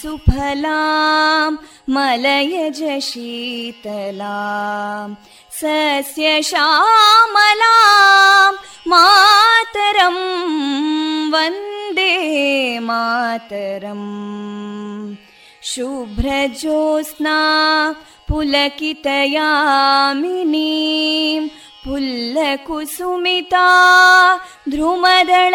सुफलां मलयज शीतलां सस्यश्यामलां मातरं वन्दे मातरम् शुभ्रज्योत्स्ना पुलकितयामिनीं पुल्लकुसुमिता ध्रुमदळशोभिनीं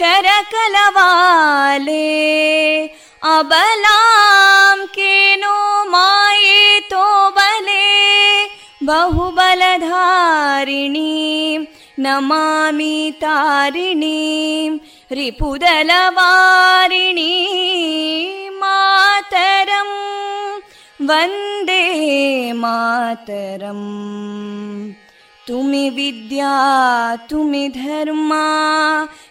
कलकल निनाद कराले कोटि कोटि भुजैदृता करकलवाले अबलां केनो मायेतो बले बहुबलधारिणीं नमामि तारिणीं रिपुदलवारिणी मातरं वन्दे मातरम् तुमि विद्या तुमि धर्मा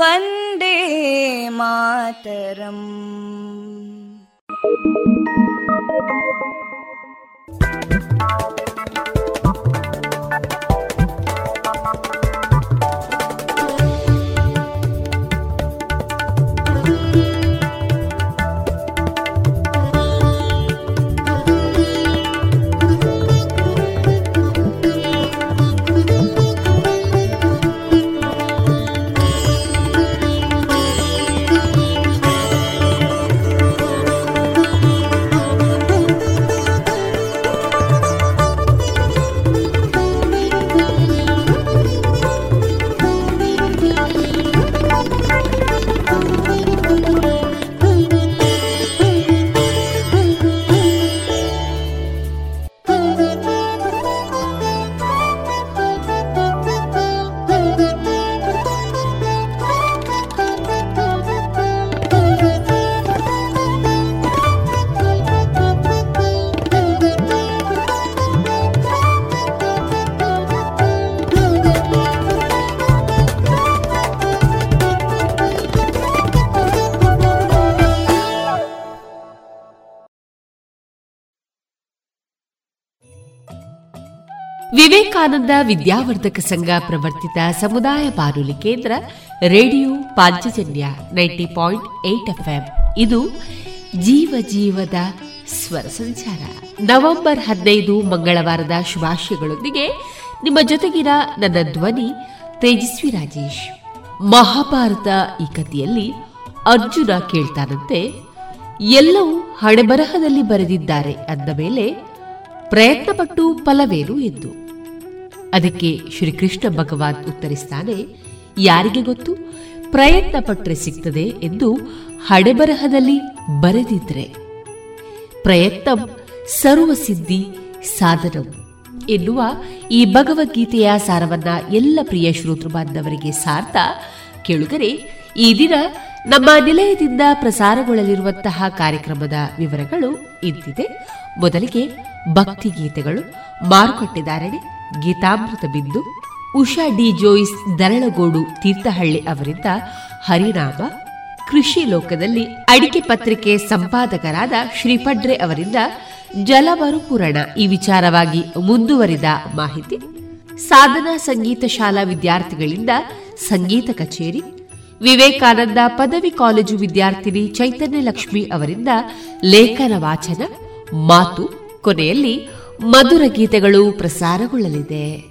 वन्दे मातरम् ವಿವೇಕಾನಂದ ವಿದ್ಯಾವರ್ಧಕ ಸಂಘ ಪ್ರವರ್ತಿತ ಸಮುದಾಯ ಬಾನುಲಿ ಕೇಂದ್ರ radio Panchajanya ninety point eight FM. ಇದು ಜೀವ ಜೀವದ ಸ್ವರ ಸಂಚಾರ. ನವೆಂಬರ್ ಹದಿನೈದು ಮಂಗಳವಾರದ ಶುಭಾಶಯಗಳೊಂದಿಗೆ ನಿಮ್ಮ ಜೊತೆಗಿನ ನನ್ನ ಧ್ವನಿ ತೇಜಸ್ವಿ ರಾಜೇಶ್. ಮಹಾಭಾರತ ಈ ಕಥೆಯಲ್ಲಿ ಅರ್ಜುನ ಕೇಳ್ತಾನಂತೆ, ಎಲ್ಲವೂ ಹಣೆಬರಹದಲ್ಲಿ ಬರೆದಿದ್ದಾರೆ ಅಂದ ಮೇಲೆ ಪ್ರಯತ್ನಪಟ್ಟು ಫಲವೇನು ಎಂದು. ಅದಕ್ಕೆ ಶ್ರೀಕೃಷ್ಣ ಭಗವಾನ್ ಉತ್ತರಿಸ್ತಾನೆ, ಯಾರಿಗೆ ಗೊತ್ತು? ಪ್ರಯತ್ನ ಪಟ್ಟರೆ ಸಿಗ್ತದೆ ಎಂದು ಹಡೆಬರಹದಲ್ಲಿ ಬರೆದಿದ್ರೆ. ಪ್ರಯತ್ನ ಸರ್ವಸಿದ್ಧಿ ಸಾಧನವು ಸಾಧನಂ ಎನ್ನುವ ಈ ಭಗವದ್ಗೀತೆಯ ಸಾರವನ್ನ ಎಲ್ಲ ಪ್ರಿಯ ಶ್ರೋತೃ ಬಾಂಧವರಿಗೆ ಸಾರ್ಥ. ಕೇಳುಗರೆ, ಈ ದಿನ ನಮ್ಮ ನಿಲಯದಿಂದ ಪ್ರಸಾರಗೊಳ್ಳಲಿರುವಂತಹ ಕಾರ್ಯಕ್ರಮದ ವಿವರಗಳು ಇಂತಿದೆ. ಮೊದಲಿಗೆ ಭಕ್ತಿ ಗೀತೆಗಳು ಮಾರುಕಟ್ಟೆದಾರಣೆ ಗೀತಾಮೃತ ಬಿಂದು ಉಷಾ ಡಿ ಜೋಯಿಸ್ ದರಳಗೋಡು ತೀರ್ಥಹಳ್ಳಿ ಅವರಿಂದ ಹರಿನಾಮ, ಕೃಷಿ ಲೋಕದಲ್ಲಿ ಅಡಿಕೆ ಪತ್ರಿಕೆ ಸಂಪಾದಕರಾದ ಶ್ರೀಪಡ್ರೆ ಅವರಿಂದ ಜಲ ಮರುಪೂರಣ ಈ ವಿಚಾರವಾಗಿ ಮುಂದುವರಿದ ಮಾಹಿತಿ. ಸಾಧನಾ ಸಂಗೀತ ಶಾಲಾ ವಿದ್ಯಾರ್ಥಿಗಳಿಂದ ಸಂಗೀತ ಕಚೇರಿ, ವಿವೇಕಾನಂದ ಪದವಿ ಕಾಲೇಜು ವಿದ್ಯಾರ್ಥಿನಿ ಚೈತನ್ಯ ಲಕ್ಷ್ಮಿ ಅವರಿಂದ ಲೇಖನ ವಾಚನ, ಮಾತು ಕೊನೆಯಲ್ಲಿ ಮಧುರ ಗೀತೆಗಳು ಪ್ರಸಾರಗೊಳ್ಳಲಿದೆ.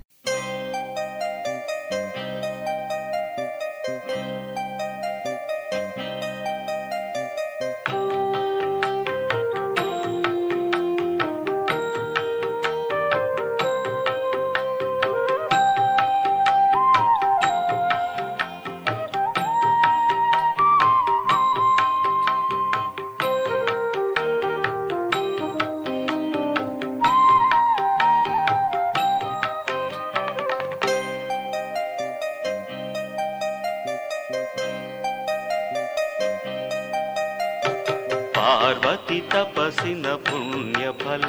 ತಪಸಿನ ಪುಣ್ಯ ಫಲ,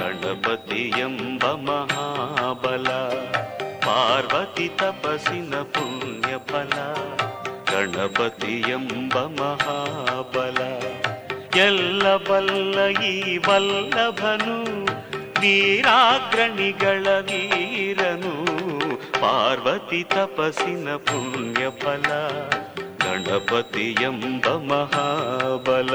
ಗಣಪತಿ ಎಂಬ ಮಹಾಬಲ. ಪಾರ್ವತಿ ತಪಸಿನ ಪುಣ್ಯ ಫಲ, ಗಣಪತಿ ಎಂಬ ಮಹಾಬಲ. ಎಲ್ಲ ಬಲ್ಲ ಈ ವಲ್ಲಭನು, ವೀರಾಗ್ರಣಿಗಳ ವೀರನು. ಪಾರ್ವತಿ ತಪಸಿನ ಪುಣ್ಯ ಫಲ, ಗಣಪತಿ ಎಂಬ ಮಹಾಬಲ.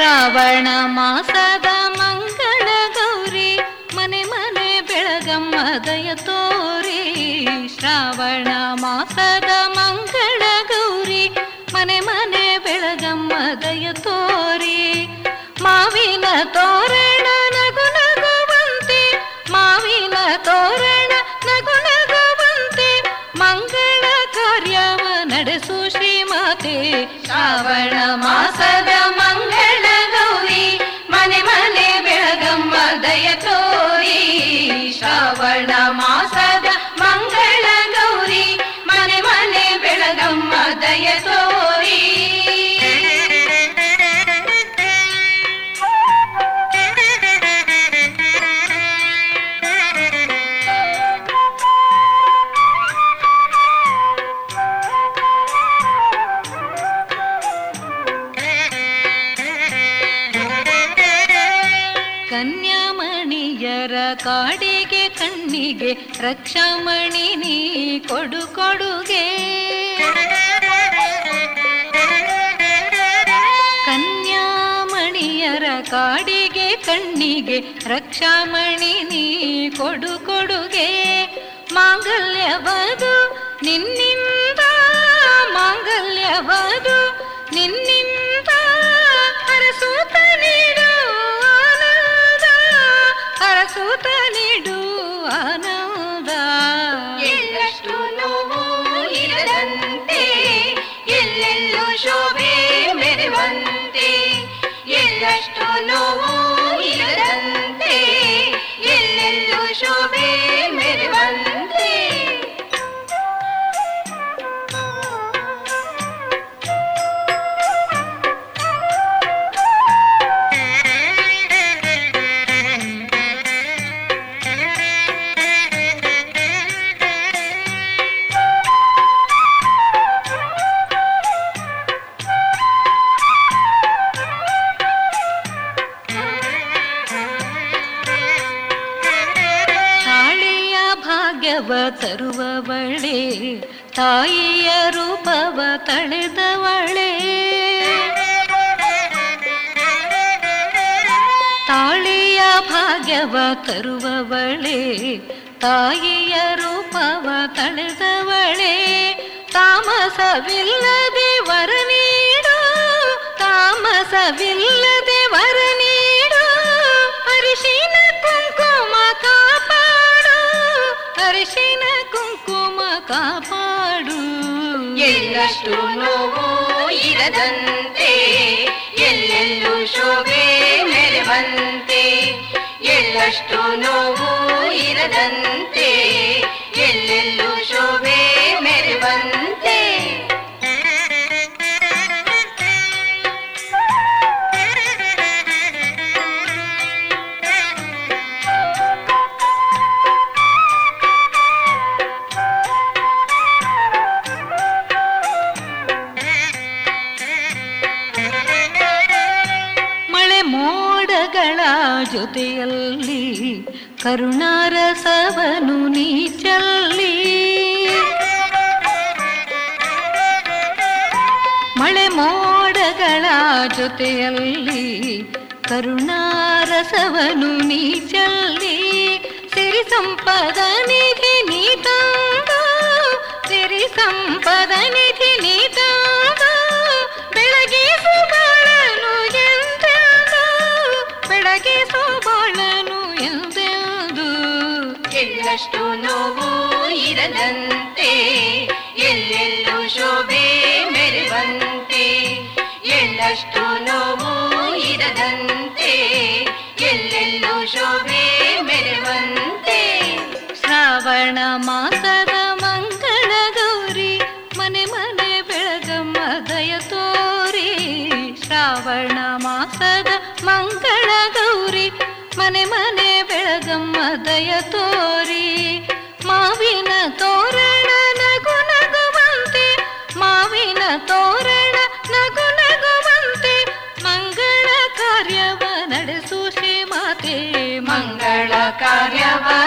ಶ್ರಾವಣ ಮಾಸದ ಮಂಗಳ ಗೌರಿ ಮನೆ ಮನೆ ಬೆಳಗಮ್ಮ ದಯ ತೋರಿ ಶ್ರಾವಣ ರಕ್ಷಾಮಣಿ ನೀ ಕೊಡು ಕೊಡುಗೆ. ಕನ್ಯಾಮಣಿಯರ ಕಾಡಿಗೆ ಕಣ್ಣಿಗೆ ರಕ್ಷಾಮಣಿ ನೀ ಕೊಡು ಕೊಡುಗೆ. ಮಾಂಗಲ್ಯವದು ನಿನ್ನಿಂದ ತಾಯಿಯ ರೂಪವ ತಳೆದವಳೆ ತಾಳಿಯ ಭಾಗ್ಯವ ತರುವವಳೆ. ತಾಯಿಯ ರೂಪವ ತಳೆದವಳೆ ತಾಮಸವಿಲ್ಲದೆ ವರ ನೀಡು ತಾಮಸವಿಲ್ಲದೆ ವರ ಎಳ್ಳಷ್ಟು ನೋವು ಇರದಂತೆ ಎಲ್ಲೆಲ್ಲೂ ಶೋಭೆ ಮೆರೆವಂತೆ ಎಳ್ಳಷ್ಟು ನೋವು ಇರದಂತೆ ಕರುಣಾರಸವನು ನೀ ಚಲ್ಲಿ. ಮಳೆ ಮೋಡಗಳ ಜೊತೆಯಲ್ಲಿ ಕರುಣಾರಸವನು ನೀ ಚಲ್ಲಿ. ಸಿರಿ ಸಂಪದನಿಗೆ ನೀ ತಂದು ಸಿರಿ ಸಂಪದ ನಿಧಿ ನೀ ತಾ ಬೆಳಗಿಸು ಬಾಳನು ಎಂದೆಂದು ಬೆಳಗಿಸು ಎಳ್ಳಷ್ಟು ನೋವು ಇರದಂತೆ ಎಲ್ಲೆಲ್ಲೂ ಶೋಭೆ ಮೆರೆವಂತೆ. ಎಳ್ಳಷ್ಟು ನೋವು ಇರದಂತೆ ಎಲ್ಲೆಲ್ಲೂ ಶೋಭೆ ಮೆರೆವಂತೆ. ಶ್ರಾವಣ ಮಾಸದ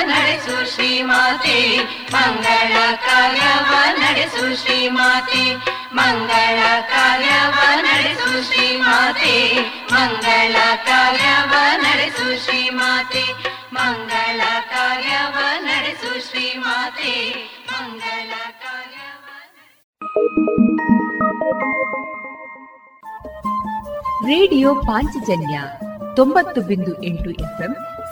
ನಡೆಸು ಶ್ರೀಮಾತೆ. ಮಂಗಳ ಕಾರ್ಯವ ನಡೆಸು ಶ್ರೀಮಾತೆ. ಮಂಗಳ ಕಾರ್ಯವ ನಡೆಸು ಶ್ರೀಮಾತೆ. ಮಂಗಳ ಕಾರ್ಯವ ನಡೆಸು ಶ್ರೀಮಾತೆ. ಮಂಗಳ ಕಾರ್ಯವ ನಡೆಸು ಶ್ರೀಮಾತೆ. ಮಂಗಳ ಕಾರ್ಯವ ರೇಡಿಯೋ ಪಾಂಚಜನ್ಯ ತೊಂಬತ್ತು ಬಿಂದು ಎಂಟು ಎಫ್ಎಂ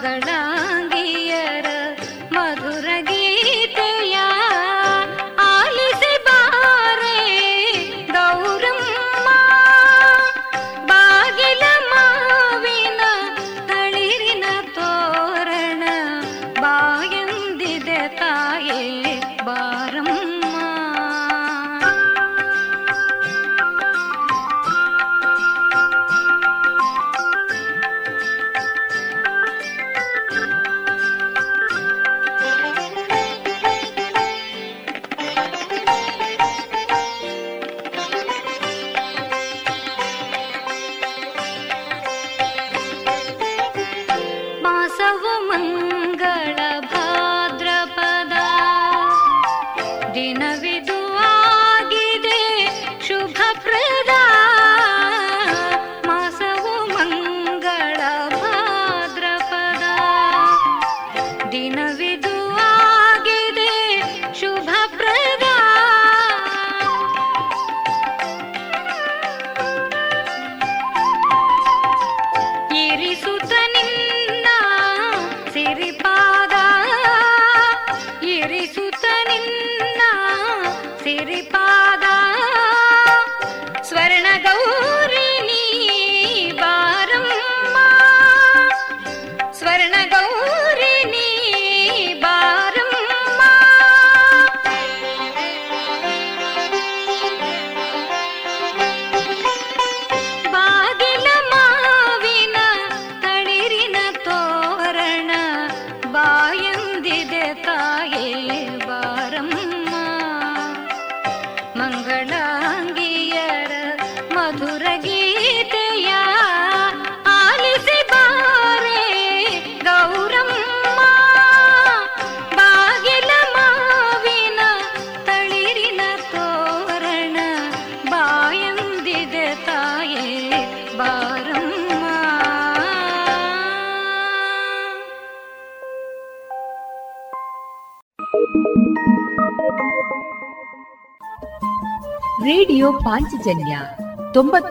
ಮಗಳ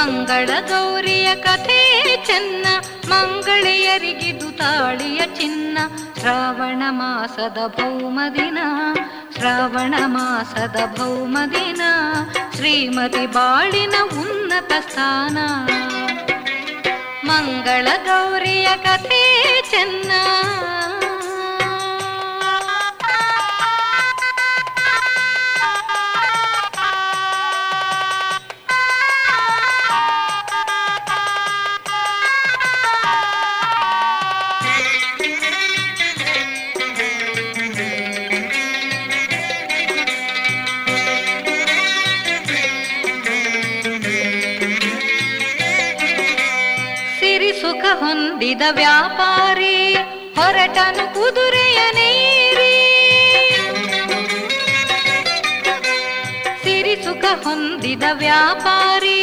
ಮಂಗಳ ಗೌರಿಯ ಕಥೆ ಚೆನ್ನ, ಮಂಗಳೆಯರಿಗಿದು ತಾಳಿಯ ಚಿನ್ನ. ಶ್ರಾವಣ ಮಾಸದ ಭೌಮ ದಿನ, ಶ್ರಾವಣ ಮಾಸದ ಭೌಮ ದಿನ. ಶ್ರೀಮತಿ ಬಾಳಿನ ಉನ್ನತ ಸ್ಥಾನ. ಮಂಗಳ ಗೌರಿಯ ಕಥೆ ಚೆನ್ನ. ಹೊಂದಿದ ವ್ಯಾಪಾರಿ ಹೊರಟನು ಕುದುರೆಯ ನೀರಿ. ಸಿರಿ ಸುಖ ಹೊಂದಿದ ವ್ಯಾಪಾರಿ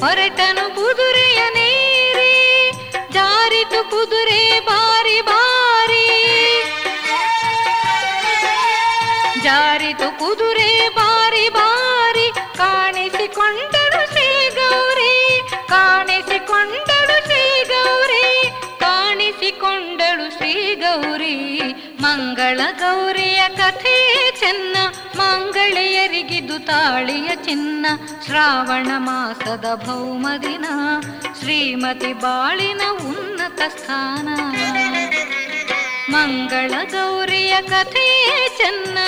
ಹೊರಟನು ತಾಳಿಯ ಚಿನ್ನ ಶ್ರಾವಣ ಮಾಸದ ಭೌಮ ದಿನ ಶ್ರೀಮತಿ ಬಾಳಿನ ಉನ್ನತ ಸ್ಥಾನ. ಮಂಗಳ ಗೌರಿಯ ಕಥೆ ಚೆನ್ನ.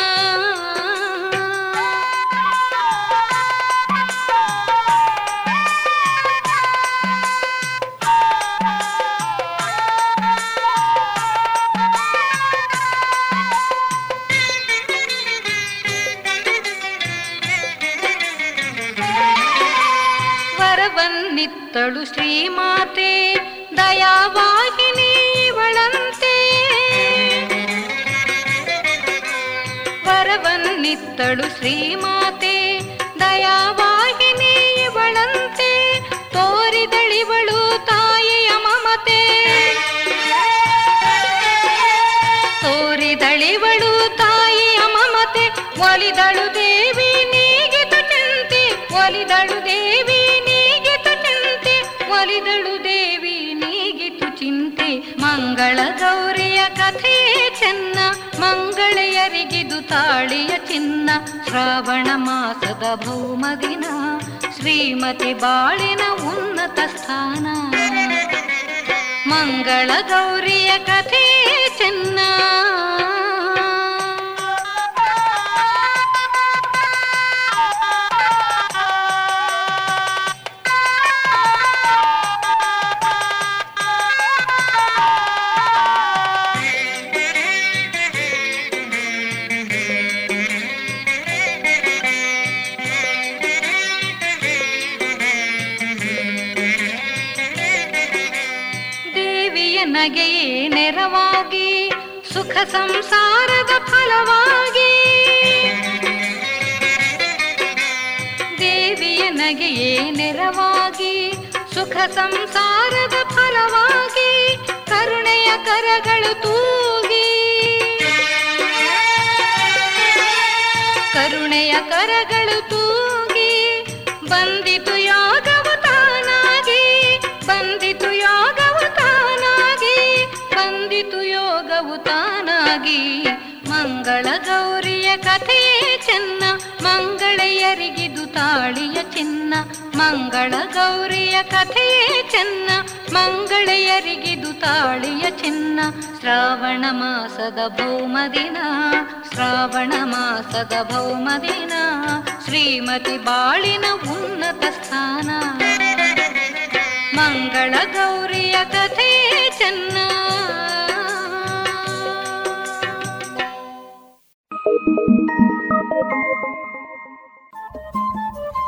ವರವನ್ನಿತ್ತಳು ಶ್ರೀಮಾತೆ, ದಯಾವಾಹಿನಿ ಇವಳಂತೆ ತೋರಿದಳಿವಳು ತಾಯಿಯ ಮಮತೆ. ತೋರಿದಳಿವಳು ತಾಯಿಯ ಮಮತೆ, ಒಲಿದಳು ದೇವಿ ನೀಗೆ ತುಟಂತೆ, ಒಲಿದಳು ದೇವಿ ನೀಗೆ ತುಟಂತೆ, ಒಲಿದಳು ದೇವಿ ನೀಗಿತು ಚಿಂತೆ, ಮಂಗಳ ಗೌರಿಯ ಕಥೆ ಚೆನ್ನ ತಾಳಿಯ ಚಿನ್ನ ಶ್ರಾವಣ ಮಾಸದ ಭೌಮ ದಿನ ಶ್ರೀಮತಿ ಬಾಳಿನ ಉನ್ನತ ಸ್ಥಾನ. ಮಂಗಳ ಗೌರಿಯ ಕಥೆ ಚೆನ್ನ. ದೇವಿಯ ನಗೆಯೇ ನೆರವಾಗಿ ಸುಖ ಸಂಸಾರದ ಫಲವಾಗಿ ಕರುಣೆಯ ಕರಗಳು ತೂಗಿ. ಕರುಣೆಯ ಕರಗಳು ತೂಗಿ ಬಂದಿತು ಚಿನ್ನ ಮಂಗಳ ಗೌರಿಯ ಕಥೆಯೇ ಚೆನ್ನ, ಮಂಗಳೆಯರಿಗಿದು ತಾಳಿಯ ಚಿನ್ನ. ಶ್ರಾವಣ ಮಾಸದ ಭೌಮದಿನ ಶ್ರಾವಣ ಮಾಸದ ಭೌಮದಿನ ಶ್ರೀಮತಿ ಬಾಳಿನ ಉನ್ನತ ಸ್ಥಾನ. ಮಂಗಳ ಗೌರಿಯ ಕಥೆಯೇ ಚೆನ್ನ.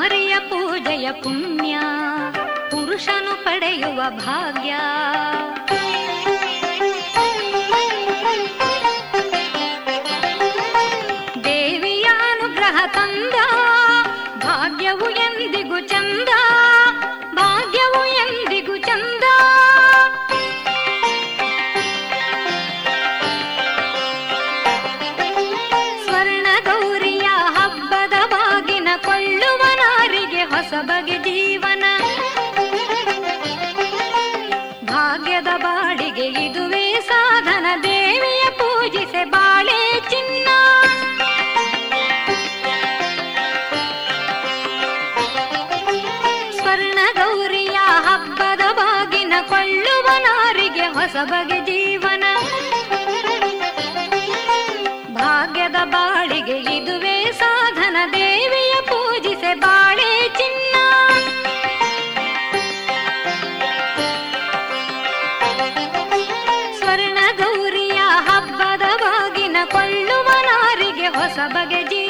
ಹರಿಯ ಪೂಜೆಯ ಪುಣ್ಯ ಪುರುಷನು ಪಡೆಯುವ ಭಾಗ್ಯ. ಹೊಸಬಗೆ ಜೀವನ. ಭಾಗ್ಯದ ಬಾಳಿಗೆ ಇದುವೇ ಸಾಧನ, ದೇವಿಯ ಪೂಜಿಸೆ ಬಾಳೆ ಚಿನ್ನ. ಸ್ವರ್ಣ ಗೌರಿಯ ಹಬ್ಬದ ಬಾಗಿನ ಕೊಳ್ಳುವ ನಾರಿಗೆ ಹೊಸ ಬಗೆ ಜೀವನ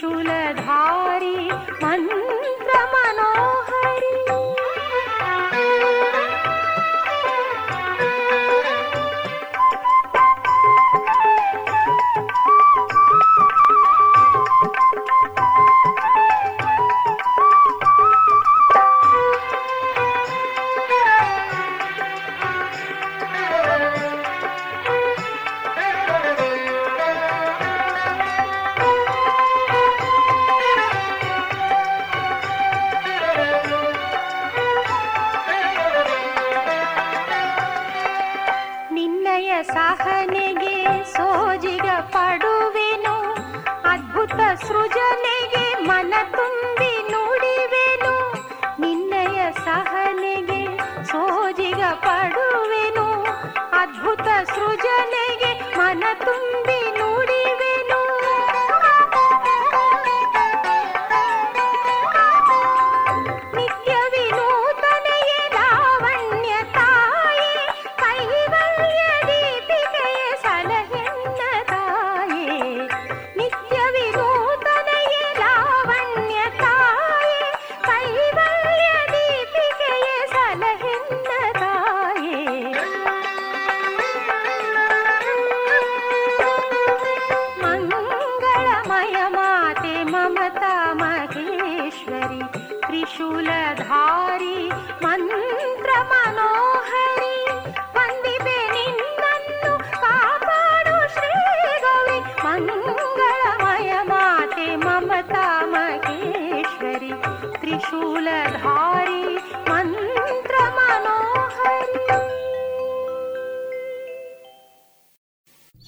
त्रिशूलधारी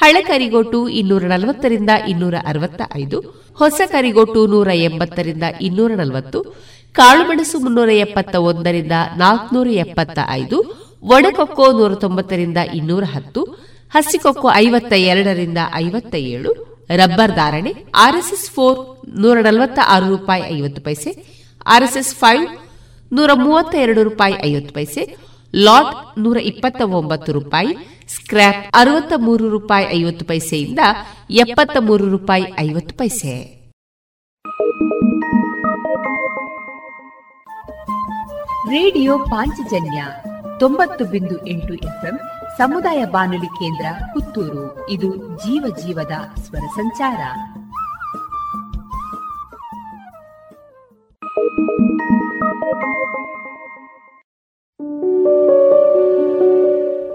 ಹಳೆ ಕರಿಗೋಟು ಇನ್ನೂರ ನಲವತ್ತರಿಂದ ಇನ್ನೂರ ಅರವತ್ತ ಐದು ಹೊಸ ಕರಿಗೋಟು ನೂರ ಎಂಬತ್ತರಿಂದ ಇನ್ನೂರ ನಲವತ್ತು, ಕಾಳುಮೆಣಸು ಮುನ್ನೂರ ಎಪ್ಪತ್ತ ಒಂದರಿಂದ ನಾಲ್ಕನೂರ ಎಪ್ಪತ್ತ ಐದು ಒಣಕೊಕ್ಕೋ ನೂರ ತೊಂಬತ್ತರಿಂದ ಇನ್ನೂರ ಹತ್ತು, ಹಸಿಕೊಕ್ಕೋ ಐವತ್ತ ಎರಡರಿಂದ ಐವತ್ತ ಏಳು, ರಬ್ಬರ್ ಧಾರಣೆ ಆರ್ಎಸ್ಎಸ್ ಫೋರ್ ನೂರ ನಲವತ್ತ ಆರು ರೂಪಾಯಿ ಐವತ್ತು ಪೈಸೆ, ಆರ್ಎಸ್ಎಸ್ ಫೈವ್ ನೂರ ಮೂವತ್ತ ಎರಡು ರೂಪಾಯಿ ಐವತ್ತು ಪೈಸೆ ಲಾಟ್ ನೂರ ಇಪ್ಪತ್ತ ಒಂಬತ್ತು ರೂಪಾಯಿ ಸ್ಕ್ರಾಪ್ ಅರವತ್ತ ಮೂರು ರೂಪಾಯಿ ಐವತ್ತು ಪೈಸೆಯಿಂದ ಎಪ್ಪತ್ತ ಮೂರು ರೂಪಾಯಿ ಐವತ್ತು ಪೈಸೆ. ರೇಡಿಯೋ ಪಾಂಚಜನ್ಯ ತೊಂಬತ್ತು ಬಿಂದು ಎಂಟು ಎಫ್ಎಂ ಸಮುದಾಯ ಬಾನುಲಿ ಕೇಂದ್ರ ಪುತ್ತೂರು. ಇದು ಜೀವ ಜೀವದ ಸ್ವರ ಸಂಚಾರ.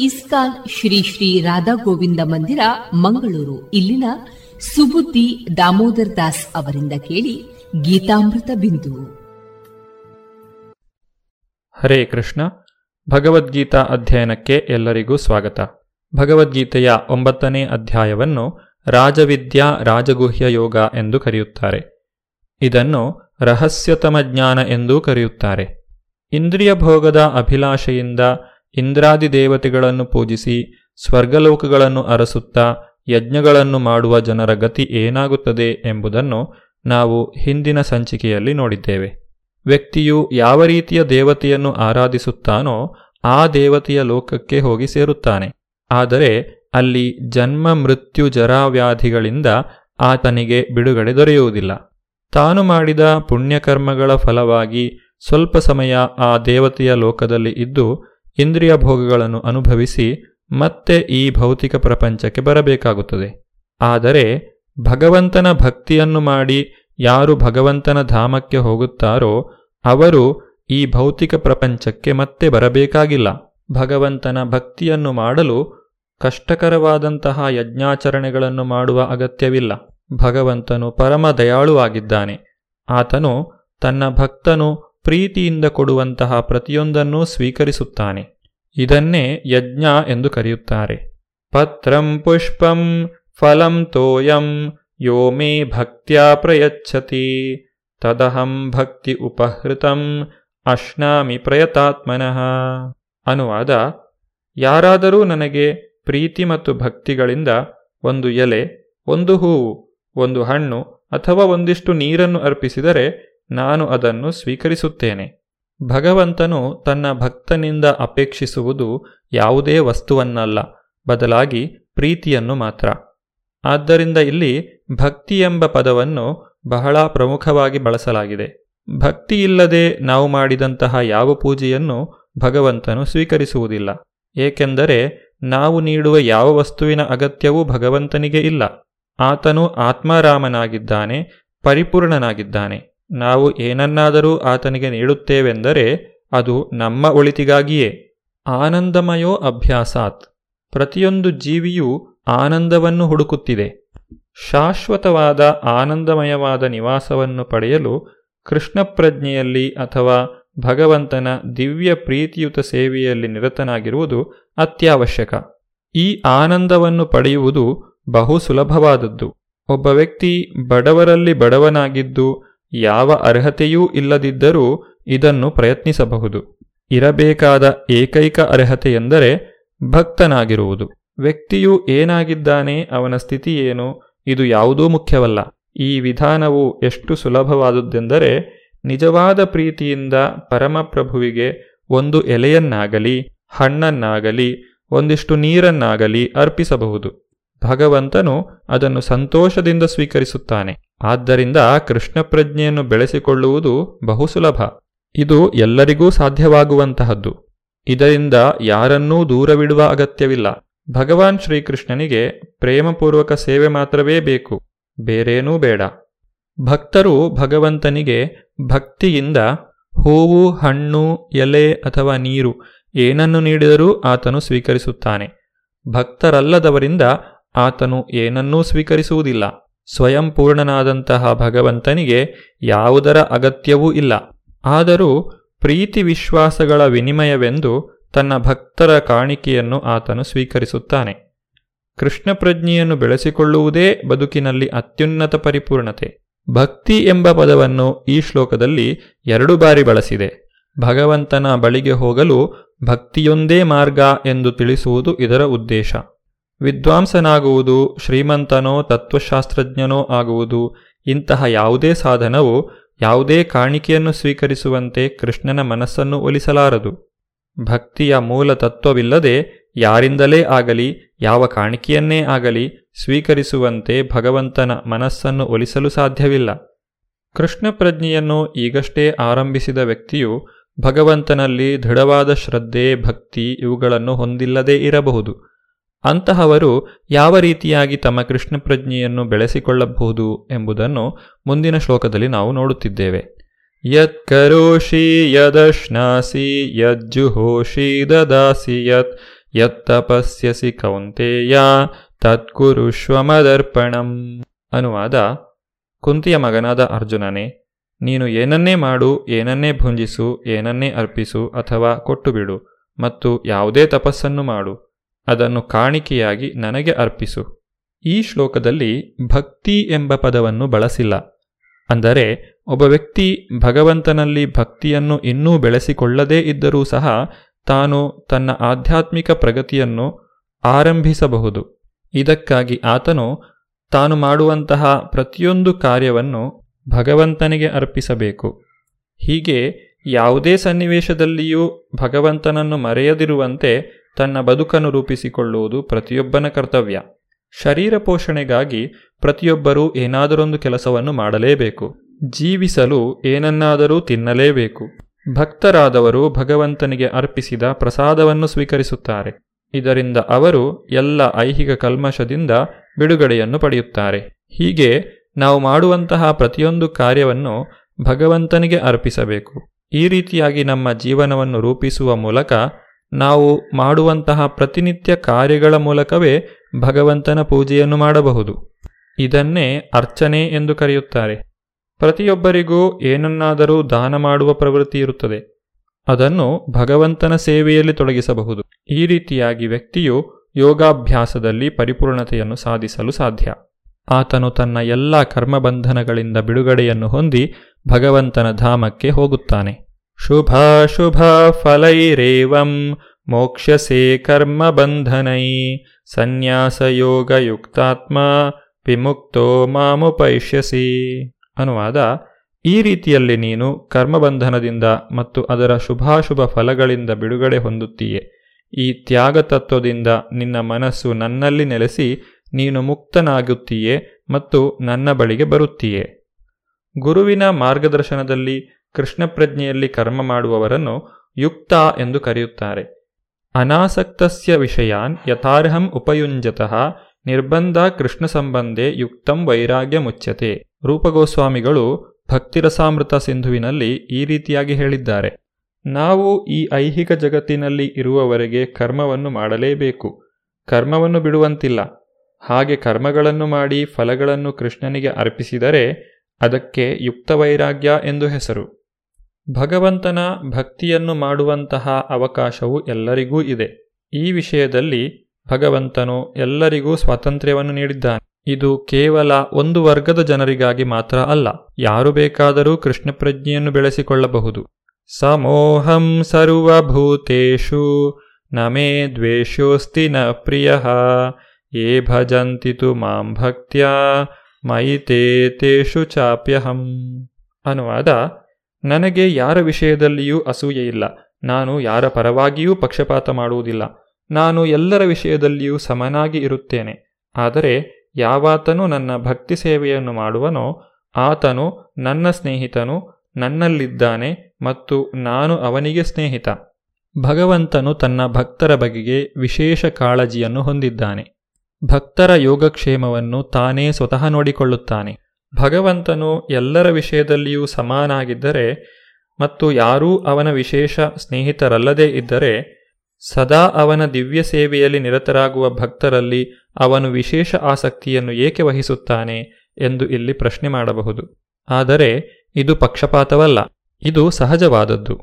ಇಸ್ಕಾನ್ ಶ್ರೀ ಶ್ರೀ ರಾಧಾ ಗೋವಿಂದ ಮಂದಿರ, ಮಂಗಳೂರು. ಇಲ್ಲಿನ ಸುಬುದ್ದಿ ದಾಮೋದರ್ ದಾಸ್ ಅವರಿಂದ ಕೇಳಿ ಗೀತಾಮೃತ ಬಿಂದು. ಹರೇ ಕೃಷ್ಣ. ಭಗವದ್ಗೀತಾ ಅಧ್ಯಯನಕ್ಕೆ ಎಲ್ಲರಿಗೂ ಸ್ವಾಗತ. ಭಗವದ್ಗೀತೆಯ ಒಂಬತ್ತನೇ ಅಧ್ಯಾಯವನ್ನು ರಾಜವಿದ್ಯಾ ರಾಜಗುಹ್ಯ ಯೋಗ ಎಂದು ಕರೆಯುತ್ತಾರೆ. ಇದನ್ನು ರಹಸ್ಯತಮ ಜ್ಞಾನ ಎಂದೂ ಕರೆಯುತ್ತಾರೆ. ಇಂದ್ರಿಯ ಭೋಗದ ಅಭಿಲಾಷೆಯಿಂದ ಇಂದ್ರಾದಿ ದೇವತೆಗಳನ್ನು ಪೂಜಿಸಿ, ಸ್ವರ್ಗಲೋಕಗಳನ್ನು ಅರಸುತ್ತಾ, ಯಜ್ಞಗಳನ್ನು ಮಾಡುವ ಜನರ ಗತಿ ಏನಾಗುತ್ತದೆ ಎಂಬುದನ್ನು ನಾವು ಹಿಂದಿನ ಸಂಚಿಕೆಯಲ್ಲಿ ನೋಡಿದ್ದೇವೆ. ವ್ಯಕ್ತಿಯು ಯಾವ ರೀತಿಯ ದೇವತೆಯನ್ನು ಆರಾಧಿಸುತ್ತಾನೋ ಆ ದೇವತೆಯ ಲೋಕಕ್ಕೆ ಹೋಗಿ ಸೇರುತ್ತಾನೆ. ಆದರೆ ಅಲ್ಲಿ ಜನ್ಮ, ಮೃತ್ಯು, ಜರಾವ್ಯಾಧಿಗಳಿಂದ ಆತನಿಗೆ ಬಿಡುಗಡೆ ದೊರೆಯುವುದಿಲ್ಲ. ತಾನು ಮಾಡಿದ ಪುಣ್ಯಕರ್ಮಗಳ ಫಲವಾಗಿ ಸ್ವಲ್ಪ ಸಮಯ ಆ ದೇವತೆಯ ಲೋಕದಲ್ಲಿ ಇದ್ದು ಇಂದ್ರಿಯ ಭೋಗಗಳನ್ನು ಅನುಭವಿಸಿ ಮತ್ತೆ ಈ ಭೌತಿಕ ಪ್ರಪಂಚಕ್ಕೆ ಬರಬೇಕಾಗುತ್ತದೆ. ಆದರೆ ಭಗವಂತನ ಭಕ್ತಿಯನ್ನು ಮಾಡಿ ಯಾರು ಭಗವಂತನ ಧಾಮಕ್ಕೆ ಹೋಗುತ್ತಾರೋ ಅವರು ಈ ಭೌತಿಕ ಪ್ರಪಂಚಕ್ಕೆ ಮತ್ತೆ ಬರಬೇಕಾಗಿಲ್ಲ. ಭಗವಂತನ ಭಕ್ತಿಯನ್ನು ಮಾಡಲು ಕಷ್ಟಕರವಾದಂತಹ ಯಜ್ಞಾಚರಣೆಗಳನ್ನು ಮಾಡುವ ಅಗತ್ಯವಿಲ್ಲ. ಭಗವಂತನು ಪರಮ ದಯಾಳುವಾಗಿದ್ದಾನೆ ಆತನು ತನ್ನ ಭಕ್ತನು ಪ್ರೀತಿಯಿಂದ ಕೊಡುವಂತಹ ಪ್ರತಿಯೊಂದನ್ನೂ ಸ್ವೀಕರಿಸುತ್ತಾನೆ. ಇದನ್ನೇ ಯಜ್ಞ ಎಂದು ಕರೆಯುತ್ತಾರೆ. ಪತ್ರಂ ಪುಷ್ಪಂ ಫಲಂ ತೋಯಂ ಯೋ ಮೇ ಭಕ್ತ್ಯಾ ಪ್ರಯಚ್ಛತಿ. ತದಹಂ ಭಕ್ತಿ ಉಪಹೃತಂ ಅಶ್ನಾಮಿ ಪ್ರಯತಾತ್ಮನಃ. ಅನುವಾದ, ಯಾರಾದರೂ ನನಗೆ ಪ್ರೀತಿ ಮತ್ತು ಭಕ್ತಿಗಳಿಂದ ಒಂದು ಎಲೆ, ಒಂದು ಹೂವು, ಒಂದು ಹಣ್ಣು ಅಥವಾ ಒಂದಿಷ್ಟು ನೀರನ್ನು ಅರ್ಪಿಸಿದರೆ ನಾನು ಅದನ್ನು ಸ್ವೀಕರಿಸುತ್ತೇನೆ. ಭಗವಂತನು ತನ್ನ ಭಕ್ತನಿಂದ ಅಪೇಕ್ಷಿಸುವುದು ಯಾವುದೇ ವಸ್ತುವನ್ನಲ್ಲ, ಬದಲಾಗಿ ಪ್ರೀತಿಯನ್ನು ಮಾತ್ರ. ಆದ್ದರಿಂದ ಇಲ್ಲಿ ಭಕ್ತಿ ಎಂಬ ಪದವನ್ನು ಬಹಳ ಪ್ರಮುಖವಾಗಿ ಬಳಸಲಾಗಿದೆ. ಭಕ್ತಿಯಿಲ್ಲದೆ ನಾವು ಮಾಡಿದಂತಹ ಯಾವ ಪೂಜೆಯನ್ನು ಭಗವಂತನು ಸ್ವೀಕರಿಸುವುದಿಲ್ಲ. ಏಕೆಂದರೆ ನಾವು ನೀಡುವ ಯಾವ ವಸ್ತುವಿನ ಅಗತ್ಯವೂ ಭಗವಂತನಿಗೆ ಇಲ್ಲ. ಆತನು ಆತ್ಮಾರಾಮನಾಗಿದ್ದಾನೆ, ಪರಿಪೂರ್ಣನಾಗಿದ್ದಾನೆ. ನಾವು ಏನನ್ನಾದರೂ ಆತನಿಗೆ ನೀಡುತ್ತೇವೆಂದರೆ ಅದು ನಮ್ಮ ಒಳಿತಿಗಾಗಿಯೇ. ಆನಂದಮಯೋ ಅಭ್ಯಾಸಾತ್. ಪ್ರತಿಯೊಂದು ಜೀವಿಯೂ ಆನಂದವನ್ನು ಹುಡುಕುತ್ತಿದೆ. ಶಾಶ್ವತವಾದ ಆನಂದಮಯವಾದ ನಿವಾಸವನ್ನು ಪಡೆಯಲು ಕೃಷ್ಣ ಪ್ರಜ್ಞೆಯಲ್ಲಿ ಅಥವಾ ಭಗವಂತನ ದಿವ್ಯ ಪ್ರೀತಿಯುತ ಸೇವೆಯಲ್ಲಿ ನಿರತನಾಗಿರುವುದು ಅತ್ಯವಶ್ಯಕ. ಈ ಆನಂದವನ್ನು ಪಡೆಯುವುದು ಬಹು ಸುಲಭವಾದದ್ದು. ಒಬ್ಬ ವ್ಯಕ್ತಿ ಬಡವರಲ್ಲಿ ಬಡವನಾಗಿದ್ದು ಯಾವ ಅರ್ಹತೆಯೂ ಇಲ್ಲದಿದ್ದರೂ ಇದನ್ನು ಪ್ರಯತ್ನಿಸಬಹುದು. ಇರಬೇಕಾದ ಏಕೈಕ ಅರ್ಹತೆ ಎಂದರೆ ಭಕ್ತನಾಗಿರುವುದು. ವ್ಯಕ್ತಿಯು ಏನಾಗಿದ್ದಾನೆ ಅವನ ಸ್ಥಿತಿ ಏನು ಇದು ಯಾವುದೂ ಮುಖ್ಯವಲ್ಲ. ಈ ವಿಧಾನವು ಎಷ್ಟು ಸುಲಭವಾದುದೆಂದರೆ ನಿಜವಾದ ಪ್ರೀತಿಯಿಂದ ಪರಮಪ್ರಭುವಿಗೆ ಒಂದು ಎಲೆಯನ್ನಾಗಲಿ, ಹಣ್ಣನ್ನಾಗಲಿ, ಒಂದಿಷ್ಟು ನೀರನ್ನಾಗಲಿ ಅರ್ಪಿಸಬಹುದು. ಭಗವಂತನು ಅದನ್ನು ಸಂತೋಷದಿಂದ ಸ್ವೀಕರಿಸುತ್ತಾನೆ. ಆದ್ದರಿಂದ ಕೃಷ್ಣ ಪ್ರಜ್ಞೆಯನ್ನು ಬೆಳೆಸಿಕೊಳ್ಳುವುದು ಬಹು ಸುಲಭ ಇದು ಎಲ್ಲರಿಗೂ ಸಾಧ್ಯವಾಗುವಂತಹದ್ದು. ಇದರಿಂದ ಯಾರನ್ನೂ ದೂರವಿಡುವ ಅಗತ್ಯವಿಲ್ಲ. ಭಗವಾನ್ ಶ್ರೀಕೃಷ್ಣನಿಗೆ ಪ್ರೇಮಪೂರ್ವಕ ಸೇವೆ ಮಾತ್ರವೇ ಬೇಕು. ಬೇರೇನೂ ಬೇಡ. ಭಕ್ತರು ಭಗವಂತನಿಗೆ ಭಕ್ತಿಯಿಂದ ಹೂವು, ಹಣ್ಣು, ಎಲೆ ಅಥವಾ ನೀರು ಏನನ್ನು ನೀಡಿದರೂ ಆತನು ಸ್ವೀಕರಿಸುತ್ತಾನೆ. ಭಕ್ತರಲ್ಲದವರಿಂದ ಆತನು ಏನನ್ನೂ ಸ್ವೀಕರಿಸುವುದಿಲ್ಲ. ಸ್ವಯಂ ಪೂರ್ಣನಾದಂತಹ ಭಗವಂತನಿಗೆ ಯಾವುದರ ಅಗತ್ಯವೂ ಇಲ್ಲ. ಆದರೂ ಪ್ರೀತಿ ವಿಶ್ವಾಸಗಳ ವಿನಿಮಯವೆಂದು ತನ್ನ ಭಕ್ತರ ಕಾಣಿಕೆಯನ್ನು ಆತನು ಸ್ವೀಕರಿಸುತ್ತಾನೆ. ಕೃಷ್ಣ ಪ್ರಜ್ಞೆಯನ್ನು ಬೆಳೆಸಿಕೊಳ್ಳುವುದೇ ಬದುಕಿನಲ್ಲಿ ಅತ್ಯುನ್ನತ ಪರಿಪೂರ್ಣತೆ. ಭಕ್ತಿ ಎಂಬ ಪದವನ್ನು ಈ ಶ್ಲೋಕದಲ್ಲಿ ಎರಡು ಬಾರಿ ಬಳಸಿದೆ. ಭಗವಂತನ ಬಳಿಗೆ ಹೋಗಲು ಭಕ್ತಿಯೊಂದೇ ಮಾರ್ಗ ಎಂದು ತಿಳಿಸುವುದು ಇದರ ಉದ್ದೇಶ. ವಿದ್ವಾಂಸನಾಗುವುದು ಶ್ರೀಮಂತನೋ ತತ್ವಶಾಸ್ತ್ರಜ್ಞನೋ ಆಗುವುದು. ಇಂತಹ ಯಾವುದೇ ಸಾಧನವು ಯಾವುದೇ ಕಾಣಿಕೆಯನ್ನು ಸ್ವೀಕರಿಸುವಂತೆ ಕೃಷ್ಣನ ಮನಸ್ಸನ್ನು ಒಲಿಸಲಾರದು. ಭಕ್ತಿಯ ಮೂಲ ತತ್ವವಿಲ್ಲದೆ ಯಾರಿಂದಲೇ ಆಗಲಿ, ಯಾವ ಕಾಣಿಕೆಯನ್ನೇ ಆಗಲಿ ಸ್ವೀಕರಿಸುವಂತೆ ಭಗವಂತನ ಮನಸ್ಸನ್ನು ಒಲಿಸಲು ಸಾಧ್ಯವಿಲ್ಲ. ಕೃಷ್ಣ ಪ್ರಜ್ಞೆಯನ್ನು ಈಗಷ್ಟೇ ಆರಂಭಿಸಿದ ವ್ಯಕ್ತಿಯು ಭಗವಂತನಲ್ಲಿ ದೃಢವಾದ ಶ್ರದ್ಧೆ, ಭಕ್ತಿ ಇವುಗಳನ್ನು ಹೊಂದಿಲ್ಲದೇ ಇರಬಹುದು. ಅಂತಹವರು ಯಾವ ರೀತಿಯಾಗಿ ತಮ್ಮ ಕೃಷ್ಣ ಪ್ರಜ್ಞೆಯನ್ನು ಬೆಳೆಸಿಕೊಳ್ಳಬಹುದು ಎಂಬುದನ್ನು ಮುಂದಿನ ಶ್ಲೋಕದಲ್ಲಿ ನಾವು ನೋಡುತ್ತಿದ್ದೇವೆ. ಯತ್ ಕರೋಷಿ ಯದಶ್ನಾಸಿ ಯಜ್ಜುಹೋಷಿ ದದಾಸಿ, ಯತ್ ಯತ್ ತಪಸ್ಯಸಿ ಕೌಂತೆಯ ತತ್ಕುರುಷ್ವಮದರ್ಪಣಂ ಅನುವಾದ ಕುಂತಿಯ ಮಗನಾದ ಅರ್ಜುನನೇ, ನೀನು ಏನನ್ನೇ ಮಾಡು, ಏನನ್ನೇ ಭುಂಜಿಸು, ಏನನ್ನೇ ಅರ್ಪಿಸು ಅಥವಾ ಕೊಟ್ಟುಬಿಡು ಮತ್ತು ಯಾವುದೇ ತಪಸ್ಸನ್ನು ಮಾಡು. ಅದನ್ನು ಕಾಣಿಕೆಯಾಗಿ ನನಗೆ ಅರ್ಪಿಸು. ಈ ಶ್ಲೋಕದಲ್ಲಿ ಭಕ್ತಿ ಎಂಬ ಪದವನ್ನು ಬಳಸಿಲ್ಲ. ಅಂದರೆ ಒಬ್ಬ ವ್ಯಕ್ತಿ ಭಗವಂತನಲ್ಲಿ ಭಕ್ತಿಯನ್ನು ಇನ್ನೂ ಬೆಳೆಸಿಕೊಳ್ಳದೇ ಇದ್ದರೂ ಸಹ ತಾನು ತನ್ನ ಆಧ್ಯಾತ್ಮಿಕ ಪ್ರಗತಿಯನ್ನು ಆರಂಭಿಸಬಹುದು. ಇದಕ್ಕಾಗಿ ಆತನು ತಾನು ಮಾಡುವಂತಹ ಪ್ರತಿಯೊಂದು ಕಾರ್ಯವನ್ನು ಭಗವಂತನಿಗೆ ಅರ್ಪಿಸಬೇಕು. ಹೀಗೆ ಯಾವುದೇ ಸನ್ನಿವೇಶದಲ್ಲಿಯೂ ಭಗವಂತನನ್ನು ಮರೆಯದಿರುವಂತೆ ತನ್ನ ಬದುಕನ್ನು ರೂಪಿಸಿಕೊಳ್ಳುವುದು ಪ್ರತಿಯೊಬ್ಬನ ಕರ್ತವ್ಯ. ಶರೀರ ಪೋಷಣೆಗಾಗಿ ಪ್ರತಿಯೊಬ್ಬರೂ ಏನಾದರೊಂದು ಕೆಲಸವನ್ನು ಮಾಡಲೇಬೇಕು. ಜೀವಿಸಲು ಏನನ್ನಾದರೂ ತಿನ್ನಲೇಬೇಕು. ಭಕ್ತರಾದವರು ಭಗವಂತನಿಗೆ ಅರ್ಪಿಸಿದ ಪ್ರಸಾದವನ್ನು ಸ್ವೀಕರಿಸುತ್ತಾರೆ. ಇದರಿಂದ ಅವರು ಎಲ್ಲ ಐಹಿಕ ಕಲ್ಮಶದಿಂದ ಬಿಡುಗಡೆಯನ್ನು ಪಡೆಯುತ್ತಾರೆ. ಹೀಗೆ ನಾವು ಮಾಡುವಂತಹ ಪ್ರತಿಯೊಂದು ಕಾರ್ಯವನ್ನು ಭಗವಂತನಿಗೆ ಅರ್ಪಿಸಬೇಕು. ಈ ರೀತಿಯಾಗಿ ನಮ್ಮ ಜೀವನವನ್ನು ರೂಪಿಸುವ ಮೂಲಕ ನಾವು ಮಾಡುವಂತಹ ಪ್ರತಿನಿತ್ಯ ಕಾರ್ಯಗಳ ಮೂಲಕವೇ ಭಗವಂತನ ಪೂಜೆಯನ್ನು ಮಾಡಬಹುದು. ಇದನ್ನೇ ಅರ್ಚನೆ ಎಂದು ಕರೆಯುತ್ತಾರೆ. ಪ್ರತಿಯೊಬ್ಬರಿಗೂ ಏನನ್ನಾದರೂ ದಾನ ಮಾಡುವ ಪ್ರವೃತ್ತಿ ಇರುತ್ತದೆ. ಅದನ್ನು ಭಗವಂತನ ಸೇವೆಯಲ್ಲಿ ತೊಡಗಿಸಬಹುದು. ಈ ರೀತಿಯಾಗಿ ವ್ಯಕ್ತಿಯು ಯೋಗಾಭ್ಯಾಸದಲ್ಲಿ ಪರಿಪೂರ್ಣತೆಯನ್ನು ಸಾಧಿಸಲು ಸಾಧ್ಯ. ಆತನು ತನ್ನ ಎಲ್ಲ ಕರ್ಮಬಂಧನಗಳಿಂದ ಬಿಡುಗಡೆಯನ್ನು ಹೊಂದಿ ಭಗವಂತನ ಧಾಮಕ್ಕೆ ಹೋಗುತ್ತಾನೆ. ಫಲೈರೇವಂ, ಮೋಕ್ಷಸೇ ಕರ್ಮಬಂಧನೈ ಸನ್ಯಾಸಯೋಗಯುಕ್ತಾತ್ಮ ವಿಮುಕ್ತೋ ಮಾಮುಪೈಷ್ಯಸಿ. ಅನುವಾದ, ಈ ರೀತಿಯಲ್ಲಿ ನೀನು ಕರ್ಮಬಂಧನದಿಂದ ಮತ್ತು ಅದರ ಶುಭಾಶುಭ ಫಲಗಳಿಂದ ಬಿಡುಗಡೆ ಹೊಂದುತ್ತೀಯೆ. ಈ ತ್ಯಾಗ ತತ್ವದಿಂದ ನಿನ್ನ ಮನಸ್ಸು ನನ್ನಲ್ಲಿ ನೆಲೆಸಿ ನೀನು ಮುಕ್ತನಾಗುತ್ತೀಯೆ ಮತ್ತು ನನ್ನ ಬಳಿಗೆ ಬರುತ್ತೀಯೆ. ಗುರುವಿನ ಮಾರ್ಗದರ್ಶನದಲ್ಲಿ ಕೃಷ್ಣ ಪ್ರಜ್ಞೆಯಲ್ಲಿ ಕರ್ಮ ಮಾಡುವವರನ್ನು ಯುಕ್ತ ಎಂದು ಕರೆಯುತ್ತಾರೆ. ಅನಾಸಕ್ತಸ್ಯ ವಿಷಯಾನ್ ಯಥಾರ್ಹಂ ಉಪಯುಂಜತಃ ನಿರ್ಬಂಧ ಕೃಷ್ಣ ಸಂಬಂಧೆ ಯುಕ್ತಂ ವೈರಾಗ್ಯ ಮುಚ್ಚತೆ ರೂಪಗೋಸ್ವಾಮಿಗಳು ಭಕ್ತಿರಸಾಮೃತ ಸಿಂಧುವಿನಲ್ಲಿ ಈ ರೀತಿಯಾಗಿ ಹೇಳಿದ್ದಾರೆ. ನಾವು ಈ ಐಹಿಕ ಜಗತ್ತಿನಲ್ಲಿ ಇರುವವರೆಗೆ ಕರ್ಮವನ್ನು ಮಾಡಲೇಬೇಕು. ಕರ್ಮವನ್ನು ಬಿಡುವಂತಿಲ್ಲ. ಹಾಗೆ ಕರ್ಮಗಳನ್ನು ಮಾಡಿ ಫಲಗಳನ್ನು ಕೃಷ್ಣನಿಗೆ ಅರ್ಪಿಸಿದರೆ ಅದಕ್ಕೆ ಯುಕ್ತ ವೈರಾಗ್ಯ ಎಂದು ಹೆಸರು. ಭಗವಂತನ ಭಕ್ತಿಯನ್ನು ಮಾಡುವಂತಹ ಅವಕಾಶವು ಎಲ್ಲರಿಗೂ ಇದೆ. ಈ ವಿಷಯದಲ್ಲಿ ಭಗವಂತನು ಎಲ್ಲರಿಗೂ ಸ್ವಾತಂತ್ರ್ಯವನ್ನು ನೀಡಿದ್ದಾನೆ. ಇದು ಕೇವಲ ಒಂದು ವರ್ಗದ ಜನರಿಗಾಗಿ ಮಾತ್ರ ಅಲ್ಲ, ಯಾರು ಬೇಕಾದರೂ ಕೃಷ್ಣ ಪ್ರಜ್ಞೆಯನ್ನು ಬೆಳೆಸಿಕೊಳ್ಳಬಹುದು. ಸಮೋಹಂ ಸರ್ವಭೂತೇಷು ನಮೇ ದ್ವೇಷೋಸ್ತಿ ನ ಪ್ರಿಯ, ಯೇ ಭಜಂತಿ ತು ಮಾಂ ಭಕ್ತ್ಯ ಮಯಿತೇ ತೇಷು ಚಾಪ್ಯಹಂ. ಅನುವಾದ ನನಗೆ ಯಾರ ವಿಷಯದಲ್ಲಿಯೂ ಅಸೂಯೆ ಇಲ್ಲ. ನಾನು ಯಾರ ಪರವಾಗಿಯೂ ಪಕ್ಷಪಾತ ಮಾಡುವುದಿಲ್ಲ. ನಾನು ಎಲ್ಲರ ವಿಷಯದಲ್ಲಿಯೂ ಸಮನಾಗಿ ಇರುತ್ತೇನೆ. ಆದರೆ ಯಾವಾತನು ನನ್ನ ಭಕ್ತಿ ಸೇವೆಯನ್ನು ಮಾಡುವನೋ, ಆತನು ನನ್ನ ಸ್ನೇಹಿತನು, ನನ್ನಲ್ಲಿದ್ದಾನೆ ಮತ್ತು ನಾನು ಅವನಿಗೆ ಸ್ನೇಹಿತ. ಭಗವಂತನು ತನ್ನ ಭಕ್ತರ ಬಗೆಗೆ ವಿಶೇಷ ಕಾಳಜಿಯನ್ನು ಹೊಂದಿದ್ದಾನೆ. ಭಕ್ತರ ಯೋಗಕ್ಷೇಮವನ್ನು ತಾನೇ ಸ್ವತಃ ನೋಡಿಕೊಳ್ಳುತ್ತಾನೆ. ಭಗವಂತನು ಎಲ್ಲರ ವಿಷಯದಲ್ಲಿಯೂ ಸಮಾನಾಗಿದ್ದರೆ ಮತ್ತು ಯಾರೂ ಅವನ ವಿಶೇಷ ಸ್ನೇಹಿತರಲ್ಲದೇ ಇದ್ದರೆ, ಸದಾ ಅವನ ದಿವ್ಯ ಸೇವೆಯಲ್ಲಿ ನಿರತರಾಗುವ ಭಕ್ತರಲ್ಲಿ ಅವನು ವಿಶೇಷ ಆಸಕ್ತಿಯನ್ನು ಏಕೆ ವಹಿಸುತ್ತಾನೆ ಎಂದು ಇಲ್ಲಿ ಪ್ರಶ್ನೆ ಮಾಡಬಹುದು. ಆದರೆ ಇದು ಪಕ್ಷಪಾತವಲ್ಲ, ಇದು ಸಹಜವಾದದ್ದು.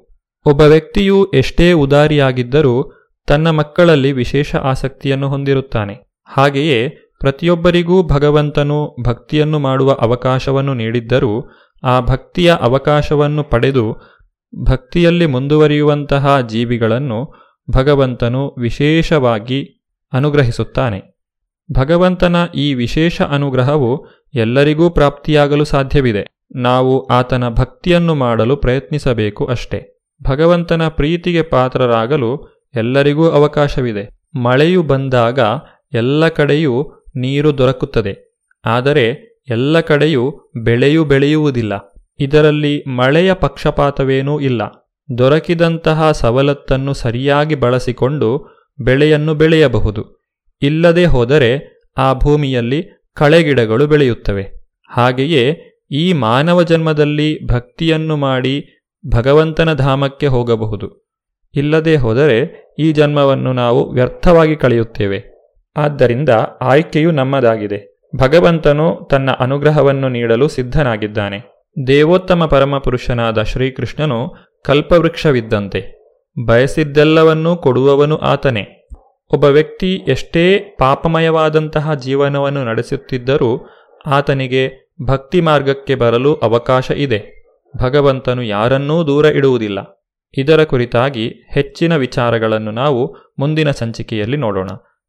ಒಬ್ಬ ವ್ಯಕ್ತಿಯು ಎಷ್ಟೇ ಉದಾರಿಯಾಗಿದ್ದರೂ ತನ್ನ ಮಕ್ಕಳಲ್ಲಿ ವಿಶೇಷ ಆಸಕ್ತಿಯನ್ನು ಹೊಂದಿರುತ್ತಾನೆ. ಹಾಗೆಯೇ ಪ್ರತಿಯೊಬ್ಬರಿಗೂ ಭಗವಂತನು ಭಕ್ತಿಯನ್ನು ಮಾಡುವ ಅವಕಾಶವನ್ನು ನೀಡಿದ್ದರೂ ಆ ಭಕ್ತಿಯ ಅವಕಾಶವನ್ನು ಪಡೆದು ಭಕ್ತಿಯಲ್ಲಿ ಮುಂದುವರಿಯುವಂತಹ ಜೀವಿಗಳನ್ನು ಭಗವಂತನು ವಿಶೇಷವಾಗಿ ಅನುಗ್ರಹಿಸುತ್ತಾನೆ. ಭಗವಂತನ ಈ ವಿಶೇಷ ಅನುಗ್ರಹವು ಎಲ್ಲರಿಗೂ ಪ್ರಾಪ್ತಿಯಾಗಲು ಸಾಧ್ಯವಿದೆ. ನಾವು ಆತನ ಭಕ್ತಿಯನ್ನು ಮಾಡಲು ಪ್ರಯತ್ನಿಸಬೇಕು ಅಷ್ಟೇ. ಭಗವಂತನ ಪ್ರೀತಿಗೆ ಪಾತ್ರರಾಗಲು ಎಲ್ಲರಿಗೂ ಅವಕಾಶವಿದೆ. ಮಳೆಯು ಬಂದಾಗ ಎಲ್ಲ ಕಡೆಯೂ ನೀರು ದೊರಕುತ್ತದೆ. ಆದರೆ ಎಲ್ಲ ಕಡೆಯೂ ಬೆಳೆಯೂ ಬೆಳೆಯುವುದಿಲ್ಲ. ಇದರಲ್ಲಿ ಮಳೆಯ ಪಕ್ಷಪಾತವೇನೂ ಇಲ್ಲ. ದೊರಕಿದಂತಹ ಸವಲತ್ತನ್ನು ಸರಿಯಾಗಿ ಬಳಸಿಕೊಂಡು ಬೆಳೆಯನ್ನು ಬೆಳೆಯಬಹುದು. ಇಲ್ಲದೆ ಹೋದರೆ ಆ ಭೂಮಿಯಲ್ಲಿ ಕಳೆಗಿಡಗಳು ಬೆಳೆಯುತ್ತವೆ. ಹಾಗೆಯೇ ಈ ಮಾನವ ಜನ್ಮದಲ್ಲಿ ಭಕ್ತಿಯನ್ನು ಮಾಡಿ ಭಗವಂತನ ಧಾಮಕ್ಕೆ ಹೋಗಬಹುದು. ಇಲ್ಲದೆ ಹೋದರೆ ಈ ಜನ್ಮವನ್ನು ನಾವು ವ್ಯರ್ಥವಾಗಿ ಕಳೆಯುತ್ತೇವೆ. ಆದ್ದರಿಂದ ಆಯ್ಕೆಯು ನಮ್ಮದಾಗಿದೆ. ಭಗವಂತನು ತನ್ನ ಅನುಗ್ರಹವನ್ನು ನೀಡಲು ಸಿದ್ಧನಾಗಿದ್ದಾನೆ. ದೇವೋತ್ತಮ ಪರಮಪುರುಷನಾದ ಶ್ರೀಕೃಷ್ಣನು ಕಲ್ಪವೃಕ್ಷವಿದ್ದಂತೆ. ಬಯಸಿದ್ದೆಲ್ಲವನ್ನೂ ಕೊಡುವವನು ಆತನೇ. ಒಬ್ಬ ವ್ಯಕ್ತಿ ಎಷ್ಟೇ ಪಾಪಮಯವಾದಂತಹ ಜೀವನವನ್ನು ನಡೆಸುತ್ತಿದ್ದರೂ ಆತನಿಗೆ ಭಕ್ತಿ ಮಾರ್ಗಕ್ಕೆ ಬರಲು ಅವಕಾಶ ಇದೆ. ಭಗವಂತನು ಯಾರನ್ನೂ ದೂರ ಇಡುವುದಿಲ್ಲ. ಇದರ ಕುರಿತಾಗಿ ಹೆಚ್ಚಿನ ವಿಚಾರಗಳನ್ನು ನಾವು ಮುಂದಿನ ಸಂಚಿಕೆಯಲ್ಲಿ ನೋಡೋಣ.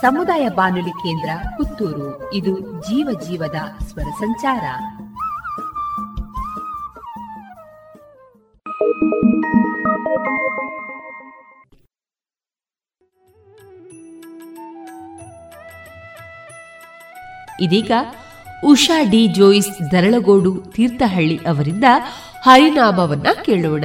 ಸಮುದಾಯ ಬಾನುಲಿ ಕೇಂದ್ರ ಪುತ್ತೂರು. ಇದು ಜೀವ ಜೀವದ ಸ್ವರ ಸಂಚಾರ. ಇದೀಗ ಉಷಾ ಡಿ ಜೋಯಿಸ್ ದರಳಗೋಡು ತೀರ್ಥಹಳ್ಳಿ ಅವರಿಂದ ಹರಿನಾಮವನ್ನ ಕೇಳೋಣ.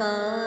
का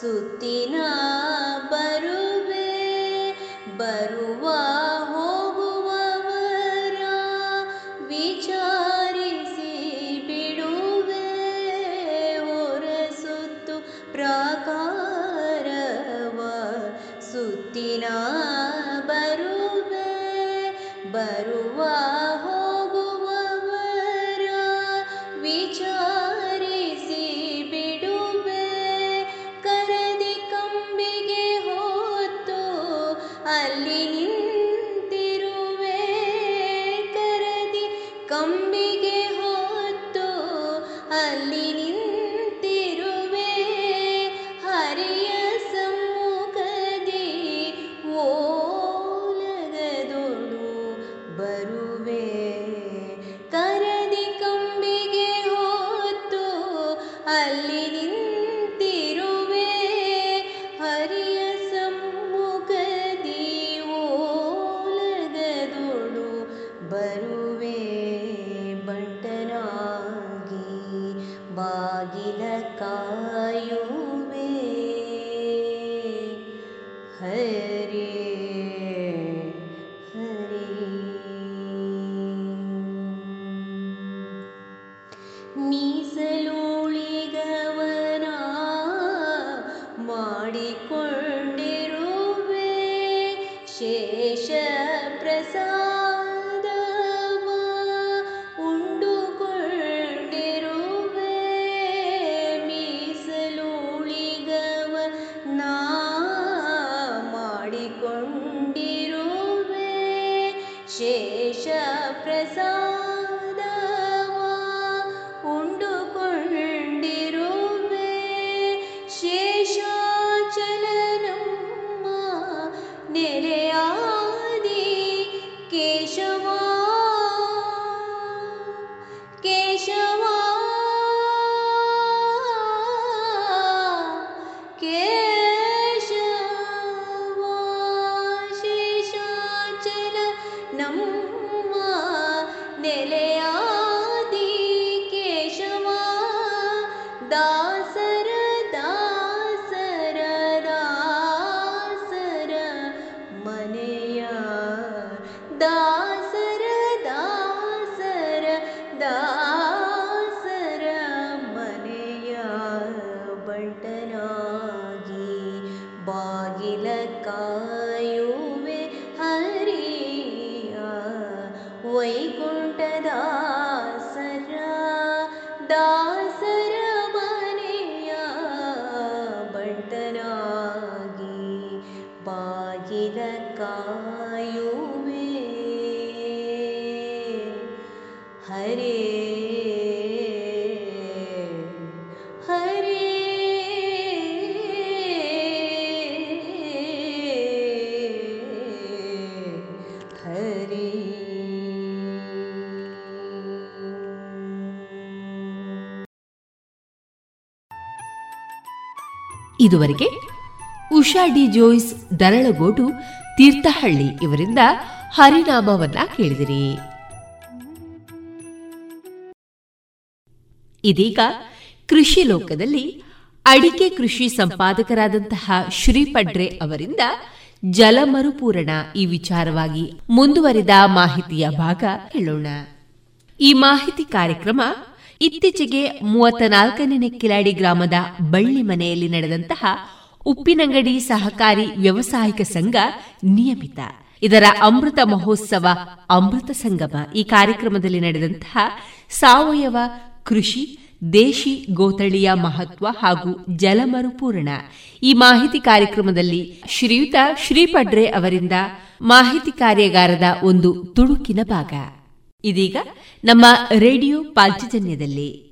சுத்தினா ಇದುವರೆಗೆ ಉಷಾ ಡಿ ಜೋಯ್ಸ್ ದರಳಗೋಡು ತೀರ್ಥಹಳ್ಳಿ ಇವರಿಂದ ಹರಿನಾಮವನ್ನ ಕೇಳಿದಿರಿ. ಇದೀಗ ಕೃಷಿ ಲೋಕದಲ್ಲಿ ಅಡಿಕೆ ಕೃಷಿ ಸಂಪಾದಕರಾದಂತಹ ಶ್ರೀಪಡ್ರೆ ಅವರಿಂದ ಜಲಮರುಪೂರಣ ಈ ವಿಚಾರವಾಗಿ ಮುಂದುವರಿದ ಮಾಹಿತಿಯ ಭಾಗ ಹೇಳೋಣ ಈ ಮಾಹಿತಿ ಕಾರ್ಯಕ್ರಮ ಇತ್ತೀಚೆಗೆ ಮೂವತ್ತ ನಾಲ್ಕನೇ ಕಿಲಾಡಿ ಗ್ರಾಮದ ಬಳ್ಳಿ ಮನೆಯಲ್ಲಿ ನಡೆದಂತಹ ಉಪ್ಪಿನಂಗಡಿ ಸಹಕಾರಿ ವ್ಯವಸಾಯಿಕ ಸಂಘ ನಿಯಮಿತ. ಇದರ ಅಮೃತ ಮಹೋತ್ಸವ ಅಮೃತ ಸಂಗಮ ಈ ಕಾರ್ಯಕ್ರಮದಲ್ಲಿ ನಡೆದಂತಹ ಸಾವಯವ ಕೃಷಿ, ದೇಶಿ ಗೋತಳಿಯ ಮಹತ್ವ ಹಾಗೂ ಜಲಮರುಪೂರಣ ಈ ಮಾಹಿತಿ ಕಾರ್ಯಕ್ರಮದಲ್ಲಿ ಶ್ರೀಯುತ ಶ್ರೀಪಡ್ರೆ ಅವರಿಂದ ಮಾಹಿತಿ ಕಾರ್ಯಾಗಾರದ ಒಂದು ತುಣುಕಿನ ಭಾಗ. ಇದೀಗ ನಮ್ಮ ರೇಡಿಯೋ ಪಾಂಚಜನ್ಯದಲ್ಲಿ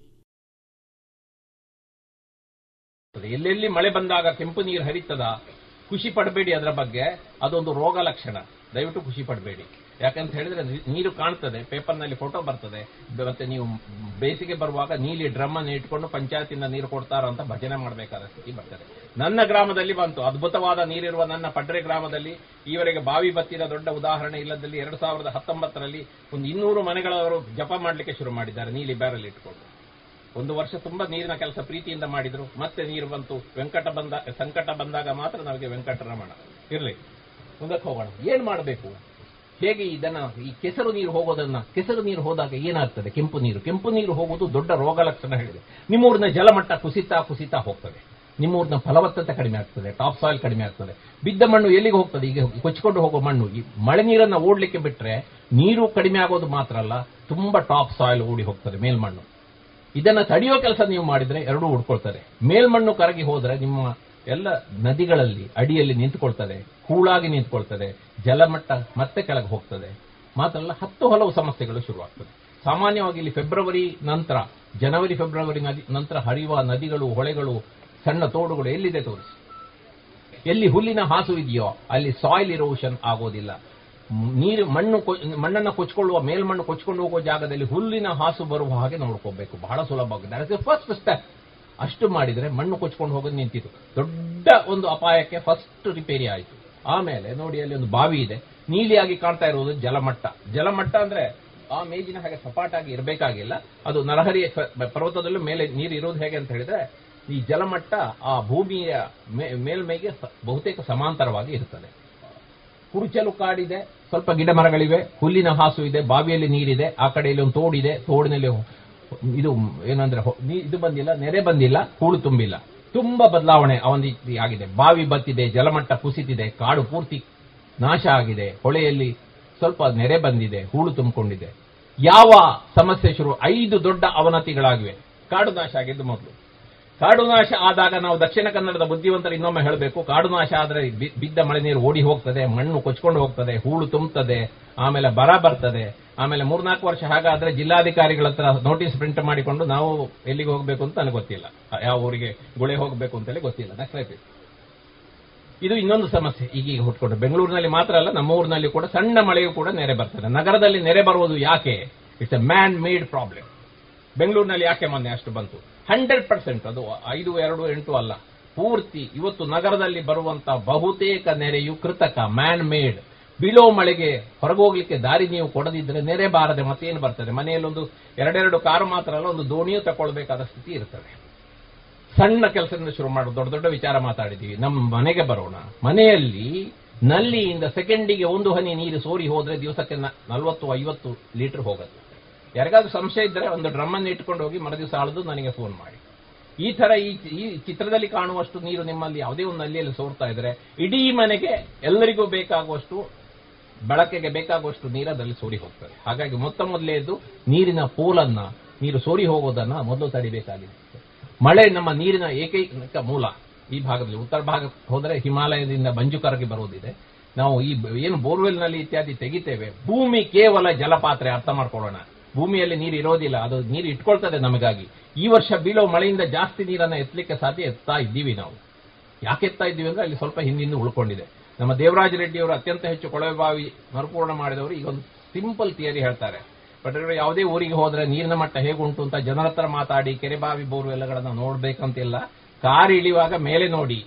ಎಲ್ಲೆಲ್ಲಿ ಮಳೆ ಬಂದಾಗ ಕೆಂಪು ನೀರು ಹರಿತದ, ಖುಷಿ ಪಡಬೇಡಿ ಅದರ ಬಗ್ಗೆ. ಅದೊಂದು ರೋಗ ಲಕ್ಷಣ. ದಯವಿಟ್ಟು ಖುಷಿ ಪಡಬೇಡಿ. ಯಾಕಂತ ಹೇಳಿದ್ರೆ ನೀರು ಕಾಣ್ತದೆ, ಪೇಪರ್ನಲ್ಲಿ ಫೋಟೋ ಬರ್ತದೆ. ಮತ್ತೆ ನೀವು ಬೇಸಿಗೆ ಬರುವಾಗ ನೀಲಿ ಡ್ರಮ್ ಅನ್ನು ಇಟ್ಕೊಂಡು ಪಂಚಾಯತಿಂದ ನೀರು ಕೊಡ್ತಾರ ಅಂತ ಭಜನೆ ಮಾಡಬೇಕಾದ ಸ್ಥಿತಿ ಬರ್ತದೆ. ನನ್ನ ಗ್ರಾಮದಲ್ಲಿ ಬಂತು. ಅದ್ಭುತವಾದ ನೀರಿರುವ ನನ್ನ ಪಡ್ರೆ ಗ್ರಾಮದಲ್ಲಿ ಈವರೆಗೆ ಬಾವಿ ಬತ್ತಿದ ದೊಡ್ಡ ಉದಾಹರಣೆ ಇಲ್ಲದಲ್ಲಿ ಎರಡು ಸಾವಿರದ ಹತ್ತೊಂಬತ್ತರಲ್ಲಿ ಒಂದು ಇನ್ನೂರು ಮನೆಗಳವರು ಜಪ ಮಾಡಲಿಕ್ಕೆ ಶುರು ಮಾಡಿದ್ದಾರೆ, ನೀಲಿ ಬ್ಯಾರಲ್ ಇಟ್ಕೊಂಡು. ಒಂದು ವರ್ಷ ತುಂಬಾ ನೀರಿನ ಕೆಲಸ ಪ್ರೀತಿಯಿಂದ ಮಾಡಿದ್ರು. ಮತ್ತೆ ನೀರು ಬಂತು. ವೆಂಕಟ ಬಂದ ಸಂಕಟ ಬಂದಾಗ ಮಾತ್ರ ನಮಗೆ ವೆಂಕಟರಮಣ. ಇರ್ಲಿ, ಮುಂದಕ್ಕೆ ಹೋಗೋಣ. ಏನ್ ಮಾಡಬೇಕು? ಹೇಗೆ ಇದನ್ನ ಈ ಕೆಸರು ನೀರು ಹೋಗೋದನ್ನ, ಕೆಸರು ನೀರು ಹೋದಾಗ ಏನಾಗ್ತದೆ? ಕೆಂಪು ನೀರು. ಕೆಂಪು ನೀರು ಹೋಗುವುದು ದೊಡ್ಡ ರೋಗ ಲಕ್ಷಣ ಹೇಳಿದೆ. ನಿಮ್ಮೂರಿನ ಜಲಮಟ್ಟ ಕುಸಿತಾ ಕುಸಿತಾ ಹೋಗ್ತದೆ. ನಿಮ್ಮೂರಿನ ಫಲವತ್ತತೆ ಕಡಿಮೆ ಆಗ್ತದೆ, ಟಾಪ್ ಸಾಯಿಲ್ ಕಡಿಮೆ ಆಗ್ತದೆ. ಬಿದ್ದ ಮಣ್ಣು ಎಲ್ಲಿಗೆ ಹೋಗ್ತದೆ? ಈಗ ಕೊಚ್ಚಿಕೊಂಡು ಹೋಗೋ ಮಣ್ಣು. ಈ ಮಳೆ ನೀರನ್ನ ಓಡ್ಲಿಕ್ಕೆ ಬಿಟ್ರೆ ನೀರು ಕಡಿಮೆ ಆಗೋದು ಮಾತ್ರ ಅಲ್ಲ, ತುಂಬಾ ಟಾಪ್ ಸಾಯಿಲ್ ಓಡಿ ಹೋಗ್ತದೆ ಮೇಲ್ಮಣ್ಣು. ಇದನ್ನ ತಡೆಯೋ ಕೆಲಸ ನೀವು ಮಾಡಿದ್ರೆ ಎರಡೂ ಉಡ್ಕೊಳ್ತಾರೆ ಮೇಲ್ಮಣ್ಣು ಕರಗಿ ಹೋದ್ರೆ ನಿಮ್ಮ ಎಲ್ಲ ನದಿಗಳಲ್ಲಿ ಅಡಿಯಲ್ಲಿ ನಿಂತುಕೊಳ್ತದೆ ಹೂಳಾಗಿ ನಿಂತುಕೊಳ್ತದೆ, ಜಲಮಟ್ಟ ಮತ್ತೆ ಕೆಳಗೆ ಹೋಗ್ತದೆ. ಮಾತ್ರಲ್ಲ ಹತ್ತು ಹಲವು ಸಮಸ್ಯೆಗಳು ಶುರುವಾಗ್ತದೆ. ಸಾಮಾನ್ಯವಾಗಿ ಇಲ್ಲಿ ಫೆಬ್ರವರಿ ನಂತರ, ಜನವರಿ, ಫೆಬ್ರವರಿ ನಂತರ ಹರಿಯುವ ನದಿಗಳು, ಹೊಳೆಗಳು, ಸಣ್ಣ ತೋಡುಗಳು ಎಲ್ಲಿದೆ ತೋರಿಸಿ? ಎಲ್ಲಿ ಹುಲ್ಲಿನ ಹಾಸು ಇದೆಯೋ, ಅಲ್ಲಿ ಸಾಯಿಲ್ ಇರೋಷನ್ ಆಗೋದಿಲ್ಲ. ನೀರು, ಮಣ್ಣು ಮಣ್ಣನ್ನು ಕೊಚ್ಕೊಳ್ಳುವ, ಮೇಲ್ಮಣ್ಣು ಕೊಚ್ಕೊಂಡು ಹೋಗುವ ಜಾಗದಲ್ಲಿ ಹುಲ್ಲಿನ ಹಾಸು ಬರುವ ಹಾಗೆ ನೋಡ್ಕೋಬೇಕು ಬಹಳ ಸುಲಭವಾಗಿದೆ ಫಸ್ಟ್ ಸ್ಟೆಪ್ ಅಷ್ಟು ಮಾಡಿದ್ರೆ ಮಣ್ಣು ಕೊಚ್ಕೊಂಡು ಹೋಗೋದು ನಿಂತಿತ್ತು. ದೊಡ್ಡ ಒಂದು ಅಪಾಯಕ್ಕೆ ಫಸ್ಟ್ ರಿಪೇರಿ ಆಯಿತು. ಆಮೇಲೆ ನೋಡಿ, ಅಲ್ಲಿ ಒಂದು ಬಾವಿ ಇದೆ. ನೀಲಿಯಾಗಿ ಕಾಣ್ತಾ ಇರುವುದು ಜಲಮಟ್ಟ. ಜಲಮಟ್ಟ ಅಂದ್ರೆ ಆ ಮೇಜಿನ ಹಾಗೆ ಸಪಾಟಾಗಿ ಇರಬೇಕಾಗಿಲ್ಲ. ಅದು ನರಹರಿ ಪರ್ವತದಲ್ಲೂ ಮೇಲೆ ನೀರು ಇರೋದು ಹೇಗೆ ಅಂತ ಹೇಳಿದ್ರೆ, ಈ ಜಲಮಟ್ಟ ಆ ಭೂಮಿಯ ಮೇಲ್ಮೈಗೆ ಬಹುತೇಕ ಸಮಾಂತರವಾಗಿ ಇರುತ್ತದೆ ಕುರುಚಲು ಕಾಡಿದೆ, ಸ್ವಲ್ಪ ಗಿಡ ಮರಗಳಿವೆ ಹುಲ್ಲಿನ ಹಾಸು ಇದೆ, ಬಾವಿಯಲ್ಲಿ ನೀರಿದೆ, ಆ ಕಡೆಯಲ್ಲಿ ಒಂದು ತೋಡಿದೆ, ತೋಡಿನಲ್ಲಿ ಇದು ಏನಂದ್ರೆ ಇದು ಬಂದಿಲ್ಲ, ನೆರೆ ಬಂದಿಲ್ಲ ಹೂಳು ತುಂಬಿಲ್ಲ. ತುಂಬಾ ಬದಲಾವಣೆ ಅವನ ಆಗಿದೆ. ಬಾವಿ ಬತ್ತಿದೆ, ಜಲಮಟ್ಟ ಕುಸಿತಿದೆ, ಕಾಡು ಪೂರ್ತಿ ನಾಶ ಆಗಿದೆ. ಹೊಳೆಯಲ್ಲಿ ಸ್ವಲ್ಪ ನೆರೆ ಬಂದಿದೆ, ಹೂಳು ತುಂಬಿಕೊಂಡಿದೆ. ಯಾವ ಸಮಸ್ಯೆ ಶುರು ಐದು ದೊಡ್ಡ ಅವನತಿಗಳಾಗಿವೆ. ಕಾಡು ನಾಶ ಆಗಿದ್ದು ಮೊದಲು. ಕಾಡು ನಾಶ ಆದಾಗ ನಾವು ದಕ್ಷಿಣ ಕನ್ನಡದ ಬುದ್ಧಿವಂತರು ಇನ್ನೊಮ್ಮೆ ಹೇಳಬೇಕು ಕಾಡು ನಾಶ ಆದ್ರೆ ಬಿದ್ದ ಮಳೆ ನೀರು ಓಡಿ ಹೋಗ್ತದೆ, ಮಣ್ಣು ಕೊಚ್ಕೊಂಡು ಹೋಗ್ತದೆ, ಹೂಳು ತುಂಬುತ್ತದೆ, ಆಮೇಲೆ ಬರ ಬರ್ತದೆ. ಆಮೇಲೆ ಮೂರ್ನಾಲ್ಕು ವರ್ಷ ಹಾಗಾದ್ರೆ ಜಿಲ್ಲಾಧಿಕಾರಿಗಳ ಹತ್ರ ನೋಟಿಸ್ ಪ್ರಿಂಟ್ ಮಾಡಿಕೊಂಡು ನಾವು ಎಲ್ಲಿಗೆ ಹೋಗಬೇಕು ಅಂತ ನನಗೆ ಗೊತ್ತಿಲ್ಲ. ಯಾವ ಊರಿಗೆ ಗುಳೆ ಹೋಗಬೇಕು ಅಂತೇಳಿ ಗೊತ್ತಿಲ್ಲ. ನೆಕ್ಸ್ಟ್ ಇದು ಇನ್ನೊಂದು ಸಮಸ್ಯೆ. ಈಗೀಗ ಹುಟ್ಕೊಂಡು ಬೆಂಗಳೂರಿನಲ್ಲಿ ಮಾತ್ರ ಅಲ್ಲ, ನಮ್ಮ ಊರಿನಲ್ಲಿ ಕೂಡ ಸಣ್ಣ ಮಳೆಯೂ ಕೂಡ ನೆರೆ ಬರ್ತದೆ. ನಗರದಲ್ಲಿ ನೆರೆ ಬರುವುದು ಯಾಕೆ? It's a man made problem ಬೆಂಗಳೂರಿನಲ್ಲಿ ಯಾಕೆ ಮೊನ್ನೆ ಅಷ್ಟು ಬಂತು? Hundred percent. ಅದು ಐದು, ಎರಡು, ಎಂಟು ಅಲ್ಲ. ಪೂರ್ತಿ ಇವತ್ತು ನಗರದಲ್ಲಿ ಬರುವಂತ ಬಹುತೇಕ ನೆರೆಯು ಕೃತಕ ಮ್ಯಾನ್ ಮೇಡ್ ಬಿಲೋ ಮಳೆಗೆ ಹೊರಗೋಗ್ಲಿಕ್ಕೆ ದಾರಿ ನೀವು ಕೊಡದಿದ್ರೆ ನೆರೆ ಬಾರದೆ ಮತ್ತೇನು ಬರ್ತದೆ? ಮನೆಯಲ್ಲೊಂದು ಎರಡೆರಡು ಕಾರು ಮಾತ್ರ ಅಲ್ಲ, ಒಂದು ದೋಣಿಯೂ ತಗೊಳ್ಬೇಕಾದ ಸ್ಥಿತಿ ಇರ್ತದೆ. ಸಣ್ಣ ಕೆಲಸದಿಂದ ಶುರು ಮಾಡು ದೊಡ್ಡ ದೊಡ್ಡ ವಿಚಾರ ಮಾತಾಡಿದೀವಿ ನಮ್ಮ ಮನೆಗೆ ಬರೋಣ. ಮನೆಯಲ್ಲಿ ನಲ್ಲಿಯಿಂದ ಸೆಕೆಂಡಿಗೆ ಒಂದು ಹನಿ ನೀರು ಸೋರಿ ಹೋದ್ರೆ ದಿವಸಕ್ಕೆ ನಲವತ್ತು, ಐವತ್ತು ಲೀಟರ್ ಹೋಗುತ್ತೆ. ಯಾರಿಗಾದ್ರೂ ಸಂಶಯ ಇದ್ದರೆ ಒಂದು ಡ್ರಮ್ ಅನ್ನು ಇಟ್ಕೊಂಡು ಹೋಗಿ ಮರದಿವಸ ಆಳದು ನನಗೆ ಫೋನ್ ಮಾಡಿ. ಈ ತರ ಈ ಚಿತ್ರದಲ್ಲಿ ಕಾಣುವಷ್ಟು ನೀರು ನಿಮ್ಮಲ್ಲಿ ಯಾವುದೇ ಒಂದು ನಲ್ಲಿಯಲ್ಲಿ ಸೋರ್ತಾ ಇದ್ರೆ ಇಡೀ ಮನೆಗೆ ಎಲ್ಲರಿಗೂ ಬೇಕಾಗುವಷ್ಟು, ಬಳಕೆಗೆ ಬೇಕಾಗುವಷ್ಟು ನೀರು ಅದರಲ್ಲಿ ಸೋರಿ ಹೋಗ್ತದೆ. ಹಾಗಾಗಿ ಮೊತ್ತ ಮೊದಲೇದು ನೀರಿನ ಪೋಲನ್ನ, ನೀರು ಸೋರಿ ಹೋಗೋದನ್ನ ಮೊದಲು ತಡಿಬೇಕಾಗಿದೆ. ಮಳೆ ನಮ್ಮ ನೀರಿನ ಏಕೈಕ ಮೂಲ ಈ ಭಾಗದಲ್ಲಿ. ಉತ್ತರ ಭಾಗ ಹೋದರೆ ಹಿಮಾಲಯದಿಂದ ಮಂಜು ಕರಗಿ ಬರುವುದಿದೆ ನಾವು ಈ ಏನು ಬೋರ್ವೆಲ್ನಲ್ಲಿ ಇತ್ಯಾದಿ ತೆಗಿತೇವೆ. ಭೂಮಿ ಕೇವಲ ಜಲಪಾತ್ರೆ, ಅರ್ಥ ಮಾಡ್ಕೊಳ್ಳೋಣ. ಭೂಮಿಯಲ್ಲಿ ನೀರು ಇರೋದಿಲ್ಲ, ಅದು ನೀರು ಇಟ್ಕೊಳ್ತದೆ ನಮಗಾಗಿ. ಈ ವರ್ಷ ಬೀಳೋ ಮಳೆಯಿಂದ ಜಾಸ್ತಿ ನೀರನ್ನ ಎತ್ತಲಿಕ್ಕೆ ಸಾಧ್ಯ ಎತ್ತಾ ಇದ್ದೀವಿ ನಾವು. ಯಾಕೆ ಎತ್ತಾ ಇದ್ದೀವಿ ಅಂದ್ರೆ ಅಲ್ಲಿ ಸ್ವಲ್ಪ ಹಿಂದಿನ ಉಳ್ಕೊಂಡಿದೆ. ನಮ್ಮ ದೇವರಾಜ ರೆಡ್ಡಿ ಅವರು ಅತ್ಯಂತ ಹೆಚ್ಚು ಕೊಳವೆ ಬಾವಿ ಮರುಪೂರ್ಣ ಮಾಡಿದವರು, ಈಗ ಒಂದು ಸಿಂಪಲ್ ಥಿಯರಿ ಹೇಳ್ತಾರೆ. ಬಟ್ ಯಾವುದೇ ಊರಿಗೆ ಹೋದ್ರೆ ನೀರಿನ ಮಟ್ಟ ಹೇಗುಂಟು ಅಂತ ಜನರ ಹತ್ರ ಮಾತಾಡಿ ಕೆರೆ ಬಾವಿ ಬೋರ್ವೆಲ್ಗಳನ್ನ ನೋಡ್ಬೇಕಂತಿಲ್ಲ. ಕಾರ್ ಇಳಿಯುವಾಗ ಮೇಲೆ ನೋಡಿ.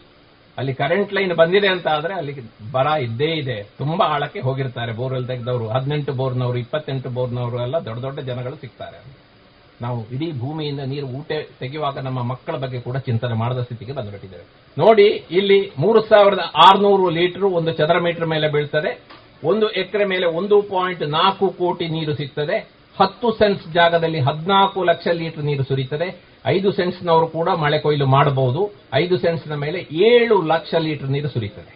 ಅಲ್ಲಿ ಕರೆಂಟ್ ಲೈನ್ ಬಂದಿದೆ ಅಂತ ಆದ್ರೆ ಅಲ್ಲಿ ಬರ ಇದ್ದೇ ಇದೆ. ತುಂಬಾ ಆಳಕ್ಕೆ ಹೋಗಿರ್ತಾರೆ ಬೋರ್ವೆಲ್ ತೆಗೆದವರು ಹದಿನೆಂಟು ಬೋರ್ನವರು, ಇಪ್ಪತ್ತೆಂಟು ಬೋರ್ನವರು ಎಲ್ಲ ದೊಡ್ಡ ದೊಡ್ಡ ಜನಗಳು ಸಿಗ್ತಾರೆ. ನಾವು ಇಡೀ ಭೂಮಿಯಿಂದ ನೀರು ಊಟ ತೆಗೆಯುವಾಗ ನಮ್ಮ ಮಕ್ಕಳ ಬಗ್ಗೆ ಕೂಡ ಚಿಂತನೆ ಮಾಡದ ಸ್ಥಿತಿಗೆ ಬಂದುಬಿಟ್ಟಿದ್ದೇವೆ. ನೋಡಿ, ಇಲ್ಲಿ ಮೂರು ಸಾವಿರದ ಆರ್ನೂರು ಲೀಟರ್ ಒಂದು ಚದರ ಮೀಟರ್ ಮೇಲೆ ಬೀಳ್ತದೆ. ಒಂದು ಎಕರೆ ಮೇಲೆ ಒಂದು ಪಾಯಿಂಟ್ ನಾಲ್ಕು ಕೋಟಿ ನೀರು ಸಿಗ್ತದೆ. ಹತ್ತು ಸೆನ್ಸ್ ಜಾಗದಲ್ಲಿ ಹದಿನಾಲ್ಕು ಲಕ್ಷ ಲೀಟರ್ ನೀರು ಸುರಿತದೆ. ಐದು ಸೆನ್ಸ್ನವರು ಕೂಡ ಮಳೆ ಕೊಯ್ಲು ಮಾಡಬಹುದು. ಐದು ಸೆನ್ಸ್ನ ಮೇಲೆ ಏಳು ಲಕ್ಷ ಲೀಟರ್ ನೀರು ಸುರಿತದೆ.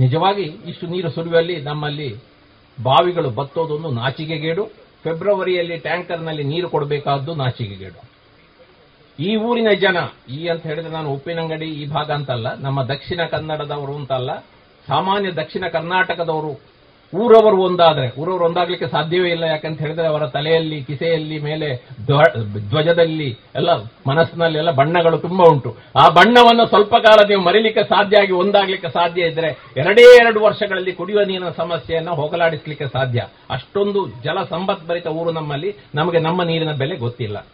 ನಿಜವಾಗಿ ಇಷ್ಟು ನೀರು ಸುರಿಯುವಲ್ಲಿ ನಮ್ಮಲ್ಲಿ ಬಾವಿಗಳು ಬತ್ತೋದೊಂದು ನಾಚಿಕೆಗೇಡು. ಫೆಬ್ರವರಿಯಲ್ಲಿ ಟ್ಯಾಂಕರ್ನಲ್ಲಿ ನೀರು ಕೊಡಬೇಕಾದ್ದು ನಾಚಿಕೆಗೇಡು. ಈ ಊರಿನ ಜನ, ಈ ಅಂತ ಹೇಳಿದ್ರೆ ನಾನು ಉಪ್ಪಿನಂಗಡಿ ಈ ಭಾಗ ಅಂತಲ್ಲ, ನಮ್ಮ ದಕ್ಷಿಣ ಕನ್ನಡದವರು ಅಂತಲ್ಲ, ಸಾಮಾನ್ಯ ದಕ್ಷಿಣ ಕರ್ನಾಟಕದವರು ಊರವರು ಒಂದಾದ್ರೆ, ಊರವರು ಒಂದಾಗ್ಲಿಕ್ಕೆ ಸಾಧ್ಯವೇ ಇಲ್ಲ, ಯಾಕಂತ ಹೇಳಿದ್ರೆ ಅವರ ತಲೆಯಲ್ಲಿ, ಕಿಸೆಯಲ್ಲಿ, ಮೇಲೆ ಧ್ವಜದಲ್ಲಿ, ಎಲ್ಲ ಮನಸ್ಸಿನಲ್ಲಿ ಎಲ್ಲ ಬಣ್ಣಗಳು ತುಂಬಾ ಉಂಟು. ಆ ಬಣ್ಣವನ್ನು ಸ್ವಲ್ಪ ಕಾಲ ನೀವು ಮರಿಲಿಕ್ಕೆ ಸಾಧ್ಯ ಆಗಿ ಒಂದಾಗ್ಲಿಕ್ಕೆ ಸಾಧ್ಯ ಇದ್ರೆ ಎರಡೇ ಎರಡು ವರ್ಷಗಳಲ್ಲಿ ಕುಡಿಯುವ ನೀರಿನ ಸಮಸ್ಯೆಯನ್ನು ಹೋಗಲಾಡಿಸಲಿಕ್ಕೆ ಸಾಧ್ಯ. ಅಷ್ಟೊಂದು ಜಲ ಸಂಪತ್ಭರಿತ ಊರು ನಮ್ಮಲ್ಲಿ, ನಮಗೆ ನಮ್ಮ ನೀರಿನ ಬೆಲೆ ಗೊತ್ತಿಲ್ಲ.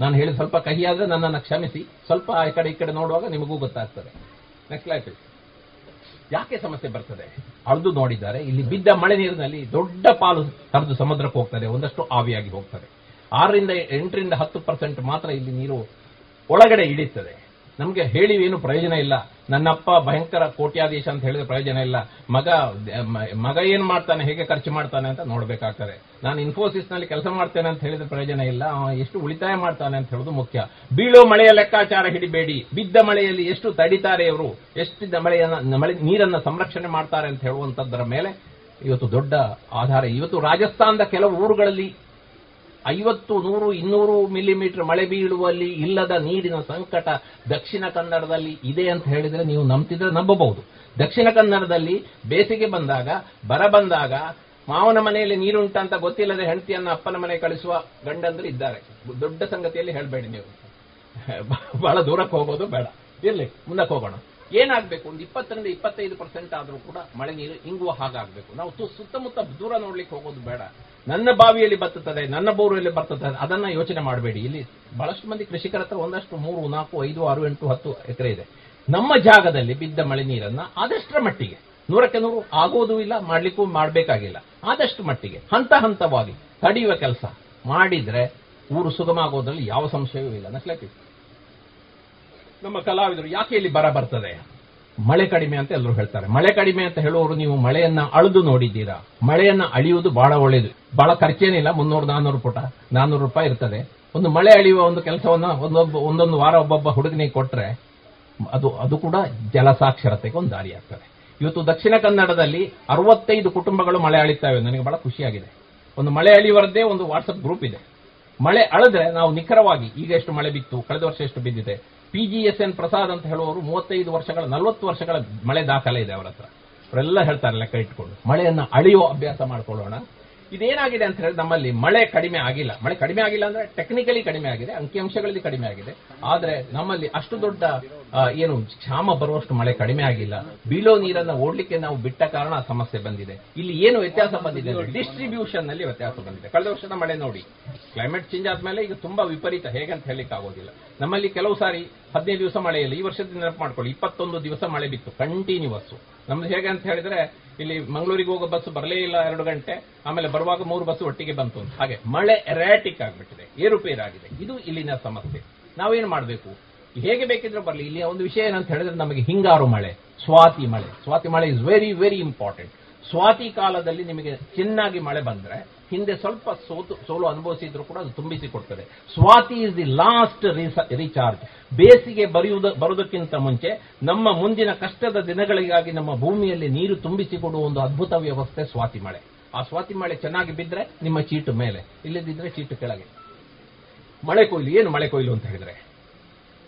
ನಾನು ಹೇಳಿ ಸ್ವಲ್ಪ ಕಹಿಯಾದ್ರೆ ನನ್ನನ್ನು ಕ್ಷಮಿಸಿ. ಸ್ವಲ್ಪ ಆ ಕಡೆ ಈ ಕಡೆ ನೋಡುವಾಗ ನಿಮಗೂ ಗೊತ್ತಾಗ್ತದೆ. ನೆಕ್ಸ್ಟ್ ಲೈಫ್ ಯಾಕೆ ಸಮಸ್ಯೆ ಬರ್ತದೆ? ಅಳ್ದು ನೋಡಿದ್ದಾರೆ. ಇಲ್ಲಿ ಬಿದ್ದ ಮಳೆ ನೀರಿನಲ್ಲಿ ದೊಡ್ಡ ಪಾಲು ಹರಿದು ಸಮುದ್ರಕ್ಕೆ ಹೋಗ್ತದೆ. ಒಂದಷ್ಟು ಆವಿಯಾಗಿ ಹೋಗ್ತದೆ. ಆರರಿಂದ ಎಂಟರಿಂದ ಹತ್ತು ಪರ್ಸೆಂಟ್ ಮಾತ್ರ ಇಲ್ಲಿ ನೀರು ಒಳಗಡೆ ಇಳಿತದೆ ನಮಗೆ ಹೇಳಿ ಏನು ಪ್ರಯೋಜನ ಇಲ್ಲ. ನನ್ನಪ್ಪ ಭಯಂಕರ ಕೋಟ್ಯಾಧೀಶ ಅಂತ ಹೇಳಿದ್ರೆ ಪ್ರಯೋಜನ ಇಲ್ಲ. ಮಗ ಮಗ ಏನ್ ಮಾಡ್ತಾನೆ, ಹೇಗೆ ಖರ್ಚು ಮಾಡ್ತಾನೆ ಅಂತ ನೋಡ್ಬೇಕಾಗ್ತದೆ. ನಾನು ಇನ್ಫೋಸಿಸ್ನಲ್ಲಿ ಕೆಲಸ ಮಾಡ್ತೇನೆ ಅಂತ ಹೇಳಿದ್ರೆ ಪ್ರಯೋಜನ ಇಲ್ಲ. ಎಷ್ಟು ಉಳಿತಾಯ ಮಾಡ್ತಾನೆ ಅಂತ ಹೇಳುದು ಮುಖ್ಯ. ಬೀಳೋ ಮಳೆಯ ಲೆಕ್ಕಾಚಾರ ಹಿಡಿಬೇಡಿ. ಬಿದ್ದ ಮಳೆಯಲ್ಲಿ ಎಷ್ಟು ತಡಿತಾರೆ ಇವರು? ಎಷ್ಟು ಮಳೆಯನ್ನ, ಮಳೆ ನೀರನ್ನ ಸಂರಕ್ಷಣೆ ಮಾಡ್ತಾರೆ ಅಂತ ಹೇಳುವಂತದ್ದರ ಮೇಲೆ ಇವತ್ತು ದೊಡ್ಡ ಆಧಾರ. ಇವತ್ತು ರಾಜಸ್ಥಾನದ ಕೆಲವು ಊರುಗಳಲ್ಲಿ ಐವತ್ತು, ನೂರು, ಇನ್ನೂರು ಮಿಲಿಮೀಟರ್ ಮಳೆ ಬೀಳುವಲ್ಲಿ ಇಲ್ಲದ ನೀರಿನ ಸಂಕಟ ದಕ್ಷಿಣ ಕನ್ನಡದಲ್ಲಿ ಇದೆ ಅಂತ ಹೇಳಿದ್ರೆ ನೀವು ನಂಬ್ತಿದ್ರೆ ನಂಬಬಹುದು. ದಕ್ಷಿಣ ಕನ್ನಡದಲ್ಲಿ ಬೇಸಿಗೆ ಬಂದಾಗ, ಬರ ಬಂದಾಗ ಮಾವನ ಮನೆಯಲ್ಲಿ ನೀರುಂಟ ಅಂತ ಗೊತ್ತಿಲ್ಲದೆ ಹೆಂಡತಿಯನ್ನು ಅಪ್ಪನ ಮನೆ ಕಳಿಸುವ ಗಂಡಂದ್ರು ಇದ್ದಾರೆ. ದೊಡ್ಡ ಸಂಗತಿಯಲ್ಲಿ ಹೇಳಬೇಡಿ ನೀವು. ಬಹಳ ದೂರಕ್ಕೆ ಹೋಗೋದು ಬೇಡ. ಇರಲಿ, ಮುಂದಕ್ಕೆ ಹೋಗೋಣ. ಏನಾಗಬೇಕು? ಒಂದು ಇಪ್ಪತ್ತರಿಂದ ಇಪ್ಪತ್ತೈದು ಪರ್ಸೆಂಟ್ ಆದರೂ ಕೂಡ ಮಳೆ ನೀರು ಇಂಗುವ ಹಾಗಾಗಬೇಕು. ನಾವು ಸುತ್ತಮುತ್ತ ದೂರ ನೋಡ್ಲಿಕ್ಕೆ ಹೋಗೋದು ಬೇಡ. ನನ್ನ ಬಾವಿಯಲ್ಲಿ ಬರ್ತದೆ, ನನ್ನ ಬೋರಲ್ಲಿ ಬರ್ತದೆ, ಅದನ್ನ ಯೋಚನೆ ಮಾಡಬೇಡಿ. ಇಲ್ಲಿ ಬಹಳಷ್ಟು ಮಂದಿ ಕೃಷಿಕರ ಹತ್ರ ಒಂದಷ್ಟು ಮೂರು, ನಾಲ್ಕು, ಐದು, ಆರು, ಎಂಟು, ಹತ್ತು ಎಕರೆ ಇದೆ. ನಮ್ಮ ಜಾಗದಲ್ಲಿ ಬಿದ್ದ ಮಳೆ ನೀರನ್ನ ಆದಷ್ಟರ ಮಟ್ಟಿಗೆ, ನೂರಕ್ಕೆ ನೂರು ಆಗೋದು ಇಲ್ಲ, ಮಾಡ್ಲಿಕ್ಕೂ ಮಾಡಬೇಕಾಗಿಲ್ಲ. ಆದಷ್ಟು ಮಟ್ಟಿಗೆ, ಹಂತ ಹಂತವಾಗಿ ತಡೆಯುವ ಕೆಲಸ ಮಾಡಿದ್ರೆ ಊರು ಸುಗಮ ಆಗೋದ್ರಲ್ಲಿ ಯಾವ ಸಂಶಯವೂ ಇಲ್ಲ. ನಸ್ಲಾಕಿ ನಮ್ಮ ಕಲಾವಿದರು ಯಾಕೆ ಇಲ್ಲಿ ಬರ ಬರ್ತದೆ? ಮಳೆ ಕಡಿಮೆ ಅಂತ ಎಲ್ಲರೂ ಹೇಳ್ತಾರೆ. ಮಳೆ ಕಡಿಮೆ ಅಂತ ಹೇಳುವವರು ನೀವು ಮಳೆಯನ್ನ ಅಳೆದು ನೋಡಿದ್ದೀರಾ? ಮಳೆಯನ್ನ ಅಳಿಯುವುದು ಬಹಳ ಒಳ್ಳೇದು. ಬಹಳ ಖರ್ಚೇನಿಲ್ಲ, ಮುನ್ನೂರು ನಾನ್ನೂರು ಪುಟ ನಾನ್ನೂರು ರೂಪಾಯಿ ಇರ್ತದೆ. ಒಂದು ಮಳೆ ಅಳಿಯುವ ಒಂದು ಕೆಲಸವನ್ನ ಒಂದೊಬ್ಬ, ಒಂದೊಂದು ವಾರ ಒಬ್ಬೊಬ್ಬ ಹುಡುಗನಿಗೆ ಕೊಟ್ರೆ ಅದು ಅದು ಕೂಡ ಜಲಸಾಕ್ಷರತೆಗೆ ಒಂದು ದಾರಿಯಾಗ್ತದೆ ಇವತ್ತು ದಕ್ಷಿಣ ಕನ್ನಡದಲ್ಲಿ ಅರವತ್ತೈದು ಕುಟುಂಬಗಳು ಮಳೆ ಅಳಿತಾವೆ. ನನಗೆ ಬಹಳ ಖುಷಿಯಾಗಿದೆ. ಒಂದು ಮಳೆ ಅಳಿಯುವರದ್ದೇ ಒಂದು ವಾಟ್ಸಪ್ ಗ್ರೂಪ್ ಇದೆ. ಮಳೆ ಅಳದ್ರೆ ನಾವು ನಿಖರವಾಗಿ, ಈಗ ಎಷ್ಟು ಮಳೆ ಬಿತ್ತು, ಕಳೆದ ವರ್ಷ ಎಷ್ಟು ಬಿದ್ದಿದೆ ಪಿ ಜಿ ಪ್ರಸಾದ್ ಅಂತ ಹೇಳುವವರು ಮೂವತ್ತೈದು ವರ್ಷಗಳ, ನಲವತ್ತು ವರ್ಷಗಳ ಮಳೆ ದಾಖಲೆ ಇದೆ ಅವರ ಹತ್ರ. ಅವರೆಲ್ಲ ಹೇಳ್ತಾರೆ ಲೆಕ್ಕ ಇಟ್ಕೊಂಡು. ಮಳೆಯನ್ನ ಅಳೆಯುವ ಅಭ್ಯಾಸ ಮಾಡ್ಕೊಳ್ಳೋಣ. ಇದೇನಾಗಿದೆ ಅಂತ ಹೇಳಿದ್ರೆ ನಮ್ಮಲ್ಲಿ ಮಳೆ ಕಡಿಮೆ ಆಗಿಲ್ಲ. ಮಳೆ ಕಡಿಮೆ ಆಗಿಲ್ಲ ಅಂದ್ರೆ ಟೆಕ್ನಿಕಲಿ ಕಡಿಮೆ ಆಗಿದೆ ಅಂಕಿಅಂಶಗಳಲ್ಲಿ ಕಡಿಮೆ ಆಗಿದೆ. ಆದ್ರೆ ನಮ್ಮಲ್ಲಿ ಅಷ್ಟು ದೊಡ್ಡ ಏನು, ಕ್ಷಾಮ ಬರುವಷ್ಟು ಮಳೆ ಕಡಿಮೆ ಆಗಿಲ್ಲ. ಬೀಳೋ ನೀರನ್ನ ಓಡ್ಲಿಕ್ಕೆ ನಾವು ಬಿಟ್ಟ ಕಾರಣ ಸಮಸ್ಯೆ ಬಂದಿದೆ. ಇಲ್ಲಿ ಏನು ವ್ಯತ್ಯಾಸ ಬಂದಿದೆ ಡಿಸ್ಟ್ರಿಬ್ಯೂಷನ್ನಲ್ಲಿ ವ್ಯತ್ಯಾಸ ಬಂದಿದೆ. ಕಳೆದ ವರ್ಷದ ಮಳೆ ನೋಡಿ. ಕ್ಲೈಮೇಟ್ ಚೇಂಜ್ ಆದ್ಮೇಲೆ ಈಗ ತುಂಬಾ ವಿಪರೀತ, ಹೇಗಂತ ಹೇಳಲಿಕ್ಕೆ ಆಗೋದಿಲ್ಲ. ನಮ್ಮಲ್ಲಿ ಕೆಲವು ಸಾರಿ ಹದಿನೈದು ದಿವಸ ಇಲ್ಲ ಈ ವರ್ಷದ ನೆನಪು ಮಾಡ್ಕೊಳ್ಳಿ. ಇಪ್ಪತ್ತೊಂದು ದಿವಸ ಮಳೆ ಬಿತ್ತು ಕಂಟಿನ್ಯೂಸ್ ನಮ್ದು ಹೇಗೆ ಅಂತ ಹೇಳಿದ್ರೆ, ಇಲ್ಲಿ ಮಂಗಳೂರಿಗೆ ಹೋಗೋ ಬಸ್ ಬರಲೇ ಇಲ್ಲ ಎರಡು ಗಂಟೆ, ಆಮೇಲೆ ಬರುವಾಗ ಮೂರು ಬಸ್ ಒಟ್ಟಿಗೆ ಬಂತು ಅಂತ. ಹಾಗೆ ಮಳೆ ಎರಾಟಿಕ್ ಆಗ್ಬಿಟ್ಟಿದೆ, ಏರುಪೇರಾಗಿದೆ. ಇದು ಇಲ್ಲಿನ ಸಮಸ್ಯೆ. ನಾವೇನು ಮಾಡಬೇಕು? ಹೇಗೆ ಬೇಕಿದ್ರೆ ಬರಲಿ. ಇಲ್ಲಿ ಒಂದು ವಿಷಯ ಏನಂತ ಹೇಳಿದ್ರೆ ನಮಗೆ ಹಿಂಗಾರು ಮಳೆ, ಸ್ವಾತಿ ಮಳೆ. ಸ್ವಾತಿ ಮಳೆ is very very important Swati ಕಾಲದಲ್ಲಿ ನಿಮಗೆ ಚೆನ್ನಾಗಿ ಮಳೆ ಬಂದ್ರೆ, ಹಿಂದೆ ಸ್ವಲ್ಪ ಸೋತು, ಸೋಲು ಅನುಭವಿಸಿದ್ರು ಕೂಡ ಅದು ತುಂಬಿಸಿ ಕೊಡ್ತದೆ. Swati is the last recharge ಬೇಸಿಗೆ ಬರೆಯುವುದು ಬರುವುದಕ್ಕಿಂತ ಮುಂಚೆ ನಮ್ಮ ಮುಂದಿನ ಕಷ್ಟದ ದಿನಗಳಿಗಾಗಿ ನಮ್ಮ ಭೂಮಿಯಲ್ಲಿ ನೀರು ತುಂಬಿಸಿ ಕೊಡುವ ಒಂದು ಅದ್ಭುತ ವ್ಯವಸ್ಥೆ ಸ್ವಾತಿ ಮಳೆ. ಆ ಸ್ವಾತಿ ಮಳೆ ಚೆನ್ನಾಗಿ ಬಿದ್ರೆ ನಿಮ್ಮ ಚೀಟು ಮೇಲೆ, ಇಲ್ಲದಿದ್ರೆ ಚೀಟು ಕೆಳಗೆ. ಮಳೆ ಕೊಯ್ಲು, ಏನು ಮಳೆ ಕೊಯ್ಲು ಅಂತ ಹೇಳಿದ್ರೆ?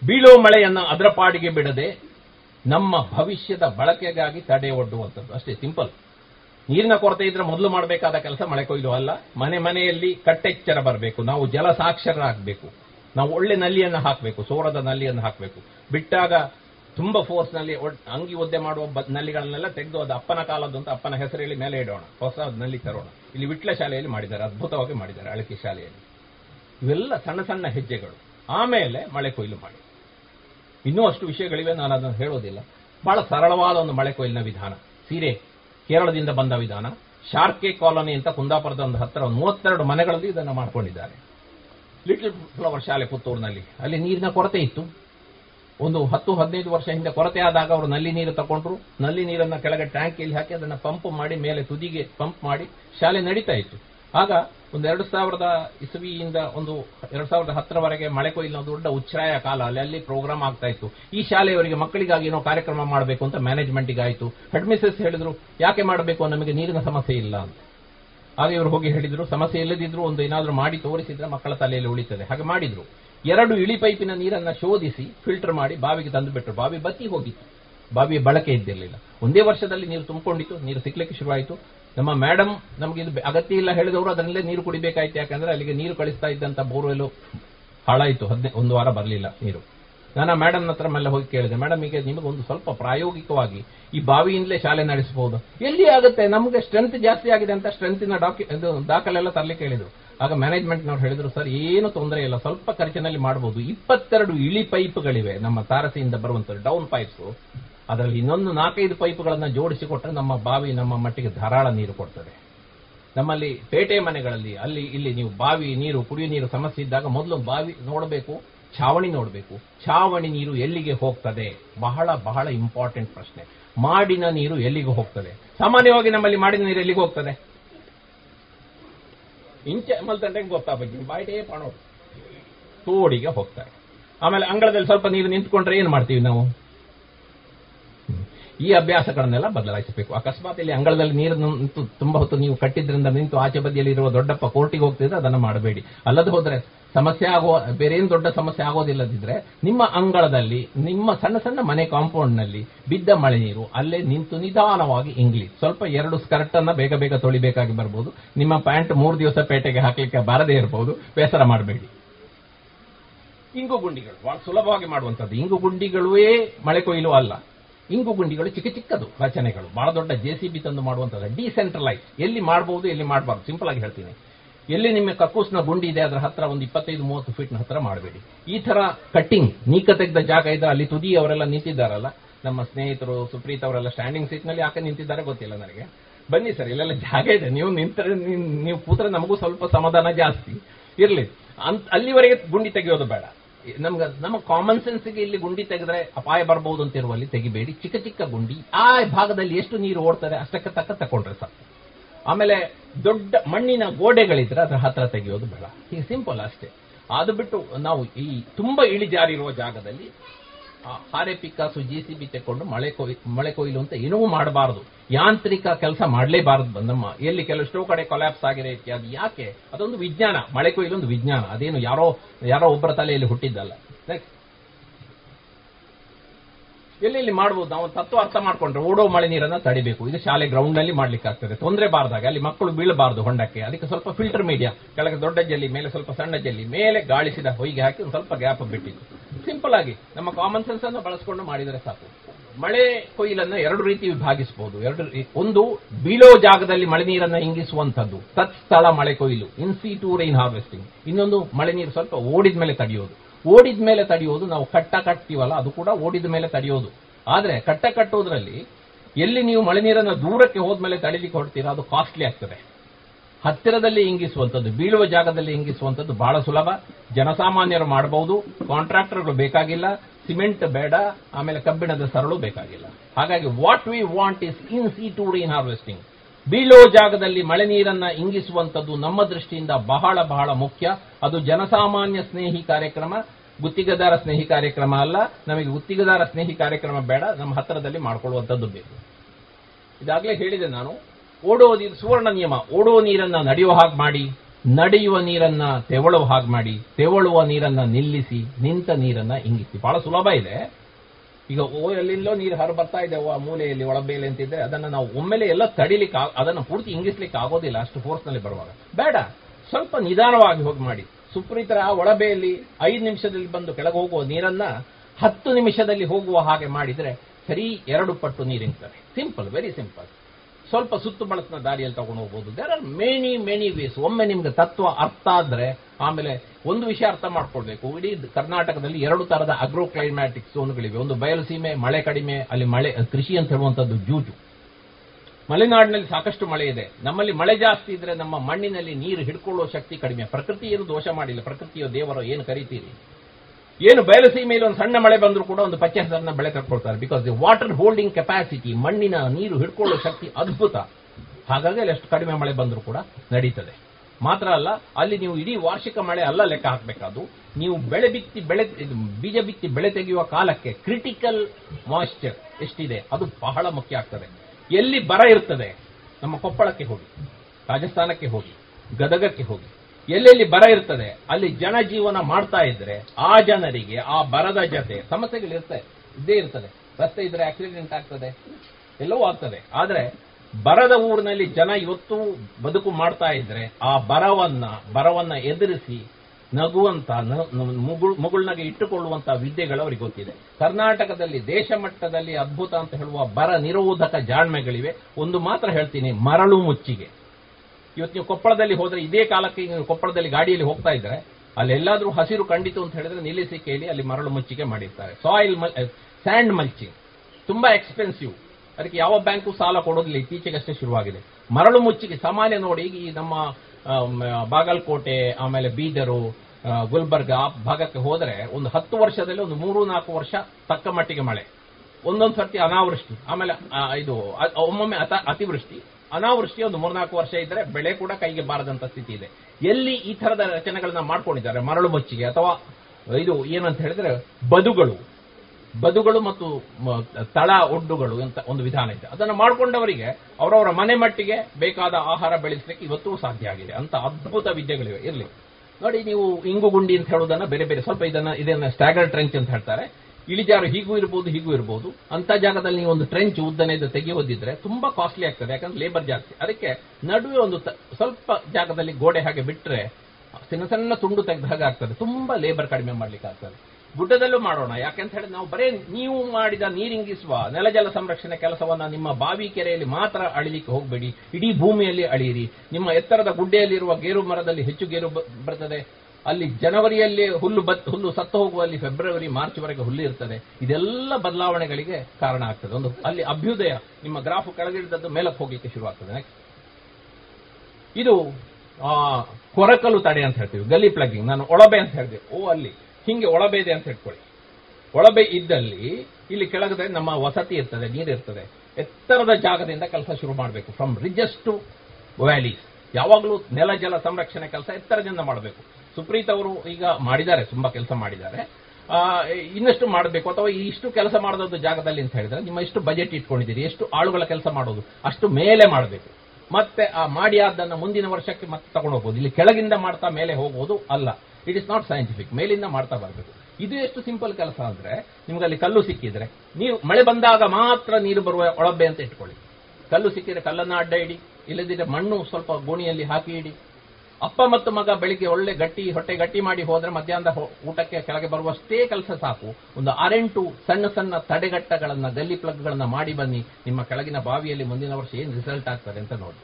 ಬೀಳೋ ಮಳೆಯನ್ನ ಅದರ ಪಾಡಿಗೆ ಬಿಡದೆ ನಮ್ಮ ಭವಿಷ್ಯದ ಬಳಕೆಗಾಗಿ ತಡೆ ಒಡ್ಡುವಂಥದ್ದು. ಅಷ್ಟೇ, ಸಿಂಪಲ್. ನೀರಿನ ಕೊರತೆ ಇದ್ರೆ ಮೊದಲು ಮಾಡಬೇಕಾದ ಕೆಲಸ ಮಳೆ ಕೊಯ್ಲು ಅಲ್ಲ. ಮನೆ ಮನೆಯಲ್ಲಿ ಕಟ್ಟೆಚ್ಚರ ಬರಬೇಕು. ನಾವು ಜಲ ಸಾಕ್ಷರರಾಗಬೇಕು ನಾವು ಒಳ್ಳೆ ನಲ್ಲಿಯನ್ನು ಹಾಕಬೇಕು, ಸೋರದ ನಲ್ಲಿಯನ್ನು ಹಾಕಬೇಕು. ಬಿಟ್ಟಾಗ ತುಂಬಾ ಫೋರ್ಸ್ನಲ್ಲಿ ಅಂಗಿ ಒದ್ದೆ ಮಾಡುವ ನಲ್ಲಿಗಳನ್ನೆಲ್ಲ ತೆಗೆದು ಅದು ಅಪ್ಪನ ಕಾಲದ್ದು ಅಂತ ಅಪ್ಪನ ಹೆಸರಲ್ಲಿ ಮೇಲೆ ಇಡೋಣ. ಹೊಸ ನಲ್ಲಿ ತರೋಣ. ಇಲ್ಲಿ ವಿಟ್ಲ ಶಾಲೆಯಲ್ಲಿ ಮಾಡಿದ್ದಾರೆ, ಅದ್ಭುತವಾಗಿ ಮಾಡಿದ್ದಾರೆ ಅಳಕೆ ಶಾಲೆಯಲ್ಲಿ. ಇವೆಲ್ಲ ಸಣ್ಣ ಸಣ್ಣ ಹೆಜ್ಜೆಗಳು. ಆಮೇಲೆ ಮಳೆ ಕೊಯ್ಲು ಮಾಡಿ. ಇನ್ನೂ ಅಷ್ಟು ವಿಷಯಗಳಿವೆ ನಾನು ಅದನ್ನು ಹೇಳೋದಿಲ್ಲ. ಬಹಳ ಸರಳವಾದ ಒಂದು ಮಳೆ ಕೊಯ್ಲಿನ ವಿಧಾನ. ಸೀರೆ, ಕೇರಳದಿಂದ ಬಂದ ವಿಧಾನ. ಶಾರ್ಕೆ ಕಾಲೋನಿ ಅಂತ ಕುಂದಾಪುರದ ಒಂದು ಹತ್ತಿರ ಮೂವತ್ತೆರಡು ಮನೆಗಳಲ್ಲಿ ಇದನ್ನು ಮಾಡ್ಕೊಂಡಿದ್ದಾರೆ. ಲಿಟಲ್ ಫ್ಲವರ್ ಶಾಲೆ ಪುತ್ತೂರಿನಲ್ಲಿ. ಅಲ್ಲಿ ನೀರಿನ ಕೊರತೆ ಇತ್ತು. ಒಂದು ಹತ್ತು, ಹದಿನೈದು ವರ್ಷ ಹಿಂದೆ ಕೊರತೆ ಆದಾಗ ಅವರು ನಲ್ಲಿ ನೀರು ತಗೊಂಡ್ರು. ನಲ್ಲಿ ನೀರನ್ನ ಕೆಳಗೆ ಟ್ಯಾಂಕಿಯಲ್ಲಿ ಹಾಕಿ ಅದನ್ನ ಪಂಪ್ ಮಾಡಿ, ಮೇಲೆ ತುದಿಗೆ ಪಂಪ್ ಮಾಡಿ ಶಾಲೆ ನಡೀತಾ ಇತ್ತು. ಆಗ ಒಂದು ಎರಡು ಸಾವಿರದ ಇಸವಿಯಿಂದ ಒಂದು ಎರಡು ಸಾವಿರದ ಹತ್ತರವರೆಗೆ ಮಳೆ ಕೊಯ್ಲಿನ ದೊಡ್ಡ ಉಚ್ಛ್ರಾಯ ಕಾಲ. ಅಲ್ಲಿ ಅಲ್ಲಿ ಪ್ರೋಗ್ರಾಮ್ ಆಗ್ತಾ ಇತ್ತು. ಈ ಶಾಲೆಯವರಿಗೆ ಮಕ್ಕಳಿಗಾಗಿ ಏನೋ ಕಾರ್ಯಕ್ರಮ ಮಾಡಬೇಕು ಅಂತ ಮ್ಯಾನೇಜ್ಮೆಂಟ್ಗೆ ಆಯಿತು. ಹೆಡ್ ಮಿಸಸ್ ಹೇಳಿದ್ರು, ಯಾಕೆ ಮಾಡಬೇಕು ನಮಗೆ ನೀರಿನ ಸಮಸ್ಯೆ ಇಲ್ಲ ಅಂತ. ಆಗ ಇವರು ಹೋಗಿ ಹೇಳಿದ್ರು, ಸಮಸ್ಯೆ ಇಲ್ಲದಿದ್ರು ಒಂದು ಏನಾದರೂ ಮಾಡಿ ತೋರಿಸಿದ್ರೆ ಮಕ್ಕಳ ತಲೆಯಲ್ಲಿ ಉಳಿತದೆ. ಹಾಗೆ ಮಾಡಿದ್ರು. ಎರಡು ಇಳಿ ಪೈಪಿನ ನೀರನ್ನ ಶೋಧಿಸಿ ಫಿಲ್ಟರ್ ಮಾಡಿ ಬಾವಿಗೆ ತಂದು ಬಿಟ್ಟರು ಬಾವಿ ಬತ್ತಿ ಹೋಗಿತ್ತು. ಬಾವಿಯ ಬಳಕೆ ಇದ್ದಿರಲಿಲ್ಲ. ಒಂದೇ ವರ್ಷದಲ್ಲಿ ನೀರು ತುಂಬಿಕೊಂಡಿತ್ತು. ನೀರು ಸಿಕ್ಲಿಕ್ಕೆ ಶುರುವಾಯಿತು. ನಮ್ಮ ಮೇಡಮ್ ನಮಗೆ ಇದು ಅಗತ್ಯ ಇಲ್ಲ ಹೇಳಿದವರು ಅದರಲ್ಲೇ ನೀರು ಕುಡಿಬೇಕಾಯ್ತು. ಯಾಕಂದ್ರೆ ಅಲ್ಲಿಗೆ ನೀರು ಕಳಿಸ್ತಾ ಇದ್ದಂತ ಬೋರ್ವೆಲ್ ಹಾಳಾಯಿತು. ಹದಿನೈ ಒಂದು ವಾರ ಬರಲಿಲ್ಲ ನೀರು. ನಾನು ಮೇಡಮ್ ಹತ್ರ ಮೇಲೆ ಹೋಗಿ ಕೇಳಿದೆ, ಮೇಡಮ್, ಈಗ ನಿಮಗೆ ಒಂದು ಸ್ವಲ್ಪ ಪ್ರಾಯೋಗಿಕವಾಗಿ ಈ ಬಾವಿಯಿಂದಲೇ ಶಾಲೆ ನಡೆಸಬಹುದು. ಎಲ್ಲಿ ಆಗುತ್ತೆ? ನಮಗೆ ಸ್ಟ್ರೆಂತ್ ಜಾಸ್ತಿ ಆಗಿದೆ ಅಂತ ಸ್ಟ್ರೆಂತಿನ ಡಾಕ್ಯು ಇದು ದಾಖಲೆಲ್ಲ ತರಲಿಕ್ಕೆ ಕೇಳಿದ್ರು ಆಗ ಮ್ಯಾನೇಜ್ಮೆಂಟ್ನವ್ರು ಹೇಳಿದ್ರು, ಸರ್, ಏನು ತೊಂದರೆ ಇಲ್ಲ. ಸ್ವಲ್ಪ ಖರ್ಚಿನಲ್ಲಿ ಮಾಡಬಹುದು ಇಪ್ಪತ್ತೆರಡು ಇಳಿ ಪೈಪ್ಗಳಿವೆ ನಮ್ಮ ತಾರಸಿಯಿಂದ ಬರುವಂತ ಡೌನ್ ಪೈಪ್ಸ್ ಅದರಲ್ಲಿ ಇನ್ನೊಂದು ನಾಲ್ಕೈದು ಪೈಪ್ಗಳನ್ನು ಜೋಡಿಸಿ ಕೊಟ್ಟರೆ ನಮ್ಮ ಬಾವಿ ನಮ್ಮ ಮಟ್ಟಿಗೆ ಧಾರಾಳ ನೀರು ಕೊಡ್ತದೆ. ನಮ್ಮಲ್ಲಿ ಪೇಟೆ ಮನೆಗಳಲ್ಲಿ ಅಲ್ಲಿ ಇಲ್ಲಿ ನೀವು ಬಾವಿ ನೀರು ಕುಡಿಯುವ ನೀರು ಸಮಸ್ಯೆ ಇದ್ದಾಗ ಮೊದಲು ಬಾವಿ ನೋಡಬೇಕು, ಛಾವಣಿ ನೋಡಬೇಕು. ಛಾವಣಿ ನೀರು ಎಲ್ಲಿಗೆ ಹೋಗ್ತದೆ? ಬಹಳ ಬಹಳ ಇಂಪಾರ್ಟೆಂಟ್ ಪ್ರಶ್ನೆ. ಮಾಡಿನ ನೀರು ಎಲ್ಲಿಗೆ ಹೋಗ್ತದೆ? ಸಾಮಾನ್ಯವಾಗಿ ನಮ್ಮಲ್ಲಿ ಮಾಡಿನ ನೀರು ಎಲ್ಲಿಗೆ ಹೋಗ್ತದೆ? ಇಂಚೆ ಮಲ್ತಂಡೆಗೆ ಬಗ್ಗೆ? ಬಾಯಿಟೇ ಪಾಣೋಡು ತೋಡಿಗೆ ಹೋಗ್ತಾರೆ. ಆಮೇಲೆ ಅಂಗಳದಲ್ಲಿ ಸ್ವಲ್ಪ ನೀರು ನಿಂತ್ಕೊಂಡ್ರೆ ಏನು ಮಾಡ್ತೀವಿ ನಾವು? ಈ ಅಭ್ಯಾಸಗಳನ್ನೆಲ್ಲ ಬದಲಾಯಿಸಬೇಕು. ಅಕಸ್ಮಾತ್ ಇಲ್ಲಿ ಅಂಗಳದಲ್ಲಿ ನೀರು ತುಂಬಾ ಹೊತ್ತು ನೀವು ಕಟ್ಟಿದ್ರಿಂದ ನಿಂತು ಆಚೆ ಬದಿಯಲ್ಲಿ ಇರುವ ದೊಡ್ಡಪ್ಪ ಕೋರ್ಟಿಗೆ ಹೋಗ್ತಿದ್ರೆ ಅದನ್ನು ಮಾಡಬೇಡಿ. ಅಲ್ಲದೆ ಹೋದ್ರೆ ಸಮಸ್ಯೆ ಆಗುವ ಬೇರೆ ಏನು ದೊಡ್ಡ ಸಮಸ್ಯೆ ಆಗೋದಿಲ್ಲದಿದ್ರೆ ನಿಮ್ಮ ಅಂಗಳದಲ್ಲಿ, ನಿಮ್ಮ ಸಣ್ಣ ಸಣ್ಣ ಮನೆ ಕಾಂಪೌಂಡ್ನಲ್ಲಿ ಬಿದ್ದ ಮಳೆ ನೀರು, ಅಲ್ಲೇ ನಿಂತು ನಿಧಾನವಾಗಿ ಇಂಗ್ಲಿ. ಸ್ವಲ್ಪ ಎರಡು ಸ್ಕರ್ಟ್ ಅನ್ನ ಬೇಗ ಬೇಗ ತೊಳಿಬೇಕಾಗಿ ಬರ್ಬೋದು. ನಿಮ್ಮ ಪ್ಯಾಂಟ್ ಮೂರು ದಿವಸ ಪೇಟೆಗೆ ಹಾಕ್ಲಿಕ್ಕೆ ಬಾರದೇ ಇರಬಹುದು ಬೇಸರ ಮಾಡಬೇಡಿ. ಇಂಗು ಗುಂಡಿಗಳು. ಬಹಳ ಸುಲಭವಾಗಿ ಮಾಡುವಂತದ್ದು ಇಂಗು ಗುಂಡಿಗಳೇ ಮಳೆ ಕೊಯ್ಲು ಅಲ್ಲ. ಇಂಗು ಗುಂಡಿಗಳು ಚಿಕ್ಕ ಚಿಕ್ಕದು ರಚನೆಗಳು. ಬಹಳ ದೊಡ್ಡ ಜೆ ಸಿ ಬಿ ತಂದು ಮಾಡುವಂತದ್ದು ಡಿಸೆಂಟ್ರಲೈಸ್ ಎಲ್ಲಿ ಮಾಡಬಹುದು ಎಲ್ಲಿ ಮಾಡಬಾರ್ದು? ಸಿಂಪಲ್ ಆಗಿ ಹೇಳ್ತೀನಿ. ಎಲ್ಲಿ ನಿಮ್ಮ ಕಕ್ಕೂಸ್ನ ಗುಂಡಿ ಇದೆ, ಅದರ ಹತ್ರ ಒಂದು ಇಪ್ಪತ್ತೈದು, ಮೂವತ್ತು ಫೀಟ್ನ ಹತ್ರ ಮಾಡಬೇಡಿ. ಈ ತರ ಕಟ್ಟಿಂಗ್ ನೀಕ ತೆಗೆದ ಜಾಗ ಇದೆ, ಅಲ್ಲಿ ತುದಿ ಅವರೆಲ್ಲ ನಿಂತಿದ್ದಾರಲ್ಲ, ನಮ್ಮ ಸ್ನೇಹಿತರು, ಸುಪ್ರೀತ್ ಅವರೆಲ್ಲ ಸ್ಟ್ಯಾಂಡಿಂಗ್ ಸೀಟ್ನಲ್ಲಿ ಯಾಕೆ ನಿಂತಿದ್ದಾರೆ ಗೊತ್ತಿಲ್ಲ ನನಗೆ. ಬನ್ನಿ ಸರ್, ಇಲ್ಲೆಲ್ಲ ಜಾಗ ಇದೆ. ನೀವು ನಿಂತರೆ ನೀವು ಕೂತ್ರೆ ನಮಗೂ ಸ್ವಲ್ಪ ಸಮಾಧಾನ ಜಾಸ್ತಿ. ಇರ್ಲಿ. ಅಂತ, ಅಲ್ಲಿವರೆಗೆ ಗುಂಡಿ ತೆಗೆಯೋದು ಬೇಡ. ನಮ್ಗೆ ನಮ್ಮ ಕಾಮನ್ ಸೆನ್ಸ್ಗೆ ಇಲ್ಲಿ ಗುಂಡಿ ತೆಗೆದ್ರೆ ಅಪಾಯ ಬರಬಹುದು ಅಂತ ಇರುವಲ್ಲಿ ತೆಗಿಬೇಡಿ. ಚಿಕ್ಕ ಚಿಕ್ಕ ಗುಂಡಿ. ಆ ಭಾಗದಲ್ಲಿ ಎಷ್ಟು ನೀರು ಓಡ್ತಾರೆ ಅಷ್ಟಕ್ಕೆ ತಕ್ಕ ತಕೊಂಡ್ರೆ ಸಾಕು. ಆಮೇಲೆ ದೊಡ್ಡ ಮಣ್ಣಿನ ಗೋಡೆಗಳಿದ್ರೆ ಅದರ ಹತ್ರ ತೆಗೆಯೋದು ಬೇಡ. ಹೀಗೆ ಸಿಂಪಲ್ ಅಷ್ಟೇ. ಅದು ಬಿಟ್ಟು ನಾವು ಈ ತುಂಬಾ ಇಳಿಜಾರಿರುವ ಜಾಗದಲ್ಲಿ ಹಾರೆ ಪಿಕ್ಕಾಸು ಜಿ ಸಿ ಬಿ ತೆಕ್ಕೊಂಡು ಮಳೆ ಕೊಯ್, ಮಳೆ ಕೊಯ್ಲು ಅಂತ ಏನೂ ಮಾಡಬಾರದು. ಯಾಂತ್ರಿಕ ಕೆಲಸ ಮಾಡಲೇಬಾರದು ಬಂದಮ್ಮ. ಎಲ್ಲಿ ಕೆಲವೆಷ್ಟೋ ಕಡೆ ಕೊಲ್ಯಾಪ್ಸ್ ಆಗಿದೆ ಇತ್ಯಾದಿ. ಯಾಕೆ? ಅದೊಂದು ವಿಜ್ಞಾನ. ಮಳೆ ಕೊಯ್ಲು ಒಂದು ವಿಜ್ಞಾನ. ಅದೇನು ಯಾರೋ ಯಾರೋ ಒಬ್ಬರ ತಲೆಯಲ್ಲಿ ಹುಟ್ಟಿದ್ದಲ್ಲ. ನೆಕ್ಸ್ಟ್ ಎಲ್ಲೆಲ್ಲಿ ಮಾಡಬಹುದು ನಾವು ತತ್ವ ಅರ್ಥ ಮಾಡ್ಕೊಂಡ್ರೆ ಓಡೋ ಮಳೆ ನೀರನ್ನ ತಡಿಬೇಕು. ಇದು ಶಾಲೆ ಗ್ರೌಂಡ್ನಲ್ಲಿ ಮಾಡ್ಲಿಕ್ಕೆ ಆಗ್ತದೆ. ತೊಂದರೆ ಬಾರದಾಗ, ಅಲ್ಲಿ ಮಕ್ಕಳು ಬೀಳಬಾರದು ಹೊಂಡಕ್ಕೆ. ಅದಕ್ಕೆ ಸ್ವಲ್ಪ ಫಿಲ್ಟರ್ ಮೀಡಿಯಾ ಕೆಳಗೆ ದೊಡ್ಡ ಜಲ್ಲಿ, ಮೇಲೆ ಸ್ವಲ್ಪ ಸಣ್ಣ ಜಲ್ಲಿ, ಮೇಲೆ ಗಾಳಿಸಿದ ಹೊಯ್ಗೆ ಹಾಕಿ ಒಂದು ಸ್ವಲ್ಪ ಗ್ಯಾಪ್ ಬಿಟ್ಟಿದ್ದು. ಸಿಂಪಲ್ ಆಗಿ ನಮ್ಮ ಕಾಮನ್ ಸೆನ್ಸ್ ಅನ್ನು ಬಳಸ್ಕೊಂಡು ಮಾಡಿದರೆ ಸಾಕು. ಮಳೆ ಕೊಯ್ಲನ್ನ ಎರಡು ರೀತಿ ವಿಭಾಗಿಸಬಹುದು ಎರಡು ಒಂದು ಬೀಳೋ ಜಾಗದಲ್ಲಿ ಮಳೆ ನೀರನ್ನ ಇಂಗಿಸುವಂತದ್ದು ತತ್ಸ್ಥಳ ಮಳೆ ಕೊಯ್ಲು in situ rain harvesting ಇನ್ನೊಂದು ಮಳೆ ನೀರು ಸ್ವಲ್ಪ ಓಡಿದ ಮೇಲೆ ತಡೆಯೋದು. ಓಡಿದ ಮೇಲೆ ತಡೆಯೋದು ನಾವು ಕಟ್ಟ ಕಟ್ತೀವಲ್ಲ, ಅದು ಕೂಡ ಓಡಿದ ಮೇಲೆ ತಡೆಯೋದು. ಆದ್ರೆ ಕಟ್ಟ ಕಟ್ಟೋದ್ರಲ್ಲಿ ಎಲ್ಲಿ ನೀವು ಮಳೆ ನೀರನ್ನ ದೂರಕ್ಕೆ ಹೋದ್ಮೇಲೆ ತಡಿಲಿಕ್ಕೆ ಹೊಡ್ತೀರಾ ಅದು ಕಾಸ್ಟ್ಲಿ ಆಗ್ತದೆ. ಹತ್ತಿರದಲ್ಲಿ ಇಂಗಿಸುವಂತದ್ದು ಬೀಳುವ ಜಾಗದಲ್ಲಿ ಇಂಗಿಸುವಂತದ್ದು ಬಹಳ ಸುಲಭ. ಜನಸಾಮಾನ್ಯರು ಮಾಡಬಹುದು ಕಾಂಟ್ರಾಕ್ಟರ್ಗಳು ಬೇಕಾಗಿಲ್ಲ ಸಿಮೆಂಟ್ ಬೇಡ, ಆಮೇಲೆ ಕಬ್ಬಿಣದ ಸರಳು ಬೇಕಾಗಿಲ್ಲ. ಹಾಗಾಗಿ what we want is in situ rain harvesting ಬೀಳೋ ಜಾಗದಲ್ಲಿ ಮಳೆ ನೀರನ್ನ ಇಂಗಿಸುವಂತದ್ದು ನಮ್ಮ ದೃಷ್ಟಿಯಿಂದ ಬಹಳ ಬಹಳ ಮುಖ್ಯ. ಅದು ಜನಸಾಮಾನ್ಯ ಸ್ನೇಹಿ ಕಾರ್ಯಕ್ರಮ, ಗುತ್ತಿಗೆದಾರ ಸ್ನೇಹಿ ಕಾರ್ಯಕ್ರಮ ಅಲ್ಲ. ನಮಗೆ ಗುತ್ತಿಗೆದಾರ ಸ್ನೇಹಿ ಕಾರ್ಯಕ್ರಮ ಬೇಡ. ನಮ್ಮ ಹತ್ತಿರದಲ್ಲಿ ಮಾಡ್ಕೊಳ್ಳುವಂಥದ್ದು ಬೇಕು. ಇದಾಗಲೇ ಹೇಳಿದೆ ನಾನು, ಓಡೋ ನೀರು, ಸುವರ್ಣ ನಿಯಮ, ಓಡೋ ನೀರನ್ನ ನಡೆಯುವ ಹಾಗೆ ಮಾಡಿ, ನಡೆಯುವ ನೀರನ್ನ ತೆವಳುವ ಹಾಗೆ ಮಾಡಿ, ತೆವಳುವ ನೀರನ್ನ ನಿಲ್ಲಿಸಿ, ನಿಂತ ನೀರನ್ನ ಇಂಗಿಸಿ. ಬಹಳ ಸುಲಭ ಇದೆ. ಈಗ, ಓ, ಎಲ್ಲಿಂದಲೋ ನೀರು ಹೊರ ಬರ್ತಾ ಇದೆ ಆ ಮೂಲೆಯಲ್ಲಿ ಒಳಬೇಲೆ ಅಂತಿದ್ರೆ ಅದನ್ನ ನಾವು ಒಮ್ಮೆಲೆ ಎಲ್ಲ ತಡಿಲಿಕ್ಕೆ ಅದನ್ನು ಪೂರ್ತಿ ಇಂಗಿಸ್ಲಿಕ್ಕೆ ಆಗೋದಿಲ್ಲ ಅಷ್ಟು ಫೋರ್ಸ್ನಲ್ಲಿ ಬರುವಾಗ. ಬೇಡ, ಸ್ವಲ್ಪ ನಿಧಾನವಾಗಿ ಹೋಗಿ ಮಾಡಿ. ಸುಪ್ರೀತರ, ಆ ಒಳಬೆಯಲ್ಲಿ ಐದು ನಿಮಿಷದಲ್ಲಿ ಬಂದು ಕೆಳಗೆ ಹೋಗುವ ನೀರನ್ನ ಹತ್ತು ನಿಮಿಷದಲ್ಲಿ ಹೋಗುವ ಹಾಗೆ ಮಾಡಿದ್ರೆ ಸರಿ ಎರಡು ಪಟ್ಟು ನೀರಿಂಗ್ತದೆ ಸಿಂಪಲ್ ವೆರಿ ಸಿಂಪಲ್ ಸ್ವಲ್ಪ ಸುತ್ತು ಬಳಸಿನ ದಾರಿಯಲ್ಲಿ ತಗೊಂಡು ಹೋಗ್ಬೋದು. There are many many ways ಒಮ್ಮೆ ನಿಮ್ಗೆ ತತ್ವ ಅರ್ಥ ಆದ್ರೆ, ಆಮೇಲೆ ಒಂದು ವಿಷಯ ಅರ್ಥ ಮಾಡ್ಕೊಳ್ಬೇಕು ಇಡೀ ಕರ್ನಾಟಕದಲ್ಲಿ ಎರಡು ತರದ ಅಗ್ರೋ ಕ್ಲೈಮ್ಯಾಟಿಕ್ ಝೋನ್ಗಳಿವೆ ಒಂದು ಬಯಲು ಸೀಮೆ ಮಳೆ ಕಡಿಮೆ, ಅಲ್ಲಿ ಮಳೆ, ಕೃಷಿ ಅಂತ ಹೇಳುವಂತದ್ದು ಜೂಜು. ಮಲೆನಾಡಿನಲ್ಲಿ ಸಾಕಷ್ಟು ಮಳೆ ಇದೆ. ನಮ್ಮಲ್ಲಿ ಮಳೆ ಜಾಸ್ತಿ ಇದ್ರೆ ನಮ್ಮ ಮಣ್ಣಿನಲ್ಲಿ ನೀರು ಹಿಡ್ಕೊಳ್ಳೋ ಶಕ್ತಿ ಕಡಿಮೆ. ಪ್ರಕೃತಿ ಏನು ದೋಷ ಮಾಡಿಲ್ಲ. ಪ್ರಕೃತಿಯ ದೇವರು ಏನು ಕರೀತೀರಿ? ಏನು ಬಯಲುಸೀಮೆಯಲ್ಲಿ ಒಂದು ಸಣ್ಣ ಮಳೆ ಬಂದರೂ ಕೂಡ ಒಂದು ಪಚ್ಚೆ ಹಸರನ್ನ ಬೆಳೆ ಕಟ್ಕೊಳ್ತಾರೆ. Because the water holding capacity ಮಣ್ಣಿನ ನೀರು ಹಿಡ್ಕೊಳ್ಳೋ ಶಕ್ತಿ ಅದ್ಭುತ. ಹಾಗಾಗಿ ಅಲ್ಲಿ ಎಷ್ಟು ಕಡಿಮೆ ಮಳೆ ಬಂದರೂ ಕೂಡ ನಡೀತದೆ. ಮಾತ್ರ ಅಲ್ಲ, ಅಲ್ಲಿ ನೀವು ಇಡೀ ವಾರ್ಷಿಕ ಮಳೆ ಅಲ್ಲ ಲೆಕ್ಕ ಹಾಕಬೇಕಾದ್ರು ನೀವು ಬೆಳೆ ಬಿತ್ತಿ ಬೆಳೆ, ಬೀಜ ಬಿತ್ತಿ ಬೆಳೆ ತೆಗೆಯುವ ಕಾಲಕ್ಕೆ ಕ್ರಿಟಿಕಲ್ ಮಾಯಿಶ್ಚರ್ ಎಷ್ಟಿದೆ? ಅದು ಬಹಳ ಮುಖ್ಯ ಆಗ್ತದೆ. ಎಲ್ಲಿ ಬರ ಇರ್ತದೆ? ನಮ್ಮ ಕೊಪ್ಪಳಕ್ಕೆ ಹೋಗಿ, ರಾಜಸ್ಥಾನಕ್ಕೆ ಹೋಗಿ, ಗದಗಕ್ಕೆ ಹೋಗಿ. ಎಲ್ಲೆಲ್ಲಿ ಬರ ಇರ್ತದೆ, ಅಲ್ಲಿ ಜನಜೀವನ ಮಾಡ್ತಾ ಇದ್ರೆ ಆ ಜನರಿಗೆ ಆ ಬರದ ಜೊತೆ ಸಮಸ್ಯೆಗಳಿರ್ತದೆ ಇದ್ದೇ ಇರ್ತದೆ. ರಸ್ತೆ ಇದ್ರೆ ಆಕ್ಸಿಡೆಂಟ್ ಆಗ್ತದೆ ಎಲ್ಲವೂ ಆಗ್ತದೆ. ಆದ್ರೆ ಬರದ ಊರಿನಲ್ಲಿ ಜನ ಇವತ್ತು ಬದುಕು ಮಾಡ್ತಾ ಇದ್ರೆ ಆ ಬರವನ್ನ ಬರವನ್ನ ಎದುರಿಸಿ ನಗುವಂತ ಮುಗುಳ್ನಗೆ ಇಟ್ಟುಕೊಳ್ಳುವಂತ ವಿದ್ಯೆಗಳು ಅವರಿಗೆ ಗೊತ್ತಿದೆ. ಕರ್ನಾಟಕದಲ್ಲಿ ದೇಶ ಮಟ್ಟದಲ್ಲಿ ಅದ್ಭುತ ಅಂತ ಹೇಳುವ ಬರ ನಿರೋಧಕ ಜಾಣ್ಮೆಗಳಿವೆ. ಒಂದು ಮಾತ್ರ ಹೇಳ್ತೀನಿ, ಮರಳು ಮುಚ್ಚಿಗೆ. ಇವತ್ತು ನೀವು ಕೊಪ್ಪಳದಲ್ಲಿ ಹೋದ್ರೆ ಇದೇ ಕಾಲಕ್ಕೆ ಕೊಪ್ಪಳದಲ್ಲಿ ಗಾಡಿಯಲ್ಲಿ ಹೋಗ್ತಾ ಇದ್ರೆ, ಅಲ್ಲಿ ಎಲ್ಲಾದ್ರೂ ಹಸಿರು ಕಂಡಿತು ಅಂತ ಹೇಳಿದ್ರೆ ನಿಲ್ಲಿಸಿ ಕೇಳಿ ಅಲ್ಲಿ ಮರಳು ಮುಚ್ಚಿಗೆ ಮಾಡಿರ್ತಾರೆ. ಸಾಯಿಲ್ ಸ್ಯಾಂಡ್ ಮಲ್ಚಿಂಗ್ ತುಂಬಾ ಎಕ್ಸ್ಪೆನ್ಸಿವ್ ಅದಕ್ಕೆ ಯಾವ ಬ್ಯಾಂಕು ಸಾಲ ಕೊಡೋದಿಲ್ಲ, ಇತ್ತೀಚೆಗಷ್ಟೇ ಶುರುವಾಗಿದೆ. ಮರಳು ಮುಚ್ಚಿಗೆ ಸಾಮಾನ್ಯ ನೋಡಿ, ಈ ನಮ್ಮ ಬಾಗಲಕೋಟೆ, ಆಮೇಲೆ ಬೀದರು ಗುಲ್ಬರ್ಗ ಆ ಭಾಗಕ್ಕೆ ಹೋದರೆ ಒಂದು ಹತ್ತು ವರ್ಷದಲ್ಲಿ ಒಂದು ಮೂರು ನಾಲ್ಕು ವರ್ಷ ತಕ್ಕ ಮಟ್ಟಿಗೆ ಮಳೆ. ಒಂದೊಂದು ಸರ್ತಿ ಅನಾವೃಷ್ಟಿ. ಆಮೇಲೆ ಇದು ಒಮ್ಮೊಮ್ಮೆ ಅತಿವೃಷ್ಟಿ. ಅನಾವೃಷ್ಟಿ ಒಂದು ಮೂರ್ನಾಲ್ಕು ವರ್ಷ ಇದ್ರೆ ಬೆಳೆ ಕೂಡ ಕೈಗೆ ಬಾರದಂತ ಸ್ಥಿತಿ ಇದೆ. ಎಲ್ಲಿ ಈ ತರದ ರಚನೆಗಳನ್ನ ಮಾಡ್ಕೊಂಡಿದ್ದಾರೆ? ಮರಳು ಮಚ್ಚಿಗೆ ಅಥವಾ ಇದು ಏನಂತ ಹೇಳಿದ್ರೆ ಬದುಗಳು. ಬದುಗಳು ಮತ್ತು ತಳ ಒಡ್ಡುಗಳು ಅಂತ ಒಂದು ವಿಧಾನ ಇದೆ. ಅದನ್ನು ಮಾಡಿಕೊಂಡವರಿಗೆ ಅವರವರ ಮನೆ ಮಟ್ಟಿಗೆ ಬೇಕಾದ ಆಹಾರ ಬೆಳೆಸಲಿಕ್ಕೆ ಇವತ್ತೂ ಸಾಧ್ಯ ಆಗಿದೆ. ಅಂತ ಅದ್ಭುತ ವಿದ್ಯೆಗಳಿವೆ. ಇರಲಿ. ನೋಡಿ, ನೀವು ಇಂಗು ಗುಂಡಿ ಅಂತ ಹೇಳೋದನ್ನ ಬೇರೆ ಬೇರೆ ಸ್ವಲ್ಪ ಇದನ್ನ ಇದನ್ನ ಸ್ಟ್ಯಾಗರ್ ಟ್ರೆಂಚ್ ಅಂತ ಹೇಳ್ತಾರೆ. ಇಳಿಜಾರು ಹೀಗೂ ಇರಬಹುದು ಹೀಗೂ ಇರಬಹುದು ಅಂತ ಜಾಗದಲ್ಲಿ ನೀವು ಒಂದು ಟ್ರೆಂಚ್ ಉದ್ದನೆದು ತೆಗೆಯೋದಿದ್ರೆ ತುಂಬಾ ಕಾಸ್ಟ್ಲಿ ಆಗ್ತದೆ, ಯಾಕಂದ್ರೆ ಲೇಬರ್ ಜಾಸ್ತಿ. ಅದಕ್ಕೆ ನಡುವೆ ಒಂದು ಸ್ವಲ್ಪ ಜಾಗದಲ್ಲಿ ಗೋಡೆ ಹಾಗೆ ಬಿಟ್ಟರೆ ಸಣ್ಣ ಸಣ್ಣ ತುಂಡು ತೆಗೆದ ಹಾಗೆ ಆಗ್ತದೆ. ತುಂಬಾ ಲೇಬರ್ ಕಡಿಮೆ ಮಾಡ್ಲಿಕ್ಕೆ ಆಗ್ತದೆ. ಗುಡ್ಡದಲ್ಲೂ ಮಾಡೋಣ. ಯಾಕೆಂತ ಹೇಳಿದ್ರೆ ನಾವು ಬರೇ ನೀವು ಮಾಡಿದ ನೀರಿಂಗಿಸುವ ನೆಲಜಲ ಸಂರಕ್ಷಣೆ ಕೆಲಸವನ್ನ ನಿಮ್ಮ ಬಾವಿ ಕೆರೆಯಲ್ಲಿ ಮಾತ್ರ ಅಳಿಲಿಕ್ಕೆ ಹೋಗಬೇಡಿ. ಇಡೀ ಭೂಮಿಯಲ್ಲಿ ಅಳಿಯಿರಿ. ನಿಮ್ಮ ಎತ್ತರದ ಗುಡ್ಡೆಯಲ್ಲಿರುವ ಗೇರು ಮರದಲ್ಲಿ ಹೆಚ್ಚು ಗೇರು ಬರ್ತದೆ. ಅಲ್ಲಿ ಜನವರಿಯಲ್ಲಿ ಹುಲ್ಲು ಬತ್, ಹುಲ್ಲು ಸತ್ತು ಹೋಗುವಲ್ಲಿ ಫೆಬ್ರವರಿ ಮಾರ್ಚ್ ವರೆಗೆ ಹುಲ್ಲು ಇರ್ತದೆ. ಇದೆಲ್ಲ ಬದಲಾವಣೆಗಳಿಗೆ ಕಾರಣ ಆಗ್ತದೆ. ಒಂದು ಅಲ್ಲಿ ಅಭ್ಯುದಯ, ನಿಮ್ಮ ಗ್ರಾಫ್ ಕೆಳಗಿಳಿದದ್ದು ಮೇಲಕ್ಕೆ ಹೋಗ್ಲಿಕ್ಕೆ ಶುರು ಆಗ್ತದೆ. ಇದು ಕೊರಕಲು ತಡೆ ಅಂತ ಹೇಳ್ತೀವಿ. ಗಲ್ಲಿ ಪ್ಲಗ್ಗಿಂಗ್ ನಾನು ಒಳಬೆ ಅಂತ ಹೇಳಿದೆ. ಓ, ಅಲ್ಲಿ. ಹಿಂಗೆ ಒಳಬೆ ಇದೆ ಅಂತ ಹೇಳ್ಕೊಳ್ಳಿ. ಒಳಬೆ ಇದ್ದಲ್ಲಿ, ಇಲ್ಲಿ ಕೆಳಗಡೆ ನಮ್ಮ ವಸತಿ ಇರ್ತದೆ, ನೀರು ಇರ್ತದೆ. ಎತ್ತರದ ಜಾಗದಿಂದ ಕೆಲಸ ಶುರು ಮಾಡಬೇಕು. ಫ್ರಮ್ ರಿಜೆಸ್ಟ್ ಟು ವ್ಯಾಲೀಸ್. ಯಾವಾಗಲೂ ನೆಲ ಜಲ ಸಂರಕ್ಷಣೆ ಕೆಲಸ ಎತ್ತರದಿಂದ ಮಾಡಬೇಕು. ಸುಪ್ರೀತ್ ಅವರು ಈಗ ಮಾಡಿದ್ದಾರೆ, ತುಂಬಾ ಕೆಲಸ ಮಾಡಿದ್ದಾರೆ. ಇನ್ನಷ್ಟು ಮಾಡಬೇಕು ಅಥವಾ ಇಷ್ಟು ಕೆಲಸ ಮಾಡೋದು ಜಾಗದಲ್ಲಿ ಅಂತ ಹೇಳಿದ್ರೆ, ನಿಮ್ಮ ಎಷ್ಟು ಬಜೆಟ್ ಇಟ್ಕೊಂಡಿದ್ದೀರಿ, ಎಷ್ಟು ಆಳುಗಳ ಕೆಲಸ ಮಾಡೋದು, ಅಷ್ಟು ಮೇಲೆ ಮಾಡಬೇಕು. ಮತ್ತೆ ಆ ಮಾಡಿ ಆದ್ದನ್ನ ಮುಂದಿನ ವರ್ಷಕ್ಕೆ ಮತ್ತೆ ತಗೊಂಡು ಹೋಗ್ಬೋದು ಇಲ್ಲಿ ಕೆಳಗಿಂದ ಮಾಡ್ತಾ ಮೇಲೆ ಹೋಗೋದು ಅಲ್ಲ. ಇಟ್ ಇಸ್ ನಾಟ್ ಸೈಂಟಿಫಿಕ್ ಮೇಲಿಂದ ಮಾಡ್ತಾ ಬರಬೇಕು. ಇದು ಎಷ್ಟು ಸಿಂಪಲ್ ಕೆಲಸ ಅಂದ್ರೆ, ನಿಮ್ಗೆ ಅಲ್ಲಿ ಕಲ್ಲು ಸಿಕ್ಕಿದ್ರೆ ನೀರು ಮಳೆ ಬಂದಾಗ ಮಾತ್ರ ನೀರು ಬರುವ ಒಳಬೆ ಅಂತ ಇಟ್ಕೊಳ್ಳಿ. ಕಲ್ಲು ಸಿಕ್ಕಿದ್ರೆ ಕಲ್ಲನ್ನ ಅಡ್ಡ ಇಡಿ, ಇಲ್ಲದಿದ್ರೆ ಮಣ್ಣು ಸ್ವಲ್ಪ ಗೋಣಿಯಲ್ಲಿ ಹಾಕಿ ಇಡಿ. ಅಪ್ಪ ಮತ್ತು ಮಗ ಬೆಳಿಗ್ಗೆ ಒಳ್ಳೆ ಗಟ್ಟಿ, ಹೊಟ್ಟೆ ಗಟ್ಟಿ ಮಾಡಿ ಹೋದ್ರೆ ಮಧ್ಯಾಹ್ನದ ಊಟಕ್ಕೆ ಕೆಳಗೆ ಬರುವಷ್ಟೇ ಕೆಲಸ ಸಾಕು. ಒಂದು ಆರೆಂಟು ಸಣ್ಣ ಸಣ್ಣ ತಡೆಗಟ್ಟಗಳನ್ನ, ಗಲ್ಲಿ ಪ್ಲಗ್ಗಳನ್ನ ಮಾಡಿ ಬನ್ನಿ. ನಿಮ್ಮ ಕೆಳಗಿನ ಬಾವಿಯಲ್ಲಿ ಮುಂದಿನ ವರ್ಷ ಏನು ರಿಸಲ್ಟ್ ಆಗ್ತದೆ ಅಂತ ನೋಡಿ.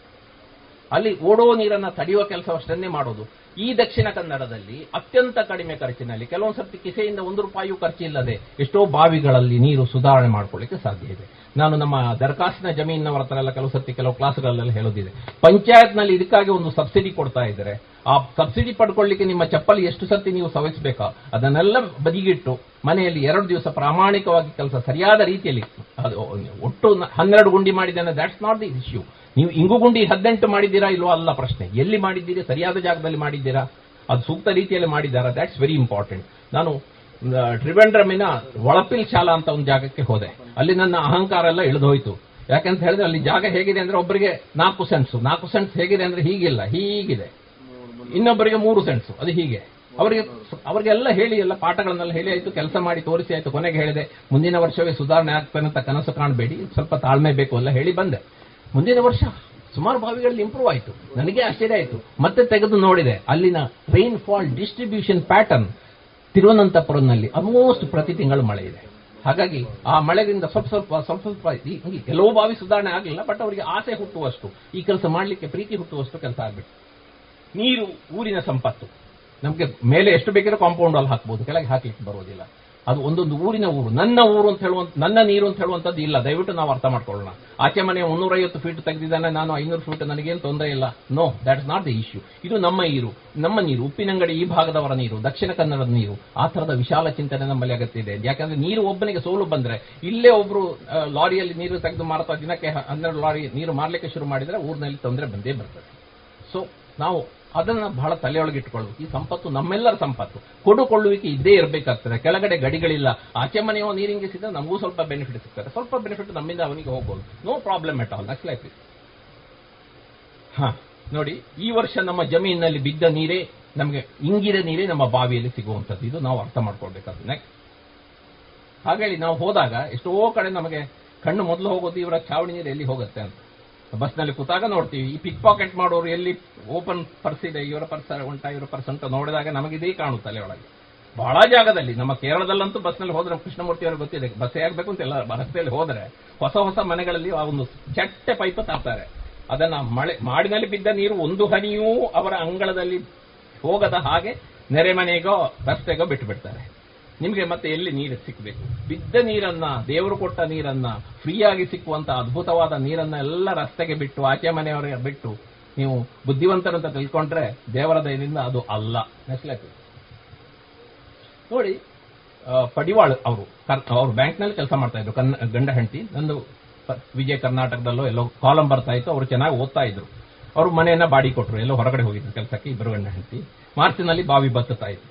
ಅಲ್ಲಿ ಓಡೋ ನೀರನ್ನ ತಡೆಯುವ ಕೆಲಸವಷ್ಟನ್ನೇ ಮಾಡೋದು. ಈ ದಕ್ಷಿಣ ಕನ್ನಡದಲ್ಲಿ ಅತ್ಯಂತ ಕಡಿಮೆ ಖರ್ಚಿನಲ್ಲಿ ಕೆಲವೊಂದು ಸರ್ತಿ ಕಿಸೆಯಿಂದ ಒಂದು ರೂಪಾಯಿಯೂ ಖರ್ಚಿಲ್ಲದೆ ಎಷ್ಟೋ ಬಾವಿಗಳಲ್ಲಿ ನೀರು ಸುಧಾರಣೆ ಮಾಡ್ಕೊಳ್ಳಿಕ್ಕೆ ಸಾಧ್ಯ ಇದೆ. ನಾನು ನಮ್ಮ ದರಖಾಸ್ತಿನ ಜಮೀನಿನವರ ಹತ್ರ ಎಲ್ಲ ಕೆಲವು ಸರ್ತಿ ಕೆಲವು ಕ್ಲಾಸ್ಗಳಲ್ಲೆಲ್ಲ ಹೇಳೋದಿದೆ. ಪಂಚಾಯತ್ನಲ್ಲಿ ಇದಕ್ಕಾಗಿ ಒಂದು ಸಬ್ಸಿಡಿ ಕೊಡ್ತಾ ಇದ್ದಾರೆ, ಆ ಸಬ್ಸಿಡಿ ಪಡ್ಕೊಳ್ಳಿಕ್ಕೆ ನಿಮ್ಮ ಚಪ್ಪಲಿ ಎಷ್ಟು ಸರ್ತಿ ನೀವು ಸವಿಸಬೇಕಾ ಅದನ್ನೆಲ್ಲ ಬದಿಗಿಟ್ಟು ಮನೆಯಲ್ಲಿ ಎರಡು ದಿವಸ ಪ್ರಾಮಾಣಿಕವಾಗಿ ಕೆಲಸ ಸರಿಯಾದ ರೀತಿಯಲ್ಲಿ ಒಟ್ಟು ಹನ್ನೆರಡು ಗುಂಡಿ ಮಾಡಿದ್ದೇನೆ ದ್ಯಾಟ್ಸ್ ನಾಟ್ ದಿ ಇಶ್ಯೂ ನೀವು ಇಂಗು ಗುಂಡಿ ಹದಿನೆಂಟು ಮಾಡಿದ್ದೀರಾ ಇಲ್ವೋ ಅಲ್ಲ ಪ್ರಶ್ನೆ. ಎಲ್ಲಿ ಮಾಡಿದ್ದೀರಿ, ಸರಿಯಾದ ಜಾಗದಲ್ಲಿ ಮಾಡಿದ್ದೀರಾ, ಅದು ಸೂಕ್ತ ರೀತಿಯಲ್ಲಿ ಮಾಡಿದ್ದಾರಾ ದಟ್ಸ್ ವೆರಿ ಇಂಪಾರ್ಟೆಂಟ್ ನಾನು ತ್ರಿವೆಂಡ್ರಮಿನ ಒಳಪಿಲ್ ಶಾಲಾ ಅಂತ ಒಂದು ಜಾಗಕ್ಕೆ ಹೋದೆ. ಅಲ್ಲಿ ನನ್ನ ಅಹಂಕಾರ ಎಲ್ಲ ಇಳಿದೋಯ್ತು. ಯಾಕಂತ ಹೇಳಿದ್ರೆ ಅಲ್ಲಿ ಜಾಗ ಹೇಗಿದೆ ಅಂದ್ರೆ ಒಬ್ಬರಿಗೆ ನಾಲ್ಕು ಸೆನ್ಸ್ ನಾಲ್ಕು ಸೆನ್ಸ್ ಹೇಗಿದೆ ಅಂದ್ರೆ ಹೀಗಿಲ್ಲ, ಹೀಗಿದೆ. ಇನ್ನೊಬ್ಬರಿಗೆ ಮೂರು ಸೆನ್ಸ್ ಅದು ಹೀಗೆ. ಅವರಿಗೆ ಅವರಿಗೆಲ್ಲ ಹೇಳಿ, ಎಲ್ಲ ಪಾಠಗಳನ್ನೆಲ್ಲ ಹೇಳಿ ಆಯ್ತು, ಕೆಲಸ ಮಾಡಿ ತೋರಿಸಿ ಆಯ್ತು, ಕೊನೆಗೆ ಹೇಳಿದೆ, ಮುಂದಿನ ವರ್ಷವೇ ಸುಧಾರಣೆ ಆಗ್ತಾನೆ ಅಂತ ಕನಸು ಕಾಣಬೇಡಿ, ಸ್ವಲ್ಪ ತಾಳ್ಮೆ ಬೇಕು ಎಲ್ಲ ಹೇಳಿ ಬಂದೆ. ಮುಂದಿನ ವರ್ಷ ಸುಮಾರು ಬಾವಿಗಳಲ್ಲಿ ಇಂಪ್ರೂವ್ ಆಯಿತು. ನನಗೆ ಆಶ್ಚರ್ಯ ಆಯಿತು. ಮತ್ತೆ ತೆಗೆದು ನೋಡಿದೆ, ಅಲ್ಲಿನ ರೈನ್ ಫಾಲ್ ಡಿಸ್ಟ್ರಿಬ್ಯೂಷನ್ ಪ್ಯಾಟರ್ನ್ ತಿರುವನಂತಪುರಂನಲ್ಲಿ ಆಲ್ಮೋಸ್ಟ್ ಪ್ರತಿ ತಿಂಗಳು ಮಳೆ ಇದೆ. ಹಾಗಾಗಿ ಆ ಮಳೆಯಿಂದ ಸ್ವಲ್ಪ ಸ್ವಲ್ಪ ಸ್ವಲ್ಪ ಸ್ವಲ್ಪ ಈ ಕೆಲವು ಬಾವಿ ಸುಧಾರಣೆ ಆಗಲಿಲ್ಲ ಬಟ್ ಅವರಿಗೆ ಆಸೆ ಹುಟ್ಟುವಷ್ಟು. ಈ ಕೆಲಸ ಮಾಡಲಿಕ್ಕೆ ಪ್ರೀತಿ ಹುಟ್ಟುವಷ್ಟು ಕೆಲಸ ಆಗ್ಬಿಟ್ಟು ನೀರು, ಊರಿನ ಸಂಪತ್ತು. ನಮಗೆ ಮೇಲೆ ಎಷ್ಟು ಬೇಕಿರೋ ಕಾಂಪೌಂಡ್ ಅಲ್ಲಿ ಹಾಕ್ಬೋದು, ಕೆಳಗೆ ಹಾಕ್ಲಿಕ್ಕೆ ಬರೋದಿಲ್ಲ. ಅದು ಒಂದೊಂದು ಊರಿನ ಊರು. ನನ್ನ ಊರು ಅಂತ ಹೇಳುವಂತ, ನನ್ನ ನೀರು ಅಂತ ಹೇಳುವಂತದ್ದು ಇಲ್ಲ. ದಯವಿಟ್ಟು ನಾವು ಅರ್ಥ ಮಾಡ್ಕೊಳ್ಳೋಣ. ಆಚೆ ಮನೆ ಮುನ್ನೂರೈವತ್ತು ಫೀಟ್ ತೆಗೆದಿದ್ದಾನೆ, ನಾನು ಐನೂರು ಫೀಟ್ ನನಗೇನು ತೊಂದರೆ ಇಲ್ಲ. No that is not the issue ಇದು ನಮ್ಮ ನೀರು ನಮ್ಮ ನೀರು, ಉಪ್ಪಿನಂಗಡಿ ಈ ಭಾಗದವರ ನೀರು, ದಕ್ಷಿಣ ಕನ್ನಡದ ನೀರು. ಆ ತರದ ವಿಶಾಲ ಚಿಂತನೆ ನಮ್ಮಲ್ಲಿ ಅಗತ್ಯ ಇದೆ. ಯಾಕಂದ್ರೆ ನೀರು ಒಬ್ಬನಿಗೆ ಸೋಲು ಬಂದ್ರೆ, ಇಲ್ಲೇ ಒಬ್ರು ಲಾರಿಯಲ್ಲಿ ನೀರು ತೆಗೆದು ಮಾರ್ತಾ ದಿನಕ್ಕೆ ಹನ್ನೆರಡು ಲಾರಿ ನೀರು ಮಾರ್ಲಿಕ್ಕೆ ಶುರು ಮಾಡಿದ್ರೆ ಊರಿನಲ್ಲಿ ತೊಂದರೆ ಬಂದೇ ಬರ್ತದೆ. ಸೊ ನಾವು ಅದನ್ನ ಬಹಳ ತಲೆಯೊಳಗೆ ಇಟ್ಕೊಳ್ಬೇಕು ಈ ಸಂಪತ್ತು ನಮ್ಮೆಲ್ಲರ ಸಂಪತ್ತು. ಕೊಡುಕೊಳ್ಳುವಿಕೆ ಇದ್ದೇ ಇರಬೇಕಾಗ್ತದೆ. ಕೆಳಗಡೆ ಗಡಿಗಳಿಲ್ಲ. ಆಚೆ ಮನೆಯೋ ನೀರಿಂಗಿಸಿದ ನಮಗೂ ಸ್ವಲ್ಪ ಬೆನಿಫಿಟ್ ಸಿಗ್ತದೆ. ಸ್ವಲ್ಪ ಬೆನಿಫಿಟ್ ನಮ್ಮಿಂದ ಅವನಿಗೆ ಹೋಗ್ಬೋದು. No problem at all next life ಹಾ, ನೋಡಿ, ಈ ವರ್ಷ ನಮ್ಮ ಜಮೀನಿನಲ್ಲಿ ಬಿದ್ದ ನೀರೇ ನಮಗೆ ಇಂಗಿದ ನೀರೇ ನಮ್ಮ ಬಾವಿಯಲ್ಲಿ ಸಿಗುವಂಥದ್ದು. ಇದು ನಾವು ಅರ್ಥ ಮಾಡ್ಕೊಳ್ಬೇಕಾಗ್ತದೆ ನೆಕ್ಸ್ಟ್ ಹಾಗೇಳಿ ನಾವು ಹೋದಾಗ ಎಷ್ಟೋ ಕಡೆ ನಮಗೆ ಕಣ್ಣು ಮೊದಲು ಹೋಗೋದು ಇವರ ಚಾವಣಿ ನೀರು ಎಲ್ಲಿ ಹೋಗುತ್ತೆ ಅಂತ. ಬಸ್ನಲ್ಲಿ ಕೂತಾಗ ನೋಡ್ತೀವಿ. ಈ ಪಿಕ್ ಪಾಕೆಟ್ ಮಾಡೋರು ಎಲ್ಲಿ ಓಪನ್ ಪರ್ಸ್ ಇದೆ, ಇವರ ಪರ್ಸ್ ಉಂಟಾ ಇವರ ಪರ್ಸ್ ಅಂತ ನೋಡಿದಾಗ ನಮಗೆ ಇದೇ ಕಾಣುತ್ತೆ ಅಲ್ಲಿ ಒಳಗೆ. ಬಹಳ ಜಾಗದಲ್ಲಿ, ನಮ್ಮ ಕೇರಳದಲ್ಲಂತೂ ಬಸ್ನಲ್ಲಿ ಹೋದ್ರೆ ಕೃಷ್ಣಮೂರ್ತಿ ಅವರು ಗೊತ್ತಿದೆ ಬಸ್ ಆಗ್ಬೇಕು ಅಂತ ಎಲ್ಲ ರಸ್ತೆಯಲ್ಲಿ ಹೋದ್ರೆ ಹೊಸ ಹೊಸ ಮನೆಗಳಲ್ಲಿ ಆ ಒಂದು ಚಟ್ಟೆ ಪೈಪ್ ತರ್ತಾರೆ ಅದನ್ನ ಮಳೆ, ಮಾಡಿನಲ್ಲಿ ಬಿದ್ದ ನೀರು ಒಂದು ಹನಿಯೂ ಅವರ ಅಂಗಳದಲ್ಲಿ ಹೋಗದ ಹಾಗೆ ನೆರೆ ಮನೆಗೋ, ರಸ್ತೆಗೋ ಬಿಟ್ಟು ಬಿಡ್ತಾರೆ ನಿಮಗೆ ಮತ್ತೆ ಎಲ್ಲಿ ನೀರು ಸಿಕ್ಕಬೇಕು ಬಿದ್ದ ನೀರನ್ನ, ದೇವರು ಕೊಟ್ಟ ನೀರನ್ನ, ಫ್ರೀಯಾಗಿ ಸಿಕ್ಕುವಂತ ಅದ್ಭುತವಾದ ನೀರನ್ನ ಎಲ್ಲ ರಸ್ತೆಗೆ ಬಿಟ್ಟು, ಆಚೆ ಮನೆಯವರಿಗೆ ಬಿಟ್ಟು, ನೀವು ಬುದ್ಧಿವಂತರಂತ ತಿಳ್ಕೊಂಡ್ರೆ ದೇವರ ದಯದಿಂದ ಅದು ಅಲ್ಲ. ನೆಸ್ಲೆಕ್ ನೋಡಿ ಪಡಿವಾಳ್ ಅವರು ಅವರು ಬ್ಯಾಂಕ್ನಲ್ಲಿ ಕೆಲಸ ಮಾಡ್ತಾ ಇದ್ರು ಗಂಡ ಹೆಂಡತಿ ನಂದು ವಿಜಯ ಕರ್ನಾಟಕದಲ್ಲೋ ಎಲ್ಲೋ ಕಾಲಂ ಬರ್ತಾ ಇತ್ತು, ಅವರು ಚೆನ್ನಾಗಿ ಓದ್ತಾ ಇದ್ರು. ಅವರು ಮನೆಯನ್ನ ಬಾಡಿ ಕೊಟ್ಟರು ಎಲ್ಲೋ ಹೊರಗಡೆ ಹೋಗಿದ್ರು, ಕೆಲಸಕ್ಕೆ ಇಬ್ಬರು ಗಂಡ ಹೆಂಡತಿ ಮಾರ್ಚಿನಲ್ಲಿ ಬಾವಿ ಬತ್ತುತ್ತಾ ಇತ್ತು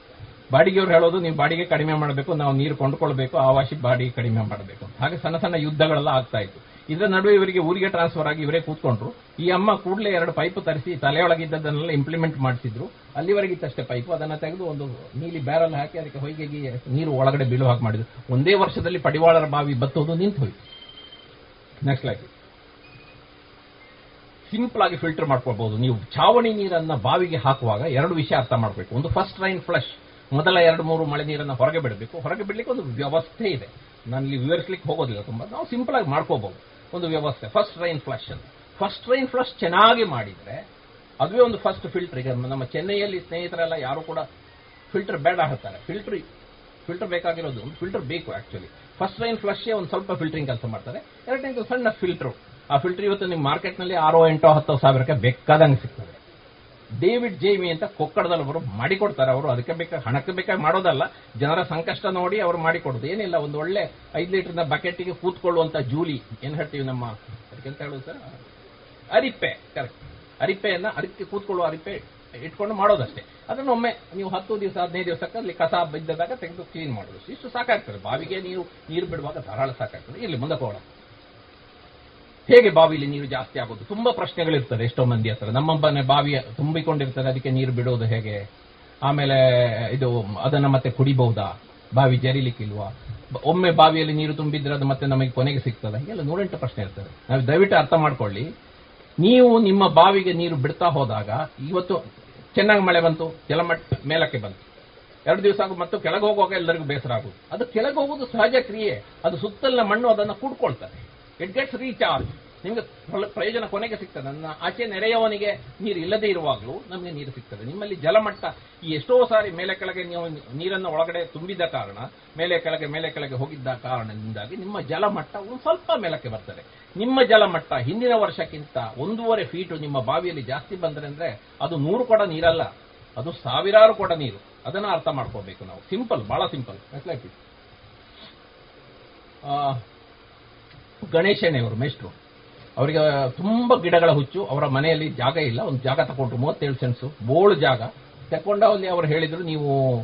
ಬಾಡಿಗೆಯವ್ರು ಹೇಳೋದು, ನೀವು ಬಾಡಿಗೆ ಕಡಿಮೆ ಮಾಡಬೇಕು, ನಾವು ನೀರು ಕೊಂಡುಕೊಳ್ಬೇಕು ಆವಾಸಿ ಬಾಡಿಗೆ ಕಡಿಮೆ ಮಾಡಬೇಕು. ಹಾಗೆ ಸಣ್ಣ ಸಣ್ಣ ಯುದ್ಧಗಳೆಲ್ಲ ಆಗ್ತಾ ಇತ್ತು. ಇದರ ನಡುವೆ ಇವರಿಗೆ ಊರಿಗೆ ಟ್ರಾನ್ಸ್ಫರ್ ಆಗಿ ಇವರೇ ಕೂತ್ಕೊಂಡ್ರು. ಈ ಅಮ್ಮ ಕೂಡಲೇ ಎರಡು ಪೈಪ್ ತರಿಸಿ ತಲೆಯೊಳಗಿದ್ದದನ್ನೆಲ್ಲ ಇಂಪ್ಲಿಮೆಂಟ್ ಮಾಡಿಸಿದ್ರು. ಅಲ್ಲಿವರೆಗೆ ಇತ್ತಷ್ಟೇ ಪೈಪ್ ಅದನ್ನ ತೆಗೆದು ಒಂದು ನೀಲಿ ಬ್ಯಾರಲ್ ಹಾಕಿ ಅದಕ್ಕೆ ಹೊಯ್ಗೆಗೆ ನೀರು ಒಳಗಡೆ ಬೀಳುವ ಹಾಕಿ ಮಾಡಿದ್ರು. ಒಂದೇ ವರ್ಷದಲ್ಲಿ ಪಡಿವಾಳರ ಬಾವಿ ಬತ್ತೋದು ನಿಂತು ಹೋಯ್ತು. ನೆಕ್ಸ್ಟ್ ಲೈಕ್ ಸಿಂಪಲ್ ಆಗಿ ಫಿಲ್ಟರ್ ಮಾಡ್ಕೋಬಹುದು ನೀವು. ಚಾವಣಿ ನೀರನ್ನ ಬಾವಿಗೆ ಹಾಕುವಾಗ ಎರಡು ವಿಷಯ ಅರ್ಥ ಮಾಡಬೇಕು. ಒಂದು ಫಸ್ಟ್ ರೈನ್ ಫ್ಲಶ್ ಮೊದಲ ಎರಡು ಮೂರು ಮಳೆ ನೀರನ್ನ ಹೊರಗೆ ಬಿಡಬೇಕು. ಹೊರಗೆ ಬಿಡಲಿಕ್ಕೆ ಒಂದು ವ್ಯವಸ್ಥೆ ಇದೆ. ನಾನು ಇಲ್ಲಿ ವಿವರಿಸಲಿಕ್ಕೆ ಹೋಗೋದಿಲ್ಲ ತುಂಬಾ. ನಾವು ಸಿಂಪಲ್ ಆಗಿ ಮಾಡ್ಕೋಬಹುದು. ಒಂದು ವ್ಯವಸ್ಥೆ. First rain flush first rain flush ಚೆನ್ನಾಗಿ ಮಾಡಿದ್ರೆ ಅದುವೇ ಒಂದು ಫಸ್ಟ್ ಫಿಲ್ಟರ್ ಈಗ ನಮ್ಮ ಚೆನ್ನೈಯಲ್ಲಿ ಸ್ನೇಹಿತರೆಲ್ಲ ಯಾರು ಕೂಡ ಫಿಲ್ಟರ್ ಬೇಡ ಹಾಕ್ತಾರೆ ಫಿಲ್ಟರ್ ಫಿಲ್ಟರ್ ಬೇಕಾಗಿರೋದು ಒಂದು ಫಿಲ್ಟರ್ ಬೇಕು ಆಕ್ಚುಲಿ ಫಸ್ಟ್ ರೈನ್ ಫ್ಲಶ್ ಒಂದು ಸ್ವಲ್ಪ ಫಿಲ್ಟರಿಂಗ್ ಕೆಲಸ ಮಾಡ್ತಾರೆ. ಎರಡನೇದು ಸಣ್ಣ ಫಿಲ್ಟರ್ ಆ ಫಿಲ್ಟರ್ ಇವತ್ತು ನಿಮ್ಮ ಮಾರ್ಕೆಟ್ನಲ್ಲಿ ಆರೋ, ಎಂಟೋ, ಹತ್ತೋ ಸಾವಿರಕ್ಕೆ ಬೇಕಾದಂಗೆ ಸಿಗ್ತದೆ. ಡೇವಿಡ್ ಜೇಮಿ ಅಂತ ಕೊಕ್ಕಡದಲ್ಲಿ ಅವರು ಮಾಡಿಕೊಡ್ತಾರೆ. ಅವರು ಅದಕ್ಕೆ ಬೇಕಾ, ಹಣಕ್ಕೆ ಬೇಕಾಗಿ ಮಾಡೋದಲ್ಲ. ಜನರ ಸಂಕಷ್ಟ ನೋಡಿ ಅವರು ಮಾಡಿಕೊಡೋದು. ಏನಿಲ್ಲ, ಒಂದು ಒಳ್ಳೆ ಐದು ಲೀಟರ್ನ ಬಕೆಟ್ಗೆ ಕೂತ್ಕೊಳ್ಳುವಂತ ಜೂಲಿ. ಏನ್ ಹೇಳ್ತೀವಿ ನಮ್ಮ, ಅದಕ್ಕೆ ಅಂತ ಹೇಳೋದು ಸರ್? ಅರಿಪೆ ಕರೆಕ್ಟ್ ಅರಿಪೆಯನ್ನ ಅದಕ್ಕೆ ಕೂತ್ಕೊಳ್ಳುವ ಅರಿಪೆ ಇಟ್ಕೊಂಡು ಮಾಡೋದಷ್ಟೇ. ಅದನ್ನ ಒಮ್ಮೆ ನೀವು ಹತ್ತು ದಿವಸ, ಹದಿನೈದು ದಿವಸಕ್ಕೆ ಅಲ್ಲಿ ಕಸ ಬಿದ್ದಾಗ ತೆಗೆದು ಕ್ಲೀನ್ ಮಾಡೋದು. ಇಷ್ಟು ಸಾಕಾಗ್ತದೆ. ಬಾವಿಗೆ ನೀರು ನೀರು ಬಿಡುವಾಗ ಧಾರಾಳ ಸಾಕಾಗ್ತದೆ. ಇಲ್ಲಿ ಮುಂದಕ್ಕೆ ಹೋಗೋಣ. ಹೇಗೆ ಬಾವಿಲಿ ನೀರು ಜಾಸ್ತಿ ಆಗೋದು? ತುಂಬಾ ಪ್ರಶ್ನೆಗಳಿರ್ತದೆ ಎಷ್ಟೋ ಮಂದಿ ಹತ್ರ. ನಮ್ಮ ಮನೆ ಬಾವಿಯ ತುಂಬಿಕೊಂಡಿರ್ತದೆ ಅದಕ್ಕೆ ನೀರು ಬಿಡೋದು ಹೇಗೆ? ಆಮೇಲೆ ಇದು ಅದನ್ನ ಮತ್ತೆ ಕುಡಿಬಹುದಾ? ಬಾವಿ ಜರಿಲಿಕ್ಕಿಲ್ವಾ? ಒಮ್ಮೆ ಬಾವಿಯಲ್ಲಿ ನೀರು ತುಂಬಿದ್ರೆ ಅದು ಮತ್ತೆ ನಮಗೆ ಕೊನೆಗೆ ಸಿಗ್ತದೆ? ಹೀಗೆಲ್ಲ ನೂರೆಂಟು ಪ್ರಶ್ನೆ ಇರ್ತದೆ. ನಾವು ದಯವಿಟ್ಟು ಅರ್ಥ ಮಾಡ್ಕೊಳ್ಳಿ. ನೀವು ನಿಮ್ಮ ಬಾವಿಗೆ ನೀರು ಬಿಡ್ತಾ ಹೋದಾಗ, ಇವತ್ತು ಚೆನ್ನಾಗಿ ಮಳೆ ಬಂತು ಜಲಮಟ್ಟ ಮೇಲಕ್ಕೆ ಬಂತು. ಎರಡು ದಿವಸ ಆಗು ಮತ್ತು ಕೆಳಗೆ ಹೋಗುವಾಗ ಎಲ್ಲರಿಗೂ ಬೇಸರ ಆಗುದು. ಅದು ಕೆಳಗೆ ಹೋಗುವುದು ಸಹಜ ಕ್ರಿಯೆ. ಅದು ಸುತ್ತಲಿನ ಮಣ್ಣು ಅದನ್ನು ಕೂಡ್ಕೊಳ್ತದೆ. ಇಟ್ ಗೆಟ್ಸ್ ರೀಚಾರ್ಜ್ ನಿಮ್ಗೆ ಪ್ರಯೋಜನ ಕೊನೆಗೆ ಸಿಗ್ತದೆ. ನನ್ನ ಆಚೆ ನೆರೆಯವನಿಗೆ ನೀರು ಇಲ್ಲದೆ ಇರುವಾಗಲೂ ನಮಗೆ ನೀರು ಸಿಗ್ತದೆ. ನಿಮ್ಮಲ್ಲಿ ಜಲಮಟ್ಟ ಎಷ್ಟೋ ಸಾರಿ ಮೇಲೆ ಕೆಳಗೆ ನೀವು ನೀರನ್ನು ಒಳಗಡೆ ತುಂಬಿದ ಕಾರಣ, ಮೇಲೆ ಕೆಳಗೆ ಮೇಲೆ ಕೆಳಗೆ ಹೋಗಿದ್ದ ಕಾರಣದಿಂದಾಗಿ ನಿಮ್ಮ ಜಲಮಟ್ಟ ಒಂದು ಸ್ವಲ್ಪ ಮೇಲಕ್ಕೆ ಬರ್ತದೆ. ನಿಮ್ಮ ಜಲಮಟ್ಟ ಹಿಂದಿನ ವರ್ಷಕ್ಕಿಂತ ಒಂದೂವರೆ ಫೀಟು ನಿಮ್ಮ ಬಾವಿಯಲ್ಲಿ ಜಾಸ್ತಿ ಬಂದ್ರೆ ಅಂದ್ರೆ ಅದು ನೂರು ಕೊಡ ನೀರಲ್ಲ. ಅದು ಸಾವಿರಾರು ಕೊಡ ನೀರು. ಅದನ್ನ ಅರ್ಥ ಮಾಡ್ಕೋಬೇಕು ನಾವು. ಸಿಂಪಲ್ ಬಹಳ ಸಿಂಪಲ್ ಗಣೇಶಣ್ಣವರು ಮೇಷ್ಟ್ರು. ಅವರಿಗೆ ತುಂಬಾ ಗಿಡಗಳ ಹುಚ್ಚು, ಅವರ ಮನೆಯಲ್ಲಿ ಜಾಗ ಇಲ್ಲ, ಒಂದು ಜಾಗ ತಗೊಂಡ್ರು, ಮೂವತ್ತೇಳು ಸೆನ್ಸು ಬೋಳು ಜಾಗ. ತಕೊಂಡ ಅಲ್ಲಿ ಅವರು ಹೇಳಿದ್ರು, ನೀವು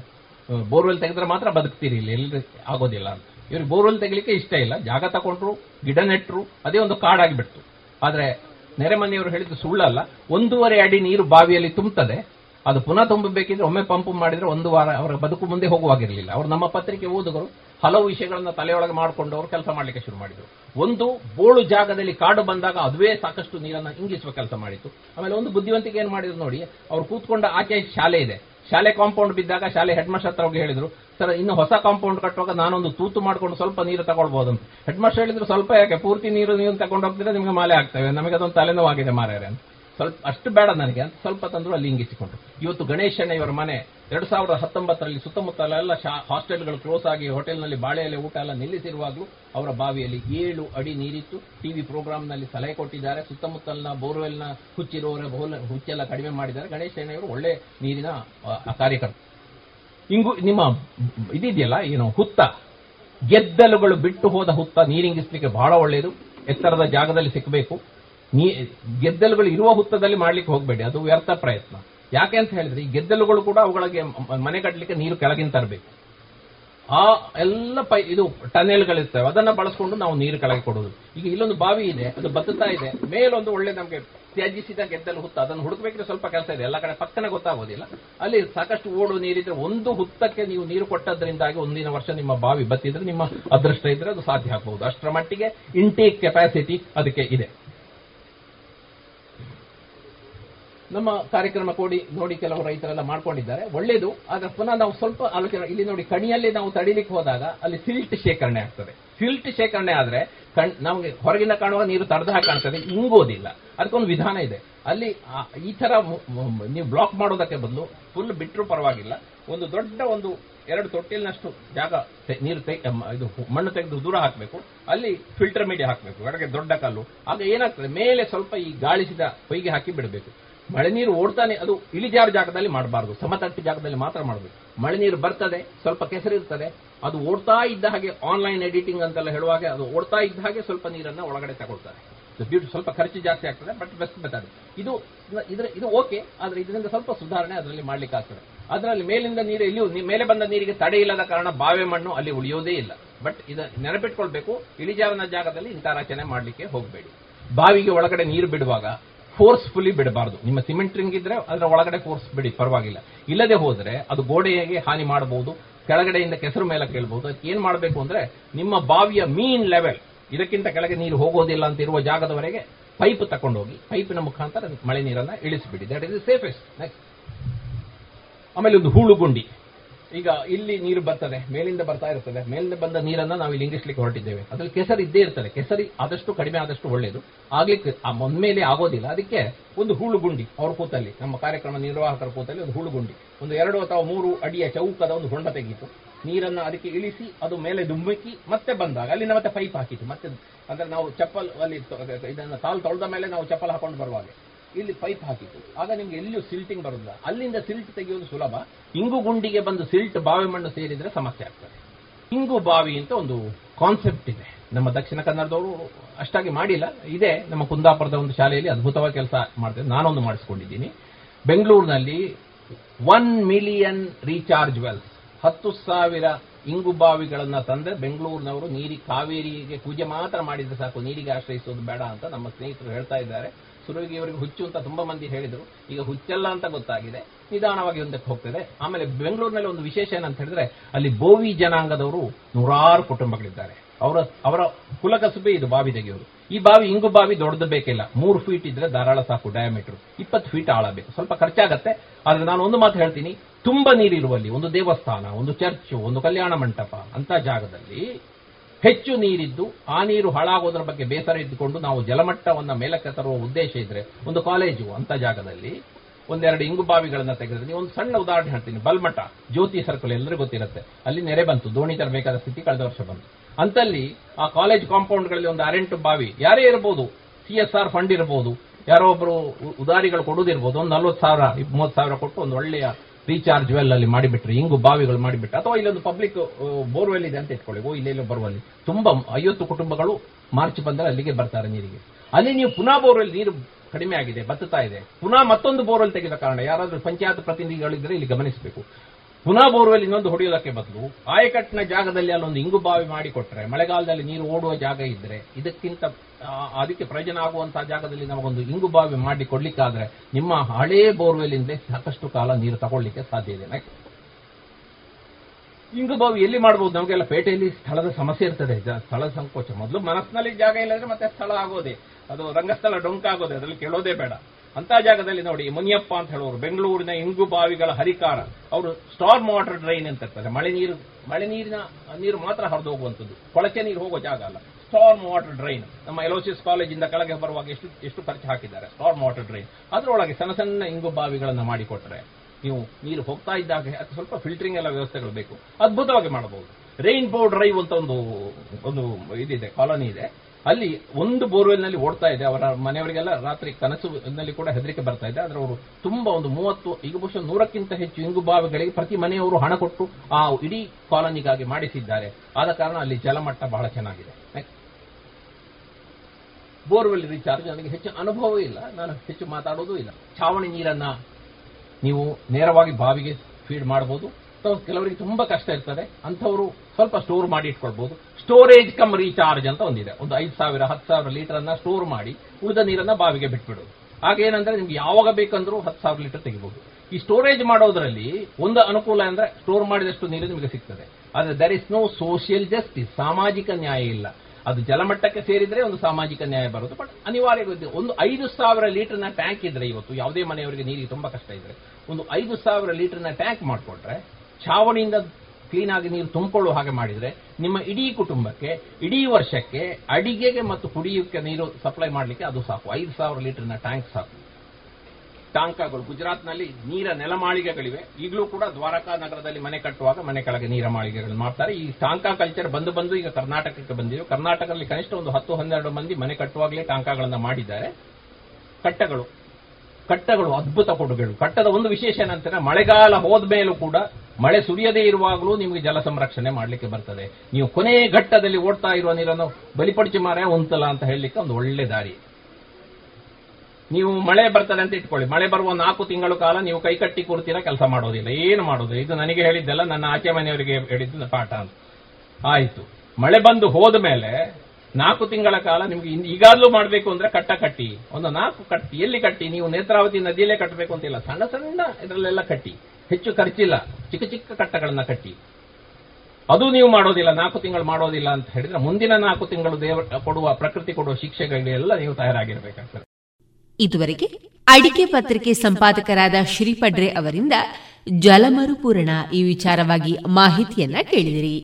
ಬೋರ್ವೆಲ್ ತೆಗೆದ್ರೆ ಮಾತ್ರ ಬದುಕ್ತೀರಿ ಇಲ್ಲಿ ಎಲ್ಲಿ ಆಗೋದಿಲ್ಲ ಅಂತ. ಇವ್ರಿಗೆ ಬೋರ್ವೆಲ್ ತೆಗಿಲಿಕ್ಕೆ ಇಷ್ಟ ಇಲ್ಲ, ಜಾಗ ತಗೊಂಡ್ರು, ಗಿಡ ನೆಟ್ಟರು ಅದೇ ಒಂದು ಕಾಡಾಗಿ ಬಿಡ್ತು ಆದ್ರೆ, ನೆರೆಮನೆಯವರು ಹೇಳಿದ್ದು ಸುಳ್ಳಲ್ಲ, ಒಂದೂವರೆ ಅಡಿ ನೀರು ಬಾವಿಯಲ್ಲಿ ತುಂಬುತ್ತದೆ ಅದು ಪುನಃ ತುಂಬಬೇಕಿದ್ರೆ ಒಮ್ಮೆ ಪಂಪ್ ಮಾಡಿದ್ರೆ ಒಂದು ವಾರ, ಅವರ ಬದುಕು ಮುಂದೆ ಹೋಗುವಾಗಿರಲಿಲ್ಲ. ಅವರು ನಮ್ಮ ಪತ್ರಿಕೆ ಓದುಗರು ಹಲವು ವಿಷಯಗಳನ್ನು ತಲೆಯೊಳಗೆ ಮಾಡಿಕೊಂಡು ಅವರು ಕೆಲಸ ಮಾಡಲಿಕ್ಕೆ ಶುರು ಮಾಡಿದ್ರು. ಒಂದು, ಬೋಳು ಜಾಗದಲ್ಲಿ ಕಾಡು ಬಂದಾಗ ಅದುವೇ ಸಾಕಷ್ಟು ನೀರನ್ನ ಇಂಗಿಸುವ ಕೆಲಸ ಮಾಡಿತ್ತು. ಆಮೇಲೆ ಒಂದು ಬುದ್ಧಿವಂತಿಕೆ ಏನು ಮಾಡಿದ್ರು ನೋಡಿ, ಅವ್ರು ಕೂತ್ಕೊಂಡ ಆಚೆ ಶಾಲೆ ಇದೆ. ಶಾಲೆ ಕಾಂಪೌಂಡ್ ಬಿದ್ದಾಗ ಶಾಲೆ ಹೆಡ್ ಮಾಸ್ಟರ್ ಹತ್ರ ಹೋಗಿ ಹೇಳಿದ್ರು, ಸರ್, ಇನ್ನು ಹೊಸ ಕಾಂಪೌಂಡ್ ಕಟ್ಟುವಾಗ ನಾನೊಂದು ತೂತು ಮಾಡ್ಕೊಂಡು ಸ್ವಲ್ಪ ನೀರು ತಗೊಳ್ಬಹುದು ಅಂತ. ಹೆಡ್ ಮಾಸ್ಟರ್ ಹೇಳಿದ್ರು, ಸ್ವಲ್ಪ ಯಾಕೆ? ಪೂರ್ತಿ ನೀರು ನೀವು ತಗೊಂಡು ಹೋಗ್ತಿದ್ರೆ ನಿಮಗೆ ಮಾಲೆ ಆಗ್ತವೆ. ನಮಗೆ ಅದೊಂದು ತಲೆನೋವಾಗಿದೆ ಮಾರ್ಯಾರೆ ಅಂತ. ಸ್ವಲ್ಪ, ಅಷ್ಟು ಬೇಡ ನನಗೆ ಅಂತ ಸ್ವಲ್ಪ ತಂದ್ರು ಅಲ್ಲಿ ಇಂಗಿಸಿಕೊಂಡು ಇವತ್ತು ಗಣೇಶಣ್ಣ ಇವರ ಮನೆ ಎರಡ್ ಸಾವಿರದ ಹತ್ತೊಂಬತ್ತರಲ್ಲಿ ಸುತ್ತಮುತ್ತಲೆಲ್ಲ ಶಾ- ಹಾಸ್ಟೆಲ್ಗಳು ಕ್ಲೋಸ್ ಆಗಿ ಹೋಟೆಲ್ನಲ್ಲಿ ಬಾಳೆ ಎಲೆ ಊಟ ಎಲ್ಲ ನಿಲ್ಲಿಸಿರುವಾಗಲೂ ಅವರ ಬಾವಿಯಲ್ಲಿ ಏಳು ಅಡಿ ನೀರಿತ್ತು. ಟಿವಿ ಪ್ರೋಗ್ರಾಂನಲ್ಲಿ ಸಲಹೆ ಕೊಟ್ಟಿದ್ದಾರೆ. ಸುತ್ತಮುತ್ತಲಿನ ಬೋರ್ವೆಲ್ನ ಹುಚ್ಚಿರುವವರ ಬೋಲ್ ಹುಚ್ಚೆಲ್ಲ ಕಡಿಮೆ ಮಾಡಿದ್ದಾರೆ. ಗಣೇಶಣ್ಣವರು ಒಳ್ಳೆ ನೀರಿನ ಕಾರ್ಯಕರ್ತ ಇಂಗು, ನಿಮ್ಮ, ಇದಿದೆಯಲ್ಲ, ಏನು, ಹುತ್ತ. ಗೆದ್ದಲುಗಳು ಬಿಟ್ಟು ಹೋದ ಹುತ್ತ ನೀರಿಂಗಿಸ್ಲಿಕ್ಕೆ ಬಹಳ ಒಳ್ಳೆಯದು. ಎತ್ತರದ ಜಾಗದಲ್ಲಿ ಸಿಕ್ಕಬೇಕು ನೀ, ಗೆದ್ದಲುಗಳು ಇರುವ ಹುತ್ತದಲ್ಲಿ ಮಾಡ್ಲಿಕ್ಕೆ ಹೋಗಬೇಡಿ, ಅದು ವ್ಯರ್ಥ ಪ್ರಯತ್ನ. ಯಾಕೆ ಅಂತ ಹೇಳಿದ್ರೆ, ಈ ಗೆದ್ದಲುಗಳು ಕೂಡ ಅವುಗಳಿಗೆ ಮನೆ ಕಟ್ಟಲಿಕ್ಕೆ ನೀರು ಕೆಳಗಿನ ತರಬೇಕು. ಆ ಎಲ್ಲ ಪೈ, ಇದು ಟನೆಲ್ಗಳಿರ್ತವೆ, ಅದನ್ನ ಬಳಸ್ಕೊಂಡು ನಾವು ನೀರು ಕೆಳಗೆ ಕೊಡೋದು ಈಗ ಇಲ್ಲೊಂದು ಬಾವಿ ಇದೆ, ಅದು ಬತ್ತುತ್ತಾ ಇದೆ, ಮೇಲೊಂದು ಒಳ್ಳೆ ನಮಗೆ ತ್ಯಾಜಿಸಿದ ಗೆದ್ದಲು ಹುತ್ತ, ಅದನ್ನು ಹುಡುಕಬೇಕಿದ್ರೆ ಸ್ವಲ್ಪ ಕೆಲಸ ಇದೆ, ಎಲ್ಲ ಕಡೆ ಪಕ್ಕನೆ ಗೊತ್ತಾಗೋದಿಲ್ಲ. ಅಲ್ಲಿ ಸಾಕಷ್ಟು ಓಡು ನೀರಿದ್ರೆ ಒಂದು ಹುತ್ತಕ್ಕೆ ನೀವು ನೀರು ಕೊಟ್ಟದ್ರಿಂದಾಗಿ ಒಂದಿನ ವರ್ಷ ನಿಮ್ಮ ಬಾವಿ ಬತ್ತಿದ್ರೆ ನಿಮ್ಮ ಅದೃಷ್ಟ ಇದ್ರೆ ಅದು ಸಾಧ್ಯ ಆಗಬಹುದು ಅಷ್ಟರ ಮಟ್ಟಿಗೆ ಇಂಟೇಕ್ ಕೆಪಾಸಿಟಿ ಅದಕ್ಕೆ ಇದೆ. ನಮ್ಮ ಕಾರ್ಯಕ್ರಮ ಕೊಡಿ ನೋಡಿ ಕೆಲವು ರೈತರೆಲ್ಲ ಮಾಡ್ಕೊಂಡಿದ್ದಾರೆ. ಒಳ್ಳೇದು, ಆದ್ರೆ ಪುನಃ ನಾವು ಸ್ವಲ್ಪ ಆಲೋಚನೆ ಇಲ್ಲಿ ನೋಡಿ ಕಣಿಯಲ್ಲಿ ನಾವು ತಡಿಲಿಕ್ಕೆ ಹೋದಾಗ ಅಲ್ಲಿ ಸಿಲ್ಟ್ ಶೇಖರಣೆ ಆಗ್ತದೆ. ಸಿಲ್ಟ್ ಶೇಖರಣೆ ಆದ್ರೆ ನಮಗೆ ಹೊರಗಿಂದ ಕಾಣುವ ನೀರು ಹಾಗೆ ಕಾಣ್ತದೆ, ಇಂಗೋದಿಲ್ಲ. ಅದಕ್ಕೊಂದು ವಿಧಾನ ಇದೆ. ಅಲ್ಲಿ ಈ ತರ ನೀವು ಬ್ಲಾಕ್ ಮಾಡೋದಕ್ಕೆ ಬದಲು ಫುಲ್ ಬಿಟ್ಟರು ಪರವಾಗಿಲ್ಲ. ಒಂದು ದೊಡ್ಡ ಒಂದು ಎರಡು ತೊಟ್ಟಿಲಿನಷ್ಟು ಜಾಗ ನೀರು ಇದು ಮಣ್ಣು ತೆಗೆದು ದೂರ ಹಾಕಬೇಕು. ಅಲ್ಲಿ ಫಿಲ್ಟರ್ ಮೀಡಿಯಾ ಹಾಕಬೇಕು. ಹೊರಗೆ ದೊಡ್ಡ ಕಲ್ಲು. ಆಗ ಏನಾಗ್ತದೆ? ಮೇಲೆ ಸ್ವಲ್ಪ ಈ ಗಾಳಿಸಿದ ಹೊಯ್ಗೆ ಹಾಕಿ ಬಿಡಬೇಕು. ಮಳೆ ನೀರು ಓಡ್ತಾನೆ, ಅದು ಇಳಿಜಾರು ಜಾಗದಲ್ಲಿ ಮಾಡಬಾರ್ದು. ಸಮತಟ್ಟು ಜಾಗದಲ್ಲಿ ಮಾತ್ರ ಮಾಡಬೇಕು. ಮಳೆ ನೀರು ಬರ್ತದೆ, ಸ್ವಲ್ಪ ಕೆಸರಿರ್ತದೆ ಅದು ಓಡ್ತಾ ಇದ್ದ ಹಾಗೆ ಆನ್ಲೈನ್ ಎಡಿಟಿಂಗ್ ಅಂತೆಲ್ಲ ಹೇಳುವಾಗ ಅದು ಓಡ್ತಾ ಇದ್ದ ಹಾಗೆ ಸ್ವಲ್ಪ ನೀರನ್ನ ಒಳಗಡೆ ತಗೊಳ್ತಾರೆ. ಬ್ಯೂಟಿ ಸ್ವಲ್ಪ ಖರ್ಚು ಜಾಸ್ತಿ ಆಗ್ತದೆ ಬಟ್ ಬೆಸ್ಟ್ ಮೆಥಡ್ ಇದು, ಇದ್ರ, ಇದು ಓಕೆ ಆದ್ರೆ ಇದರಿಂದ ಸ್ವಲ್ಪ ಸುಧಾರಣೆ ಅದರಲ್ಲಿ ಮಾಡ್ಲಿಕ್ಕೆ ಆಗ್ತದೆ. ಅದರಲ್ಲಿ ಮೇಲಿಂದ ನೀರು ಇಲ್ಲಿ ಮೇಲೆ ಬಂದ ನೀರಿಗೆ ತಡೆ ಇಲ್ಲದ ಕಾರಣ ಬಾವೆ ಮಣ್ಣು ಅಲ್ಲಿ ಉಳಿಯೋದೇ ಇಲ್ಲ. ಬಟ್ ಇದ ನೆನಪಿಟ್ಕೊಳ್ಬೇಕು, ಇಳಿಜಾರಿನ ಜಾಗದಲ್ಲಿ ಇಂಥ ರಚನೆ ಮಾಡ್ಲಿಕ್ಕೆ ಹೋಗಬೇಡಿ. ಬಾವಿಗೆ ಒಳಗಡೆ ನೀರು ಬಿಡುವಾಗ ಫೋರ್ಸ್ಫುಲಿ ಬಿಡಬಾರದು. ನಿಮ್ಮ ಸಿಮೆಂಟ್ ರಿಂಗ್ ಇದ್ರೆ ಅದರ ಒಳಗಡೆ ಫೋರ್ಸ್ ಬಿಡಿ, ಪರವಾಗಿಲ್ಲ. ಇಲ್ಲದೆ ಹೋದ್ರೆ ಅದು ಗೋಡೆಗೆ ಹಾನಿ ಮಾಡಬಹುದು, ಕೆಳಗಡೆಯಿಂದ ಕೆಸರು ಮೇಲೆ ಕೇಳಬಹುದು. ಅದಕ್ಕೆ ಏನ್ ಮಾಡಬೇಕು ಅಂದ್ರೆ ನಿಮ್ಮ ಬಾವಿಯ ಮೀನ್ ಲೆವೆಲ್ ಇದಕ್ಕಿಂತ ಕೆಳಗೆ ನೀರು ಹೋಗೋದಿಲ್ಲ ಅಂತ ಇರುವ ಜಾಗದವರೆಗೆ ಪೈಪ್ ತಕೊಂಡೋಗಿ ಪೈಪಿನ ಮುಖಾಂತರ ಮಳೆ ನೀರನ್ನ ಇಳಿಸಿಬಿಡಿ. ದಟ್ ಇಸ್ ಸೇಫೆಸ್ಟ್ ನೆಕ್ಸ್ಟ್ ಆಮೇಲೆ ಒಂದು ಹೂಳು ಗುಂಡಿ. ಈಗ ಇಲ್ಲಿ ನೀರು ಬರ್ತದೆ, ಮೇಲಿಂದ ಬರ್ತಾ ಇರ್ತದೆ, ಮೇಲಿಂದ ಬಂದ ನೀರನ್ನ ನಾವು ಇಲ್ಲಿ ಇಂಗಿಸ್ಲಿಕ್ಕೆ ಹೊರಟಿದ್ದೇವೆ. ಅದ್ರಲ್ಲಿ ಕೆಸರು ಇದ್ದೇ ಇರ್ತದೆ, ಕೆಸರಿ ಆದಷ್ಟು ಕಡಿಮೆ ಆದಷ್ಟು ಒಳ್ಳೆಯದು ಆಗ್ಲಿಕ್ಕೆ, ಆ ಮೊನ್ಮೇಲೆ ಆಗೋದಿಲ್ಲ. ಅದಕ್ಕೆ ಒಂದು ಹೂಳು ಗುಂಡಿ ಅವ್ರ ಕೂತಲ್ಲಿ, ನಮ್ಮ ಕಾರ್ಯಕ್ರಮ ನಿರ್ವಾಹಕರ ಕೂತಲ್ಲಿ ಒಂದು ಹೂಳು ಗುಂಡಿ ಒಂದು ಎರಡು ಅಥವಾ ಮೂರು ಅಡಿಯ ಚೌಕದ ಒಂದು ಹೊಂಡ ತೆಗೀತು. ನೀರನ್ನ ಅದಕ್ಕೆ ಇಳಿಸಿ, ಅದು ಮೇಲೆ ದುಮ್ಮಕ್ಕಿ ಮತ್ತೆ ಬಂದಾಗ ಅಲ್ಲಿ ಮತ್ತೆ ಪೈಪ್ ಹಾಕಿತ್ತು ಮತ್ತೆ ಅಂದ್ರೆ ನಾವು ಚಪ್ಪಲ್ ಅಲ್ಲಿ ಇದನ್ನ ಕಾಲು ತೊಳೆದ ಮೇಲೆ ನಾವು ಚಪ್ಪಲ್ ಹಾಕೊಂಡು ಬರುವಾಗ. ಇಲ್ಲಿ ಪೈಪ್ ಹಾಕಿತ್ತು ಆಗ ನಿಮ್ಗೆ ಎಲ್ಲಿಯೂ ಸಿಲ್ಟಿಂಗ್ ಬರೋದಿಲ್ಲ. ಅಲ್ಲಿಂದ ಸಿಲ್ಟ್ ತೆಗೆಯೋದು ಸುಲಭ. ಇಂಗು ಗುಂಡಿಗೆ ಬಂದು ಸಿಲ್ಟ್ ಬಾವಿ ಮಣ್ಣು ಸೇರಿದ್ರೆ ಸಮಸ್ಯೆ ಆಗ್ತದೆ. ಇಂಗು ಬಾವಿ ಅಂತ ಒಂದು ಕಾನ್ಸೆಪ್ಟ್ ಇದೆ. ನಮ್ಮ ದಕ್ಷಿಣ ಕನ್ನಡದವರು ಅಷ್ಟಾಗಿ ಮಾಡಿಲ್ಲ. ಇದೆ, ನಮ್ಮ ಕುಂದಾಪುರದ ಒಂದು ಶಾಲೆಯಲ್ಲಿ ಅದ್ಭುತವಾಗಿ ಕೆಲಸ ಮಾಡ್ತೇವೆ ನಾನೊಂದು ಮಾಡಿಸ್ಕೊಂಡಿದ್ದೀನಿ. ಬೆಂಗಳೂರಿನಲ್ಲಿ ಒನ್ ಮಿಲಿಯನ್ ರೀಚಾರ್ಜ್ ವೆಲ್ಸ್ ಹತ್ತು ಸಾವಿರ ಇಂಗು ಬಾವಿಗಳನ್ನ ತಂದ್ರೆ ಬೆಂಗಳೂರಿನವರು ನೀರಿ ಕಾವೇರಿಗೆ ಪೂಜೆ ಮಾತ್ರ ಮಾಡಿದ್ರೆ ಸಾಕು. ನೀರಿಗೆ ಆಶ್ರಯಿಸೋದು ಬೇಡ ಅಂತ ನಮ್ಮ ಸ್ನೇಹಿತರು ಹೇಳ್ತಾ ಇದ್ದಾರೆ. ಸುರವಿಗೆ ಅವರಿಗೆ ಹುಚ್ಚು ಅಂತ ತುಂಬಾ ಮಂದಿ ಹೇಳಿದರು. ಈಗ ಹುಚ್ಚಲ್ಲ ಅಂತ ಗೊತ್ತಾಗಿದೆ. ನಿಧಾನವಾಗಿ ಒಂದಕ್ಕೆ ಹೋಗ್ತದೆ. ಆಮೇಲೆ ಬೆಂಗಳೂರಿನಲ್ಲಿ ಒಂದು ವಿಶೇಷ ಏನಂತ ಹೇಳಿದ್ರೆ, ಅಲ್ಲಿ ಬೋವಿ ಜನಾಂಗದವರು ನೂರಾರು ಕುಟುಂಬಗಳಿದ್ದಾರೆ. ಅವರ ಅವರ ಕುಲಕಸುಬೆ ಇದು ಬಾವಿ ತೆಗೆಯೋರು ಈ ಬಾವಿ, ಇಂಗು ಬಾವಿ ದೊಡ್ಡದು ಬೇಕಿಲ್ಲ. ಮೂರು ಫೀಟ್ ಇದ್ರೆ ಧಾರಾಳ ಸಾಕು ಡಯಾಮೀಟರ್ ಇಪ್ಪತ್ತು ಫೀಟ್ ಆಳ ಬೇಕು ಸ್ವಲ್ಪ ಖರ್ಚಾಗತ್ತೆ. ಆದ್ರೆ ನಾನು ಒಂದು ಮಾತು ಹೇಳ್ತೀನಿ. ತುಂಬಾ ನೀರಿರುವಲ್ಲಿ, ಒಂದು ದೇವಸ್ಥಾನ, ಒಂದು ಚರ್ಚ್ ಒಂದು ಕಲ್ಯಾಣ ಮಂಟಪ ಅಂತ ಜಾಗದಲ್ಲಿ ಹೆಚ್ಚು ನೀರಿದ್ದು ಆ ನೀರು ಹಾಳಾಗೋದ್ರ ಬಗ್ಗೆ ಬೇಸರ ಇದ್ದುಕೊಂಡು ನಾವು ಜಲಮಟ್ಟವನ್ನು ಮೇಲಕ್ಕೆ ತರುವ ಉದ್ದೇಶ ಇದ್ರೆ ಒಂದು ಕಾಲೇಜು ಅಂತ ಜಾಗದಲ್ಲಿ ಒಂದೆರಡು ಇಂಗು ಬಾವಿಗಳನ್ನ ತೆಗೆದ್ರೆ ನೀವು ಒಂದು ಸಣ್ಣ ಉದಾಹರಣೆ ಹೇಳ್ತೀನಿ. ಬಲ್ಮಠ, ಜ್ಯೋತಿ ಸರ್ಕಲ್ ಎಲ್ಲರಿಗೂ ಗೊತ್ತಿರುತ್ತೆ. ಅಲ್ಲಿ ನೆರೆ ಬಂತು, ದೋಣಿ ತರಬೇಕಾದ ಸ್ಥಿತಿ ಕಳೆದ ವರ್ಷ ಬಂತು. ಅಂತಲ್ಲಿ ಆ ಕಾಲೇಜ್ ಕಾಂಪೌಂಡ್ಗಳಲ್ಲಿ ಒಂದು ಆರೆಂಟು ಬಾವಿ, ಯಾರೇ ಇರಬಹುದು ಸಿ ಎಸ್ ಆರ್ ಫಂಡ್ ಇರಬಹುದು ಯಾರೋ ಒಬ್ರು ಉದಾರಿಗಳು ಕೊಡುದಿರ್ಬೋದು, ಒಂದು ನಲ್ವತ್ತು ಸಾವಿರ ಮೂವತ್ತು ಸಾವಿರ ಕೊಟ್ಟು ಒಂದು ಒಳ್ಳೆಯ ರೀಚಾರ್ಜ್ ವೆಲ್ ಅಲ್ಲಿ ಮಾಡಿಬಿಟ್ರೆ, ಇಂಗು ಬಾವಿಗಳು ಮಾಡಿಬಿಟ್ರೆ, ಅಥವಾ ಇಲ್ಲೊಂದು ಪಬ್ಲಿಕ್ ಬೋರ್ವೆಲ್ ಇದೆ ಅಂತ ಇಟ್ಕೊಳ್ಳಿ. ಓ ಇಲ್ಲೆಲ್ಲೋ ಬರುವಲ್ಲಿ. ತುಂಬಾ ಐವತ್ತು ಕುಟುಂಬಗಳು ಮಾರ್ಚ್ ಬಂದರೆ ಅಲ್ಲಿಗೆ ಬರ್ತಾರೆ ನೀರಿಗೆ. ಅಲ್ಲಿ ನೀವು ಪುನಃ ಬೋರ್ವೆಲ್ ನೀರು ಕಡಿಮೆ ಆಗಿದೆ, ಬತ್ತುತ್ತಾ ಇದೆ. ಪುನಃ ಮತ್ತೊಂದು ಬೋರ್ವೆಲ್ ತೆಗೆದ ಕಾರಣ ಯಾರಾದರೂ ಪಂಚಾಯತ್ ಪ್ರತಿನಿಧಿಗಳಿದ್ರೆ ಇಲ್ಲಿ ಗಮನಿಸಬೇಕು. ಪುನಃ ಬೋರ್ವೆಲ್ ಇನ್ನೊಂದು ಹೊಡೆಯೋದಕ್ಕೆ ಬದಲು ಆಯಕಟ್ಟಿನ ಜಾಗದಲ್ಲಿ ಅಲ್ಲೊಂದು ಇಂಗು ಬಾವಿ ಮಾಡಿಕೊಟ್ರೆ ಮಳೆಗಾಲದಲ್ಲಿ ನೀರು ಓಡುವ ಜಾಗ ಇದ್ರೆ ಇದಕ್ಕಿಂತ ಅದಕ್ಕೆ ಪ್ರಯೋಜನ ಆಗುವಂತಹ ಜಾಗದಲ್ಲಿ ನಮಗೊಂದು ಇಂಗು ಬಾವಿ ಮಾಡಿ ಕೊಡ್ಲಿಕ್ಕಾದ್ರೆ ನಿಮ್ಮ ಹಳೇ ಬೋರ್ವೆಲ್ನಿಂದ ಸಾಕಷ್ಟು ಕಾಲ ನೀರು ತಗೊಳ್ಳಿಕ್ಕೆ ಸಾಧ್ಯ ಇದೆ. ಇಂಗು ಬಾವಿ ಎಲ್ಲಿ ಮಾಡಬಹುದು ನಮಗೆಲ್ಲ ಪೇಟೆಯಲ್ಲಿ ಸ್ಥಳದ ಸಮಸ್ಯೆ ಇರ್ತದೆ. ಸ್ಥಳ ಸಂಕೋಚ. ಮೊದಲು ಮನಸ್ಸಿನಲ್ಲಿ ಜಾಗ ಇಲ್ಲದ್ರೆ ಮತ್ತೆ ಸ್ಥಳ ಆಗೋದೆ. ಅದು ರಂಗಸ್ಥಳ ಡೊಂಕಾಗೋದೆ. ಅದರಲ್ಲಿ ಕೇಳೋದೇ ಬೇಡ. ಅಂತ ಜಾಗದಲ್ಲಿ ನೋಡಿ, ಮುನಿಯಪ್ಪ ಅಂತ ಹೇಳೋರು, ಬೆಂಗಳೂರಿನ ಇಂಗು ಬಾವಿಗಳ ಹರಿಕಾರ, ಅವರು ಸ್ಟಾರ್ಮ್ ವಾಟರ್ ಡ್ರೈನ್ ಅಂತ ಇರ್ತಾರೆ ಮಳೆ ನೀರು, ಮಳೆ ನೀರಿನ, ನೀರು ಮಾತ್ರ ಹರಿದು ಹೋಗುವಂಥದ್ದು. ಕೊಳಕೆ ನೀರು ಹೋಗೋ ಜಾಗ ಅಲ್ಲ. Storm water drain. ನಮ್ಮ ಎಲೋಸಿಸ್ ಕಾಲೇಜಿಂದ ಕೆಳಗೆ ಬರುವಾಗ ಎಷ್ಟು ಎಷ್ಟು ಖರ್ಚು ಹಾಕಿದ್ದಾರೆ. Storm water drain. ಅದರೊಳಗೆ ಸಣ್ಣ ಸಣ್ಣ ಇಂಗು ಬಾವಿಗಳನ್ನು ಮಾಡಿಕೊಟ್ರೆ, ನೀವು ನೀರು ಹೋಗ್ತಾ ಇದ್ದಾಗ ಅದು ಸ್ವಲ್ಪ ಫಿಲ್ಟರಿಂಗ್ ಎಲ್ಲ ವ್ಯವಸ್ಥೆಗಳು ಬೇಕು. ಅದ್ಭುತವಾಗಿ ಮಾಡಬಹುದು. ರೈನ್ಬೋ ಡ್ರೈವ್ ಅಂತ ಒಂದು ಒಂದು ಇದಿದೆ, ಕಾಲೋನಿ ಇದೆ. ಅಲ್ಲಿ ಒಂದು ಬೋರ್ವೆಲ್ನಲ್ಲಿ ಓಡ್ತಾ ಇದೆ. ಅವರ ಮನೆಯವರಿಗೆಲ್ಲ ರಾತ್ರಿ ಕನಸಿನಲ್ಲಿ ಕೂಡ ಹೆದರಿಕೆ ಬರ್ತಾ ಇದೆ. ಆದ್ರೆ ಅವರು ತುಂಬಾ ಒಂದು ಮೂವತ್ತು, ಈಗ ಬಹುಶಃ ನೂರಕ್ಕಿಂತ ಹೆಚ್ಚು ಇಂಗು ಬಾವಿಗಳಿಗೆ ಪ್ರತಿ ಮನೆಯವರು ಹಣ ಕೊಟ್ಟು ಆ ಇಡೀ ಕಾಲೋನಿಗಾಗಿ ಮಾಡಿಸಿದ್ದಾರೆ. ಆದ ಕಾರಣ ಅಲ್ಲಿ ಜಲಮಟ್ಟ ಬಹಳ ಚೆನ್ನಾಗಿದೆ. ಬೋರ್ವೆಲ್ ರೀಚಾರ್ಜ್ ನನಗೆ ಹೆಚ್ಚು ಅನುಭವ ಇಲ್ಲ. ನಾನು ಹೆಚ್ಚು ಮಾತಾಡೋದು ಇಲ್ಲ. ಛಾವಣಿ ನೀರನ್ನ ನೀವು ನೇರವಾಗಿ ಬಾವಿಗೆ ಫೀಡ್ ಮಾಡಬಹುದು ಅಥವಾ ಕೆಲವರಿಗೆ ತುಂಬಾ ಕಷ್ಟ ಇರ್ತದೆ. ಅಂಥವರು ಸ್ವಲ್ಪ ಸ್ಟೋರ್ ಮಾಡಿ ಇಟ್ಕೊಳ್ಬಹುದು ಸ್ಟೋರೇಜ್ ಕಮ್ ರೀಚಾರ್ಜ್ ಅಂತ ಒಂದಿದೆ. ಒಂದು ಐದು ಸಾವಿರ, ಹತ್ತು ಸಾವಿರ ಲೀಟರ್ ಅನ್ನ ಸ್ಟೋರ್ ಮಾಡಿ ಉಳಿದ ನೀರನ್ನ ಬಾವಿಗೆ ಬಿಟ್ಬಿಡೋದು. ಹಾಗೇನಂದ್ರೆ ನಿಮ್ಗೆ ಯಾವಾಗ ಬೇಕಂದ್ರೂ ಹತ್ತು ಸಾವಿರ ಲೀಟರ್ ತೆಗಿಬಹುದು ಈ ಸ್ಟೋರೇಜ್ ಮಾಡೋದ್ರಲ್ಲಿ ಒಂದು ಅನುಕೂಲ ಅಂದ್ರೆ ಸ್ಟೋರ್ ಮಾಡಿದಷ್ಟು ನೀರು ನಿಮಗೆ ಸಿಗ್ತದೆ. ಆದ್ರೆ there is no social justice ಸಾಮಾಜಿಕ ನ್ಯಾಯ ಇಲ್ಲ. ಅದು ಜಲಮಟ್ಟಕ್ಕೆ ಸೇರಿದ್ರೆ ಒಂದು ಸಾಮಾಜಿಕ ನ್ಯಾಯ ಬರುತ್ತೆ. ಬಟ್ ಅನಿವಾರ್ಯ. ಒಂದು ಐದು ಸಾವಿರ ಲೀಟರ್ನ ಟ್ಯಾಂಕ್ ಇದ್ರೆ ಇವತ್ತು ಯಾವುದೇ ಮನೆಯವರಿಗೆ ನೀರಿಗೆ ತುಂಬಾ ಕಷ್ಟ ಇದ್ರೆ, ಒಂದು ಐದು ಸಾವಿರ ಲೀಟರ್ನ ಟ್ಯಾಂಕ್ ಮಾಡಿಕೊಟ್ರೆ ಛಾವಣಿಯಿಂದ ಕ್ಲೀನ್ ಆಗಿ ನೀರು ತುಂಬಿಕೊಳ್ಳುವ ಹಾಗೆ ಮಾಡಿದರೆ ನಿಮ್ಮ ಇಡೀ ಕುಟುಂಬಕ್ಕೆ, ಇಡೀ ವರ್ಷಕ್ಕೆ ಅಡಿಗೆಗೆ ಮತ್ತು ಕುಡಿಯೋಕ್ಕೆ ನೀರು ಸಪ್ಲೈ ಮಾಡಲಿಕ್ಕೆ ಅದು ಸಾಕು. ಐದು ಸಾವಿರ ಲೀಟರ್ನ ಟ್ಯಾಂಕ್ ಸಾಕು. ಟಾಂಕಾಗಳು ಗುಜರಾತ್ನಲ್ಲಿ ನೀರ ನೆಲಮಾಳಿಗೆಗಳಿವೆ ಈಗಲೂ ಕೂಡ ದ್ವಾರಕಾ ನಗರದಲ್ಲಿ ಮನೆ ಕಟ್ಟುವಾಗ ಮನೆ ಕೆಳಗೆ ನೀರ ಮಾಳಿಗೆಗಳು ಮಾಡ್ತಾರೆ. ಈ ಟಾಂಕಾ ಕಲ್ಚರ್ ಬಂದು ಬಂದು ಈಗ ಕರ್ನಾಟಕಕ್ಕೆ ಬಂದಿವೆ ಕರ್ನಾಟಕದಲ್ಲಿ ಕನಿಷ್ಠ ಒಂದು ಹತ್ತು ಹನ್ನೆರಡು ಮಂದಿ ಮನೆ ಕಟ್ಟುವಾಗಲೇ ಟಾಂಕಾಗಳನ್ನು ಮಾಡಿದ್ದಾರೆ. ಕಟ್ಟಗಳು. ಕಟ್ಟಗಳು ಅದ್ಭುತ ಕೊಡುಗೆಗಳು. ಕಟ್ಟದ ಒಂದು ವಿಶೇಷ ಏನಂತಂದ್ರೆ, ಮಳೆಗಾಲ ಹೋದ್ಮೇಲೂ ಕೂಡ ಮಳೆ ಸುರಿಯದೇ ಇರುವಾಗಲೂ ನಿಮಗೆ ಜಲ ಸಂರಕ್ಷಣೆ ಮಾಡಲಿಕ್ಕೆ ಬರ್ತದೆ. ನೀವು ಕೊನೆ ಘಟ್ಟದಲ್ಲಿ ಓಡ್ತಾ ಇರುವ ನೀರನ್ನು ಬಲಿಪಡಿಸಿ ಮಾರ ಉಂತಲ ಅಂತ ಹೇಳಲಿಕ್ಕೆ ಒಂದು ಒಳ್ಳೆ ದಾರಿ. ನೀವು ಮಳೆ ಬರ್ತದೆ ಅಂತ ಇಟ್ಕೊಳ್ಳಿ. ಮಳೆ ಬರುವ ನಾಲ್ಕು ತಿಂಗಳು ಕಾಲ ನೀವು ಕೈ ಕಟ್ಟಿ ಕೂರ್ತೀರಾ ಕೆಲಸ ಮಾಡೋದಿಲ್ಲ. ಏನು ಮಾಡೋದು? ಇದು ನನಗೆ ಹೇಳಿದ್ದಲ್ಲ ನನ್ನ ಆಚೆ ಮನೆಯವರಿಗೆ ಹೇಳಿದ್ದು ಪಾಠ ಅಂತ. ಆಯಿತು. ಮಳೆ ಬಂದು ಹೋದ ಮೇಲೆ ನಾಲ್ಕು ತಿಂಗಳ ಕಾಲ ನಿಮ್ಗೆ ಈಗಾಗ್ಲೂ ಮಾಡಬೇಕು ಅಂದ್ರೆ ಕಟ್ಟ ಕಟ್ಟಿ. ಒಂದು ನಾಲ್ಕು ಕಟ್ಟಿ. ಎಲ್ಲಿ ಕಟ್ಟಿ? ನೀವು ನೇತ್ರಾವತಿ ನದಿಯಲ್ಲೇ ಕಟ್ಟಬೇಕು ಅಂತಿಲ್ಲ ಸಣ್ಣ ಸಣ್ಣ ಇದರಲ್ಲೆಲ್ಲ ಕಟ್ಟಿ. ಹೆಚ್ಚು ಖರ್ಚಿಲ್ಲ. ಚಿಕ್ಕ ಚಿಕ್ಕ ಕಟ್ಟಗಳನ್ನ ಕಟ್ಟಿ. ಅದು ನೀವು ಮಾಡೋದಿಲ್ಲ. ನಾಲ್ಕು ತಿಂಗಳು ಮಾಡೋದಿಲ್ಲ ಅಂತ ಹೇಳಿದ್ರೆ ಮುಂದಿನ ನಾಲ್ಕು ತಿಂಗಳು ದೇವ ಕೊಡುವ ಪ್ರಕೃತಿ ಕೊಡುವ ಶಿಕ್ಷೆಗಳಿಗೆಲ್ಲ ನೀವು ತಯಾರಾಗಿರಬೇಕಾಗ್ತದೆ. ಇದುವರೆಗೆ ಅಡಿಕೆ ಪತ್ರಿಕೆ ಸಂಪಾದಕರಾದ ಶ್ರೀಪಡ್ರೆ ಅವರಿಂದ ಜಲಮರುಪೂರಣ ಈ ವಿಚಾರವಾಗಿ ಮಾಹಿತಿಯನ್ನ ಕೇಳಿದಿರಿ.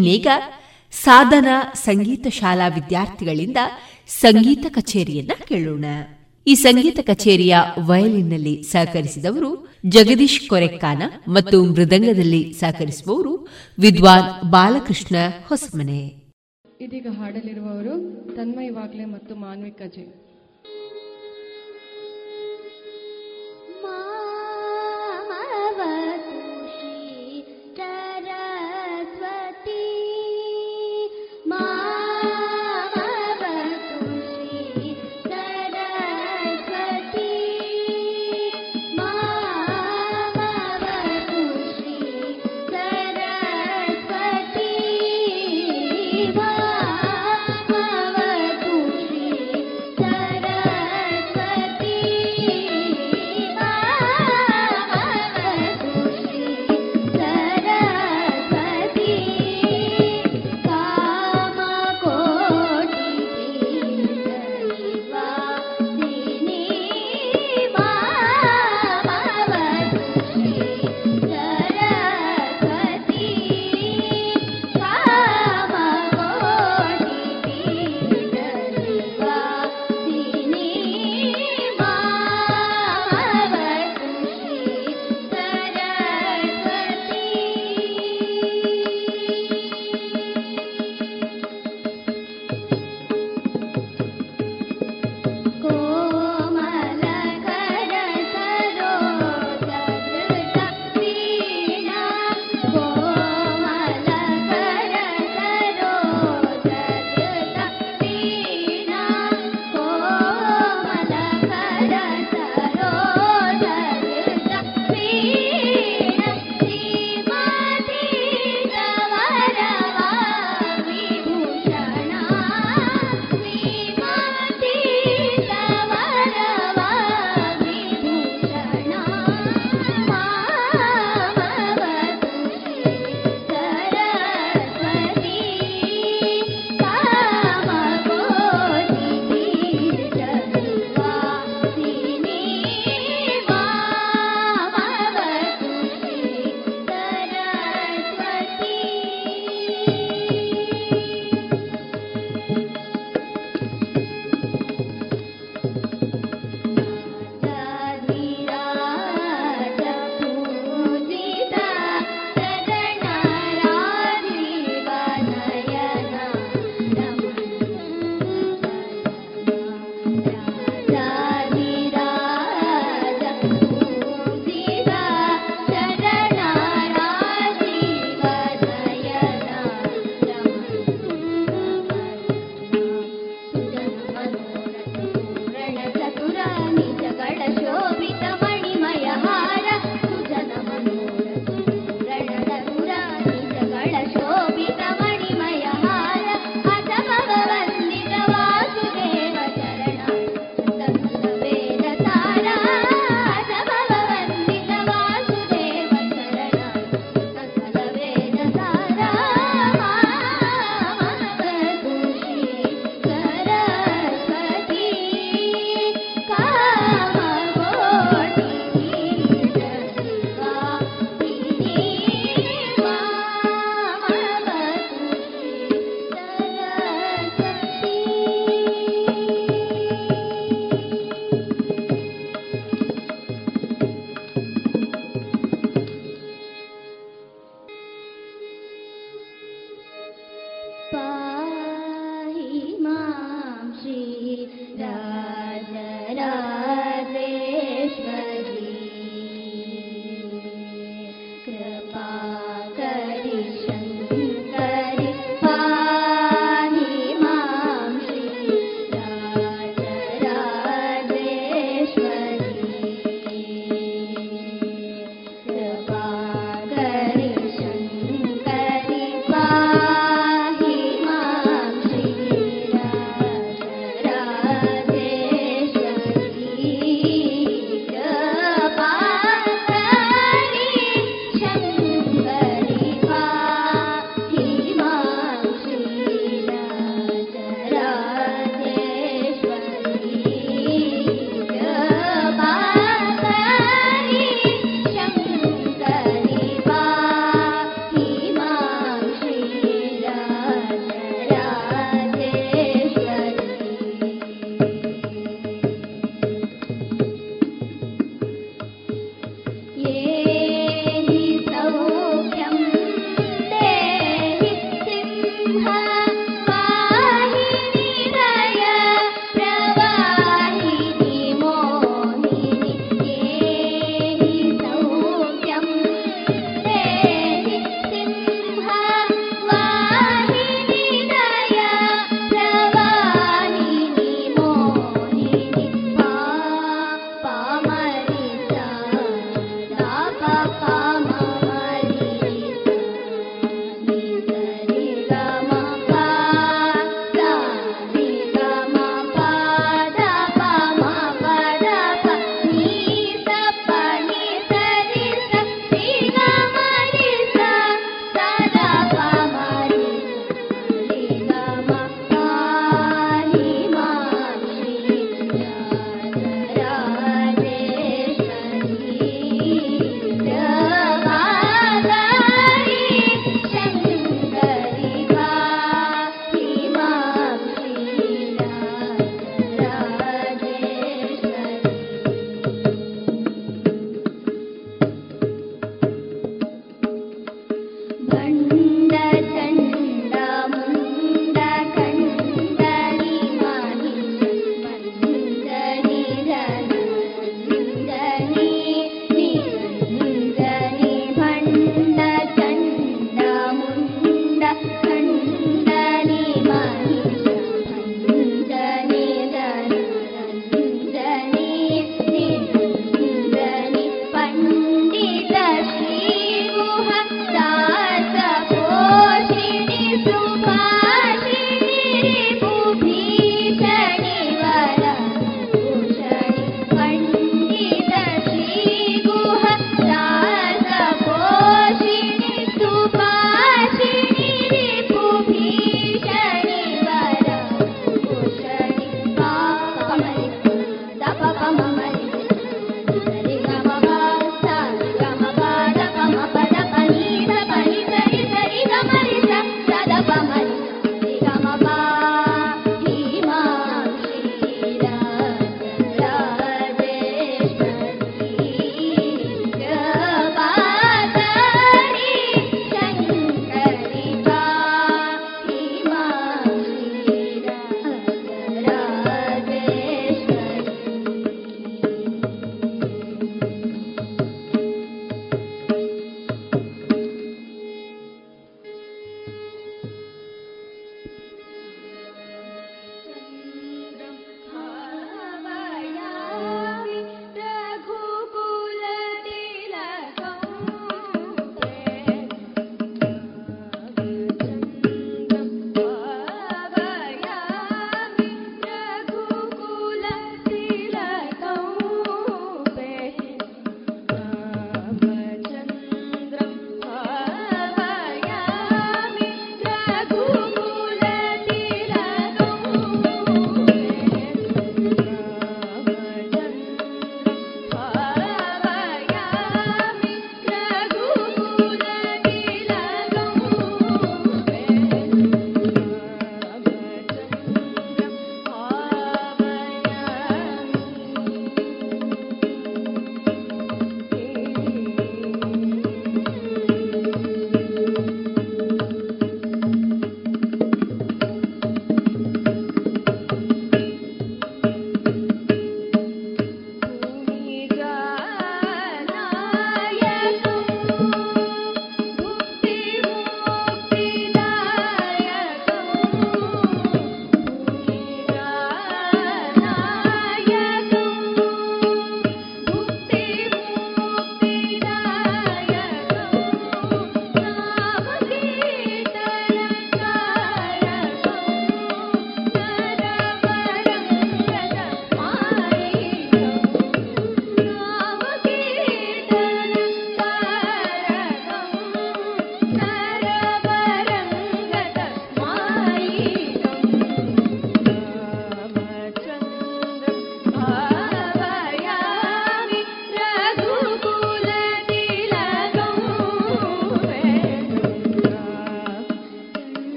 ಇನ್ನೀಗ ಸಾಧನ ಸಂಗೀತ ಶಾಲಾ ವಿದ್ಯಾರ್ಥಿಗಳಿಂದ ಸಂಗೀತ ಕಚೇರಿಯನ್ನ ಕೇಳೋಣ. ಈ ಸಂಗೀತ ಕಚೇರಿಯ ವಯಲಿನ್ನಲ್ಲಿ ಸಹಕರಿಸಿದವರು ಜಗದೀಶ್ ಕೊರೆಕ್ಕಾನ ಮತ್ತು ಮೃದಂಗದಲ್ಲಿ ಸಹಕರಿಸುವವರು ವಿದ್ವಾನ್ ಬಾಲಕೃಷ್ಣ ಹೊಸಮನೆ. ಇದೀಗ ಹಾಡಲಿರುವವರು ತನ್ಮಯವಾಗ್ಲೆ ಮತ್ತು ಮಾನ್ವಿಕ ಜೆ Mom.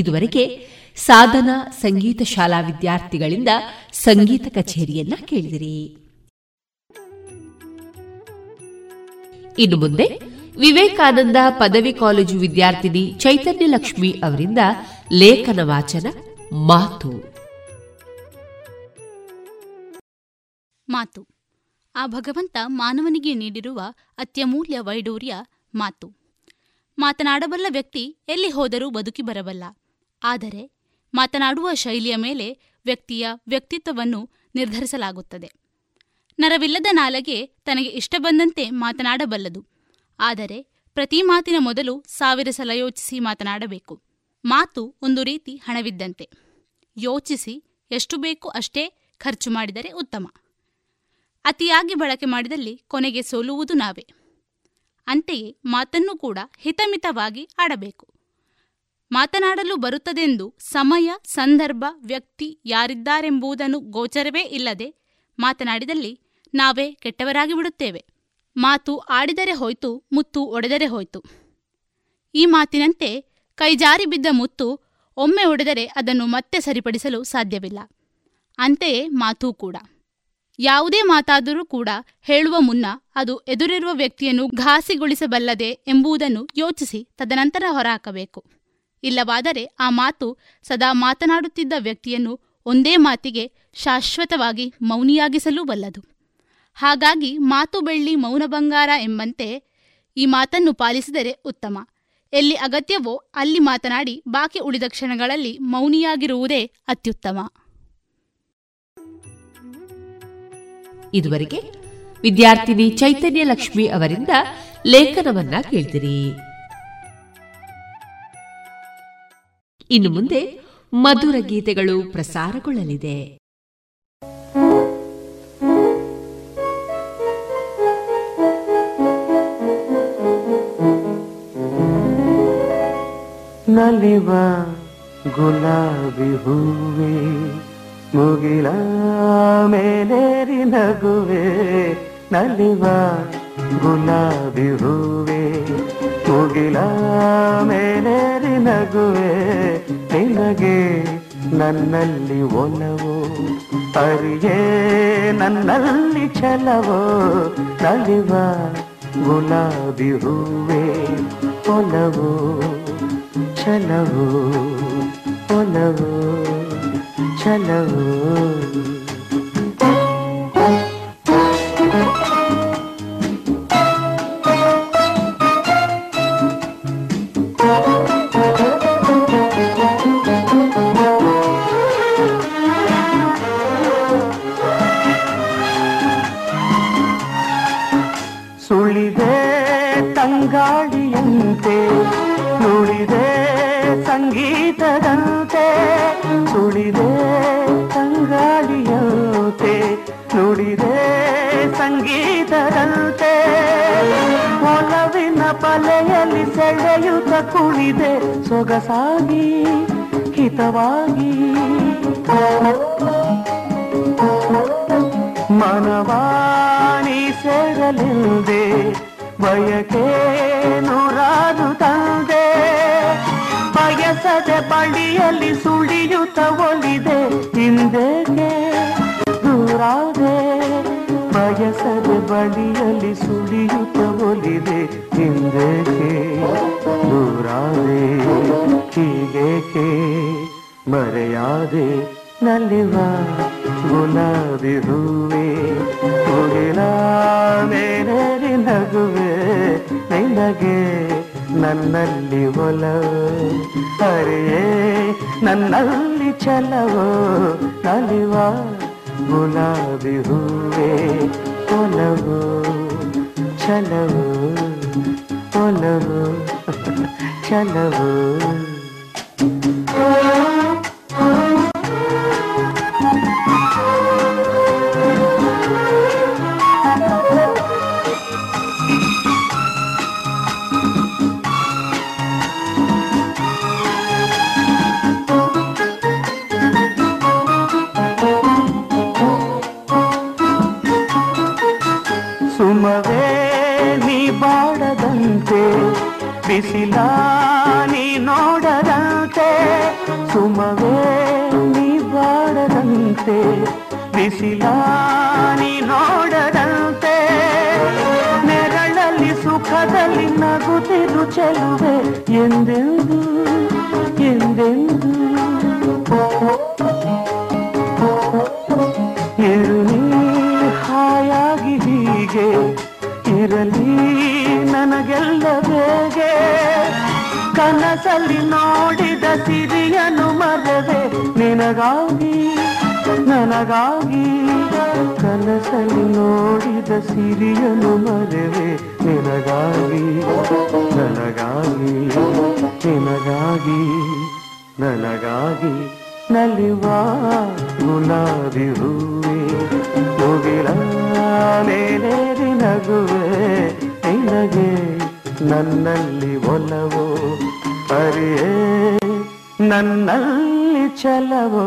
ಇದುವರೆಗೆ ಸಾಧನ ಸಂಗೀತ ಶಾಲಾ ವಿದ್ಯಾರ್ಥಿಗಳಿಂದ ಸಂಗೀತ ಕಚೇರಿಯನ್ನ ಕೇಳಿದಿರಿ. ಇನ್ನು ಮುಂದೆ ವಿವೇಕಾನಂದ ಪದವಿ ಕಾಲೇಜು ವಿದ್ಯಾರ್ಥಿನಿ ಚೈತನ್ಯ ಲಕ್ಷ್ಮಿ ಅವರಿಂದ ಲೇಖನ ವಾಚನ ಮಾತು. ಮಾತು. ಆ ಭಗವಂತ ಮಾನವನಿಗೆ ನೀಡಿರುವ ಅತ್ಯಮೂಲ್ಯ ವೈಡೂರ್ಯ ಮಾತು. ಮಾತನಾಡಬಲ್ಲ ವ್ಯಕ್ತಿ ಎಲ್ಲಿ ಹೋದರೂ ಬದುಕಿ ಬರಬಲ್ಲ. ಆದರೆ ಮಾತನಾಡುವ ಶೈಲಿಯ ಮೇಲೆ ವ್ಯಕ್ತಿಯ ವ್ಯಕ್ತಿತ್ವವನ್ನು ನಿರ್ಧರಿಸಲಾಗುತ್ತದೆ. ನರವಿಲ್ಲದ ನಾಲಗೆ ತನಗೆ ಇಷ್ಟ ಬಂದಂತೆ ಮಾತನಾಡಬಲ್ಲದು. ಆದರೆ ಪ್ರತಿ ಮಾತಿನ ಮೊದಲು ಸಾವಿರ ಸಲ ಯೋಚಿಸಿ ಮಾತನಾಡಬೇಕು. ಮಾತು ಒಂದು ರೀತಿ ಹಣವಿದ್ದಂತೆ. ಯೋಚಿಸಿ ಎಷ್ಟು ಬೇಕು ಅಷ್ಟೇ ಖರ್ಚು ಮಾಡಿದರೆ ಉತ್ತಮ. ಅತಿಯಾಗಿ ಬಳಕೆ ಮಾಡಿದಲ್ಲಿ ಕೊನೆಗೆ ಸೋಲುವುದು ನಾವೇ. ಅಂತೆಯೇ ಮಾತನ್ನು ಕೂಡ ಹಿತಮಿತವಾಗಿ ಆಡಬೇಕು. ಮಾತನಾಡಲು ಬರುತ್ತದೆಂದು ಸಮಯ, ಸಂದರ್ಭ, ವ್ಯಕ್ತಿ ಯಾರಿದ್ದಾರೆಂಬುದನ್ನು ಗೋಚರವೇ ಇಲ್ಲದೆ ಮಾತನಾಡಿದಲ್ಲಿ ನಾವೇ ಕೆಟ್ಟವರಾಗಿ ಬಿಡುತ್ತೇವೆ. ಮಾತು ಆಡಿದರೆ ಹೋಯ್ತು, ಮುತ್ತು ಒಡೆದರೆ ಹೋಯ್ತು. ಈ ಮಾತಿನಂತೆ ಕೈಜಾರಿ ಬಿದ್ದ ಮುತ್ತು ಒಮ್ಮೆ ಒಡೆದರೆ ಅದನ್ನು ಮತ್ತೆ ಸರಿಪಡಿಸಲು ಸಾಧ್ಯವಿಲ್ಲ. ಅಂತೆಯೇ ಮಾತೂ ಕೂಡ. ಯಾವುದೇ ಮಾತಾದರೂ ಕೂಡ ಹೇಳುವ ಮುನ್ನ ಅದು ಎದುರಿರುವ ವ್ಯಕ್ತಿಯನ್ನು ಘಾಸಿಗೊಳಿಸಬಲ್ಲದೆ ಎಂಬುದನ್ನು ಯೋಚಿಸಿ ತದನಂತರ ಹೊರಹಾಕಬೇಕು. ಇಲ್ಲವಾದರೆ ಆ ಮಾತು ಸದಾ ಮಾತನಾಡುತ್ತಿದ್ದ ವ್ಯಕ್ತಿಯನ್ನು ಒಂದೇ ಮಾತಿಗೆ ಶಾಶ್ವತವಾಗಿ ಮೌನಿಯಾಗಿಸಲೂ ಬಲ್ಲದು ಹಾಗಾಗಿ ಮಾತು ಬೆಳ್ಳಿ ಮೌನ ಬಂಗಾರ ಎಂಬಂತೆ ಈ ಮಾತನ್ನು ಪಾಲಿಸಿದರೆ ಉತ್ತಮ. ಎಲ್ಲಿ ಅಗತ್ಯವೋ ಅಲ್ಲಿ ಮಾತನಾಡಿ ಬಾಕಿ ಉಳಿದ ಕ್ಷಣಗಳಲ್ಲಿ ಮೌನಿಯಾಗಿರುವುದೇ ಅತ್ಯುತ್ತಮ. ಇದುವರೆಗೆ ವಿದ್ಯಾರ್ಥಿನಿ ಚೈತನ್ಯ ಲಕ್ಷ್ಮಿ ಅವರಿಂದ ಲೇಖನವನ್ನ ಕೇಳ್ತಿರಿ. ಇನ್ನು ಮುಂದೆ ಮಧುರ ಗೀತೆಗಳು ಪ್ರಸಾರಗೊಳ್ಳಲಿದೆ. ನಲಿವ ಗುಲಾಬಿ ಹೂವೆ, ಮುಗಿಲ ಮೇಲೇರಿ ನಗುವೆ. ನಲಿವ ಗುಲಾಬಿ ಹೂವೆ, ಮುಗಿಲ ಮೇಲೇರಿ ನಗುವೆ ನಿನಗೆ ನನ್ನಲ್ಲಿ ಒಲವು. ಅರಿಯೇ ನನ್ನಲ್ಲಿ ಛಲವೋ. ನಲಿವ ಗುಲಾಬಿ ಹೂವೆ ಒಲವು ಛಲವು ಒಲವು ಛಲವು. ಸೊಗಸಾಗಿ ಹಿತವಾಗಿ. ಮನವಾಣಿ ಸೇರಲಿಲ್ಲದೆ ಬಯಕೆ ನೂರಾರು ತಂದೆ. ಬಯಸದೆ ಬಳಿಯಲ್ಲಿ ಸುಳಿಯುತ್ತ ಒಲಿದೆ ಹಿಂದೆಗೆ ದೂರಾದೆ. ಬಯಸದೆ ಬಳಿಯಲ್ಲಿ ಸುಳಿಯುತ್ತ ಒಲಿದೆ. ಹಿಂದೆಗೆ ದೂರಾದೆ ಹೀಗೇಕೆ ಮರೆಯಾದೆ ನಲಿವ ಗುಲಾಬಿ ಹೂವೆ ಮುಗಿಲ ಮೇಲೇರಿ ನಗುವೆ, ನಿನಗೆ ನನ್ನಲ್ಲಿ ಒಲವು. ಅರೆಯೇ ನನ್ನಲ್ಲಿ ಚಲವೋ, ನಲಿವ ಗುಲಾಬಿ ಹೂವೆ ಒಲವು ಛಲವು ಒಲವು ಛಲವು ಬಿಸಿಲ ನೀ ನೋಡದಂತೆ. ನೆರಳಲ್ಲಿ ಸುಖದಲ್ಲಿ ನಗುತ್ತಿರು ಚೆಲುವೆ. ಎಂದೆಂದು ಎಂದೆಂದು? ಇರು ನೀ ಹಾಯಾಗಿ ಹೀಗೆ. ಇರಲಿ ನನಗೆಲ್ಲ ಬೇಗೆ. ಕನಸಲ್ಲಿ ನೋಡಿದ ಸಿರಿಯನು ಮರವೆ. ನಿನಗಾಗಿ ನನಗಾಗಿ ಕನಸಲ್ಲಿ ನೋಡಿದ ಸಿರಿಯನು ಮರೆವೆ. ನಿನಗಾಗಿ, ನನಗಾಗಿ ನಿನಗಾಗಿ, ನನಗಾಗಿ ನಲಿವ ಗುಲಾಬಿ ಹೂವೆ. ಮುಗಿಲ ಮೇಲೇರಿ ನಗುವೆ, ನಿನಗೆ ನನ್ನಲ್ಲಿ ಒಲವೋ. ಅರಿಯೇ, ನನ್ನಲ್ಲಿ ಚಲವೋ